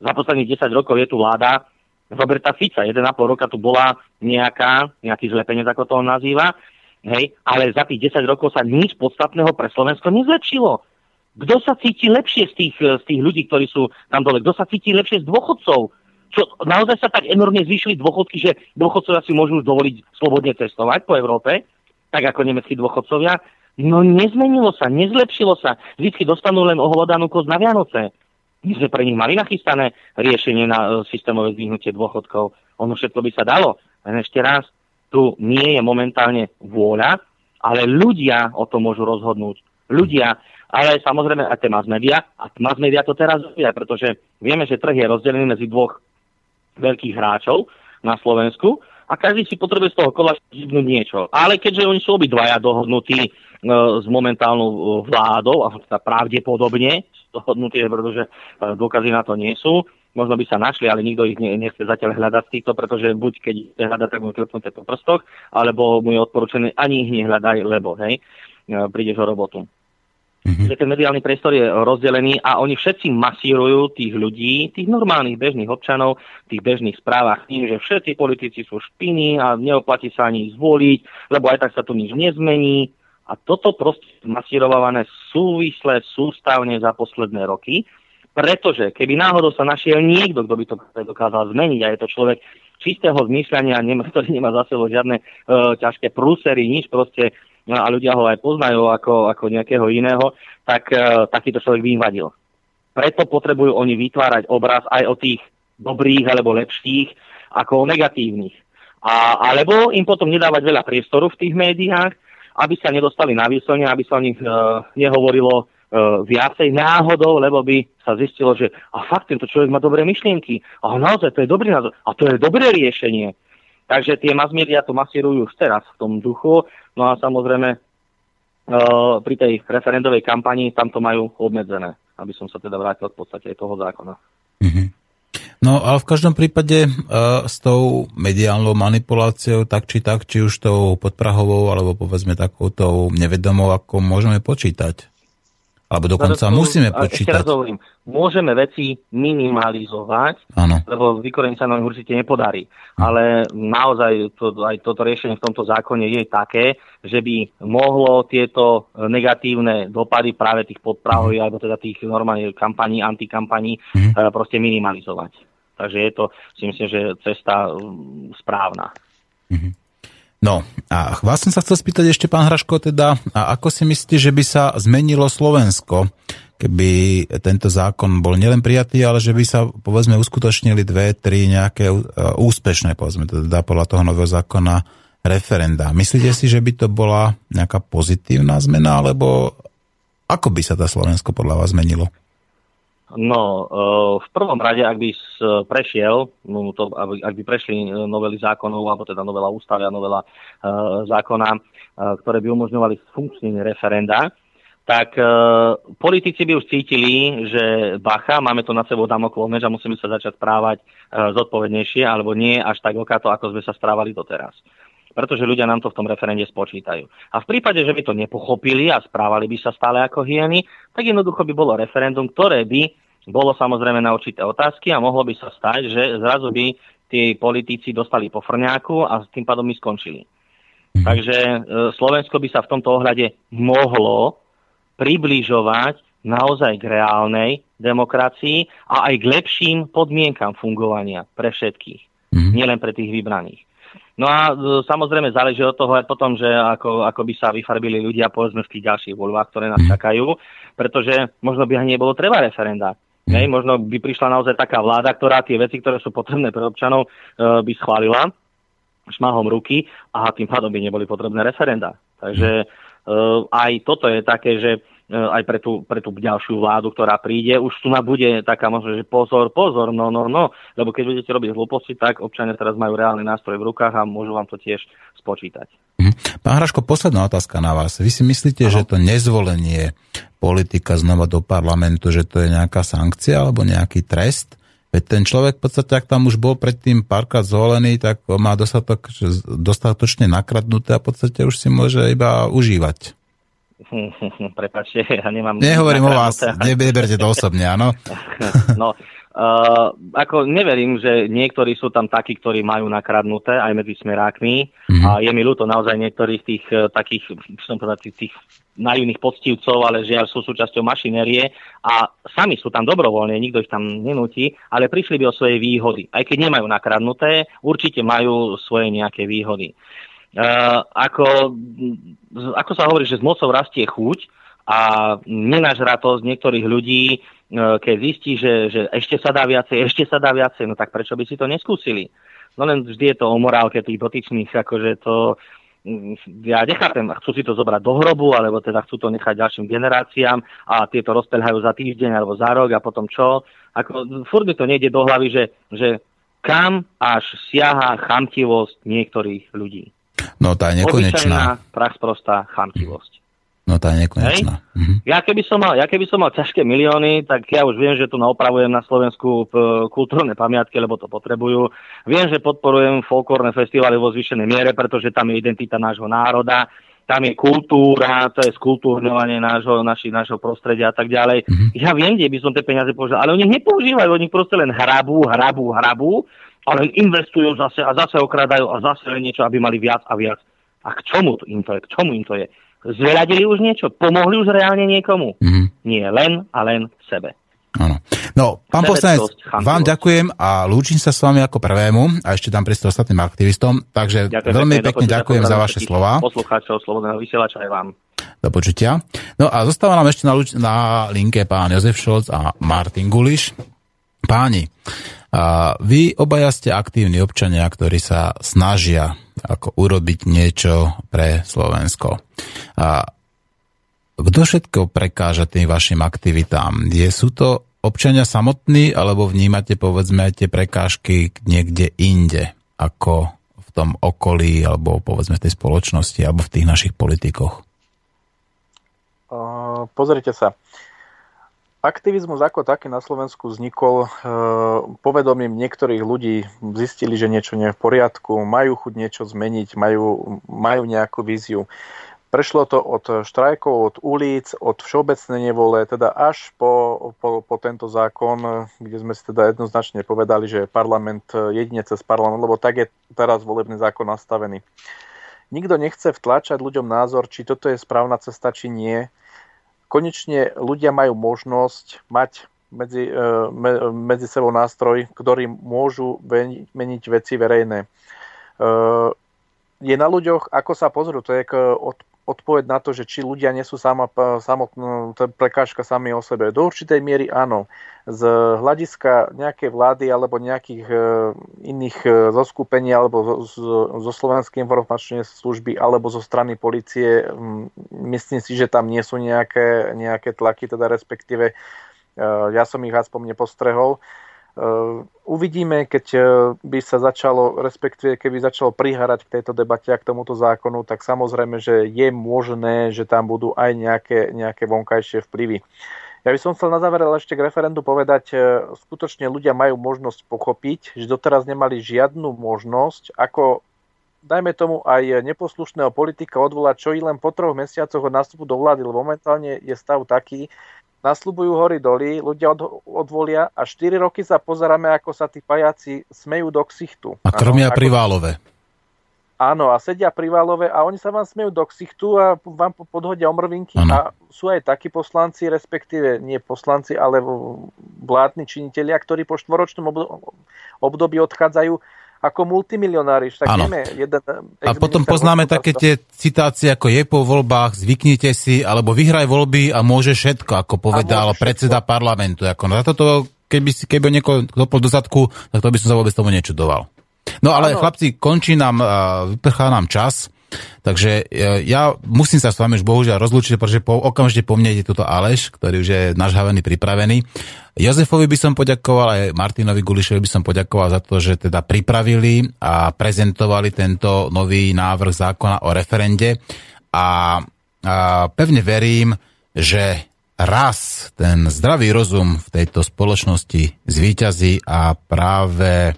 Za posledných 10 rokov je tu vláda Roberta Fica. 1,5 roka tu bola nejaká, nejaký zlepenec, ako to on nazýva, hej, ale za tých 10 rokov sa nič podstatného pre Slovensko nezlepšilo. Kto sa cíti lepšie z tých, z tých ľudí, ktorí sú tam dole? Kto sa cíti lepšie z dôchodcov? Čo naozaj sa tak enormne zvýšili dôchodky, že dôchodcovia si môžu dovoliť slobodne cestovať po Európe, tak ako nemeckí dôchodcovia. No nezmenilo sa, nezlepšilo sa. Vždycky dostanú len ohovodanú kost na Vianoce. My sme pre nich mali nachystané riešenie na e, systémové zdvihnutie dôchodkov. Ono všetko by sa dalo. Len ešte raz, tu nie je momentálne vôľa, ale ľudia o tom môžu rozhodnúť. Ľudia, ale samozrejme aj tie mass media. A mass media to teraz robia, pretože vieme, že trh je rozdelený medzi dvoch veľkých hráčov na Slovensku a každý si potrebuje z toho kola žibnúť niečo. Ale keďže oni sú obidvaja dohodnutí e, s momentálnou e, vládou, a teda pravdepodobne dohodnutí, pretože e, dôkazy na to nie sú, možno by sa našli, ale nikto ich nechce zatiaľ hľadať z týchto, pretože buď keď hľadať, tak mu klepnuté po prstoch, alebo mu je odporúčené ani ich nehľadaj, lebo hej, e, prídeš o robotu. Mm-hmm. Že ten mediálny priestor je rozdelený a oni všetci masírujú tých ľudí, tých normálnych bežných občanov, tých bežných správach tým, že všetci politici sú špiny a neoplatí sa ani zvoliť, lebo aj tak sa tu nič nezmení. A toto proste masírované súvisle, sústavne za posledné roky, pretože keby náhodou sa našiel niekto, kto by to dokázal zmeniť a je to človek čistého zmýšľania, ktorý nemá za sebou žiadne uh, ťažké prúsery, nič proste no a ľudia ho aj poznajú ako, ako nejakého iného, tak uh, takýto človek by im vadil. Preto potrebujú oni vytvárať obraz aj o tých dobrých alebo lepších ako o negatívnych. A, alebo im potom nedávať veľa priestoru v tých médiách, aby sa nedostali na výslne, aby sa o nich uh, nehovorilo uh, viacej náhodou, lebo by sa zistilo, že a fakt tento človek má dobré myšlienky. A naozaj to je dobrý názor. A to je dobré riešenie. Takže tie mass media to masírujú už teraz v tom duchu, no a samozrejme pri tej referendovej kampani tam to majú obmedzené, aby som sa teda vrátil v podstate toho zákona. Mm-hmm. No ale v každom prípade uh, s tou mediálnou manipuláciou, tak či tak, či už tou podprahovou, alebo povedzme takouto nevedomou, ako môžeme počítať. Alebo dokonca no, musíme počítať. Ešte raz hovorím, môžeme veci minimalizovať, ano. lebo vykoreniť sa nám určite nepodarí. Ale naozaj to, aj toto riešenie v tomto zákone je také, že by mohlo tieto negatívne dopady práve tých podpravov, alebo teda tých normálnych kampaní, antikampaní uh-huh. proste minimalizovať. Takže je to, si myslím, že cesta mm, správna. Uh-huh. No a vás som sa chcel spýtať ešte, pán Hraško, teda, a ako si myslíte, že by sa zmenilo Slovensko, keby tento zákon bol nielen prijatý, ale že by sa, povedzme, uskutočnili dve, tri nejaké uh, úspešné, povedzme, teda podľa toho nového zákona referenda. Myslíte si, že by to bola nejaká pozitívna zmena, alebo ako by sa tá Slovensko podľa vás zmenilo? No, eh, v prvom rade, ak by prešiel, no, to, ak by prešli eh, novely zákonov, alebo teda novela ústavy a novela zákona, ktoré by umožňovali funkčnenie referenda, tak politici by už cítili, že bacha, máme to na sebou damoklov meč a musíme sa začať správať zodpovednejšie, alebo nie až tak okato, ako sme sa správali doteraz. Pretože ľudia nám to v tom referende spočítajú. A v prípade, že by to nepochopili a správali by sa stále ako hyeny, tak jednoducho by bolo referendum, ktoré by bolo samozrejme na určité otázky a mohlo by sa stať, že zrazu by tí politici dostali po frňáku a tým pádom by skončili. Mhm. Takže e, Slovensko by sa v tomto ohľade mohlo približovať naozaj k reálnej demokracii a aj k lepším podmienkam fungovania pre všetkých, mm. nielen pre tých vybraných. No a e, samozrejme záleží od toho aj potom, že ako, ako by sa vyfarbili ľudia povedzme v tých ďalších voľbách, ktoré nás mhm. čakajú, pretože možno by ani nebolo treba referenda. Hej, možno by prišla naozaj taká vláda, ktorá tie veci, ktoré sú potrebné pre občanov, e, by schválila šmahom ruky a tým pádom by neboli potrebné referenda. Takže e, aj toto je také, že aj pre tú, pre tú ďalšiu vládu, ktorá príde, už tu na bude taká možnosť, že pozor, pozor, no, no, no, lebo keď budete robiť hlúposti, tak občania teraz majú reálny nástroj v rukách a môžu vám to tiež spočítať. Mhm. Pán Hraško, posledná otázka na vás. Vy si myslíte, Aha. že to nezvolenie politika znova do parlamentu, že to je nejaká sankcia alebo nejaký trest? Veď ten človek v podstate, ak tam už bol predtým párkrát zvolený, tak má dostatok, dostatočne nakradnuté a v podstate už si môže iba užívať. Prepačte, ja nemám... Nehovorím o vás, neberte to osobne, áno? no, Uh, ako neverím, že niektorí sú tam takí, ktorí majú nakradnuté aj medzi smerákmi mm-hmm. a je mi ľúto naozaj niektorých tých uh, takých, som povedať, tých, naivných poctivcov, ale žiaľ sú súčasťou mašinérie a sami sú tam dobrovoľne, nikto ich tam nenúti, ale prišli by o svoje výhody. Aj keď nemajú nakradnuté, určite majú svoje nejaké výhody. Uh, ako, ako sa hovorí, že z mocou rastie chuť a nenažratosť niektorých ľudí E, keď zistí, že, že ešte sa dá viacej, ešte sa dá viacej, no tak prečo by si to neskúsili? No len vždy je to o morálke tých dotyčných, akože to, mm, ja nechápem, chcú si to zobrať do hrobu, alebo teda chcú to nechať ďalším generáciám a tieto rozpelhajú za týždeň alebo za rok a potom čo? Ako, furt mi to nejde do hlavy, že, že kam až siaha chamtivosť niektorých ľudí. No tá je nekonečná. Obyčajná, prachsprostá chamtivosť. No tá je nekonečná. Mhm. Ja, keby som mal, ja keby som mal ťažké milióny, tak ja už viem, že tu naopravujem na Slovensku kultúrne pamiatky, lebo to potrebujú. Viem, že podporujem folklórne festivaly vo zvýšenej miere, pretože tam je identita nášho národa, tam je kultúra, to je skultúrňovanie nášho, naši, nášho prostredia a tak ďalej. Mm-hmm. Ja viem, kde by som tie peniaze použil, ale oni nepoužívajú, oni proste len hrabú, hrabú, hrabú, ale investujú zase a zase okradajú a zase niečo, aby mali viac a viac. A k čomu im to je? K čomu im to je? Zveľadili už niečo? Pomohli už reálne niekomu? Mm-hmm. Nie len a len sebe. Áno. No, pán poslanec, vám ďakujem a lúčim sa s vami ako prvému a ešte tam priestor ostatným aktivistom, takže ďakujem veľmi pekne, pekne ďakujem za vaše slova. Poslucháčov Slobodného vysielača aj vám. Do počutia. No a zostáva nám ešte na, na linke pán Jozef Šolc a Martin Guliš. Páni, a vy obaja ste aktívni občania, ktorí sa snažia ako urobiť niečo pre Slovensko. A kto všetko prekáža tým vašim aktivitám? Je, sú to občania samotní, alebo vnímate povedzme tie prekážky niekde inde, ako v tom okolí, alebo povedzme v tej spoločnosti, alebo v tých našich politikoch? Pozrite sa. Aktivizmus ako taký na Slovensku vznikol uh, povedomím niektorých ľudí. Zistili, že niečo nie je v poriadku, majú chuť niečo zmeniť, majú, majú nejakú víziu. Prešlo to od štrajkov, od ulic, od všeobecnej nevole, teda až po, po, po tento zákon, kde sme si teda jednoznačne povedali, že parlament jedine cez parlament, lebo tak je teraz volebný zákon nastavený. Nikto nechce vtlačať ľuďom názor, či toto je správna cesta, či nie. Konečne ľudia majú možnosť mať medzi, e, medzi sebou nástroj, ktorým môžu meniť veci verejné. E, je na ľuďoch, ako sa pozrú, to je od odpoveď na to, že či ľudia nie sú sama, samotná prekážka sami o sebe. Do určitej miery áno. Z hľadiska nejakej vlády alebo nejakých e, iných e, zoskupení alebo zo, zo Slovenskej informačnej služby alebo zo strany policie myslím si, že tam nie sú nejaké, nejaké tlaky, teda respektíve e, ja som ich aspoň nepostrehol. Eh, uvidíme, keď eh, by sa začalo, respektíve keby začalo prihrať k tejto debate a k tomuto zákonu, tak samozrejme, že je možné, že tam budú aj nejaké, nejaké vonkajšie vplyvy. Ja by som chcel na záver ešte k referendu povedať, eh, skutočne ľudia majú možnosť pochopiť, že doteraz nemali žiadnu možnosť, ako dajme tomu aj neposlušného politika odvolať, čo i len po troch mesiacoch od nástupu do vlády, lebo momentálne je stav taký, nasľubujú hory doly, ľudia od, odvolia a 4 roky sa pozeráme, ako sa tí pajaci smejú do ksichtu. A krmia pri Válove. Áno, a sedia pri Válove a oni sa vám smejú do ksichtu a vám podhodia omrvinky ano. a sú aj takí poslanci, respektíve nie poslanci, ale vládni činitelia, ktorí po štvoročnom období odchádzajú ako multimilionári. Tak vieme, jeden a potom poznáme také tie citácie, ako je po voľbách, zvyknite si, alebo vyhraj voľby a môže všetko, ako povedal predseda všetko. parlamentu. Ako na toto, keby, si, keby niekoho dopol do zadku, tak to by som sa vôbec tomu nečudoval. No ale ano. chlapci, končí nám, vyprchá nám čas. Takže ja musím sa s vami už bohužiaľ rozlúčiť, pretože po, okamžite po mne je toto Aleš, ktorý už je nažhavený, pripravený. Jozefovi by som poďakoval, aj Martinovi Gulišovi by som poďakoval za to, že teda pripravili a prezentovali tento nový návrh zákona o referende a, a pevne verím, že raz ten zdravý rozum v tejto spoločnosti zvíťazí a práve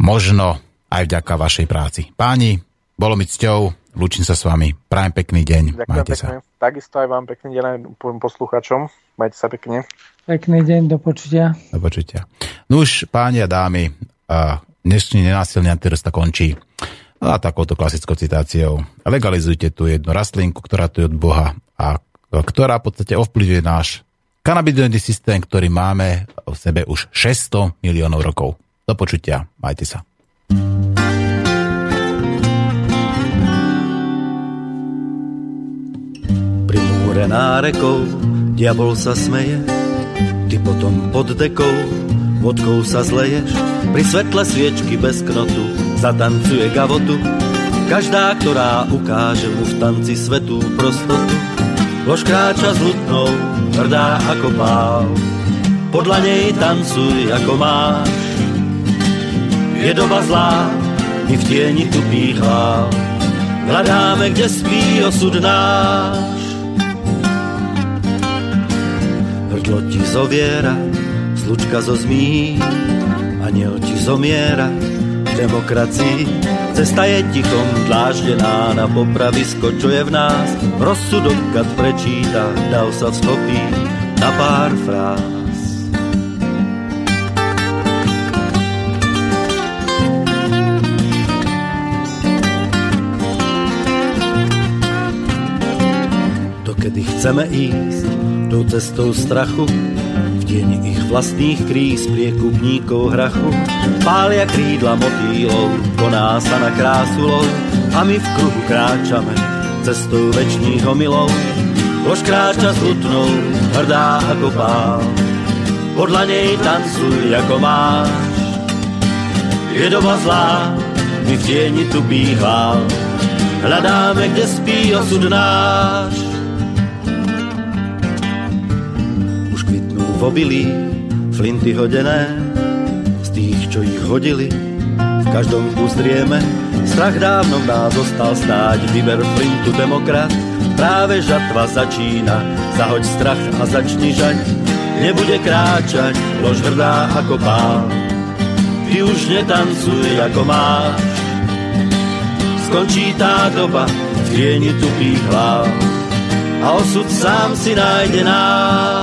možno aj vďaka vašej práci. Páni, bolo mi cťou, lúčim sa s vami. Prajem pekný deň. Ďakujem Majte pekne. sa. Takisto aj vám pekný deň aj posluchačom. Majte sa pekne. Pekný deň, do počutia. Do počutia. No už, páni a dámy, dnešný nenásilný antiresta končí. A takouto klasickou citáciou. Legalizujte tu jednu rastlinku, ktorá tu je od Boha a ktorá v podstate ovplyvňuje náš kanabidový systém, ktorý máme v sebe už 600 miliónov rokov. Do počutia. Majte sa. Otvorená rekou, diabol sa smeje, ty potom pod dekou, vodkou sa zleješ, pri svetle sviečky bez knotu, zatancuje gavotu, každá, ktorá ukáže mu v tanci svetú prostotu. Lož kráča s lutnou, hrdá ako pál, podľa nej tancuj ako máš. Je doba zlá, my v tieni tu píchá, hľadáme, kde spí osud náš. Hrdlo ti zoviera, slučka zo zmí, aniel ti zomiera v demokracii. Cesta je tichom dláždená na popravisko, čo je v nás. Rozsudok, kad prečíta, dal sa vstopí na pár fráz. Dokedy chceme ísť tou cestou strachu, v deň ich vlastných kríz priekupníkov hrachu. Pália krídla motýlov, koná sa na krásu lov, a my v kruhu kráčame cestou večných omylov. Lož kráča s lutnou, hrdá ako pál, podľa nej tancuj ako máš. Je doba zlá, my v tieni tu bývá, hľadáme, kde spí osud náš. V obilí, flinty hodené, z tých, čo ich hodili, v každom uzrieme. Strach dávno v nás zostal stáť, vyber flintu demokrat. Práve žatva začína, zahoď strach a začni žať. Nebude kráčať, lož hrdá ako pán. Ty už netancuj ako máš. Skončí tá doba v tieni tupých hlav a osud sám si nájde nás.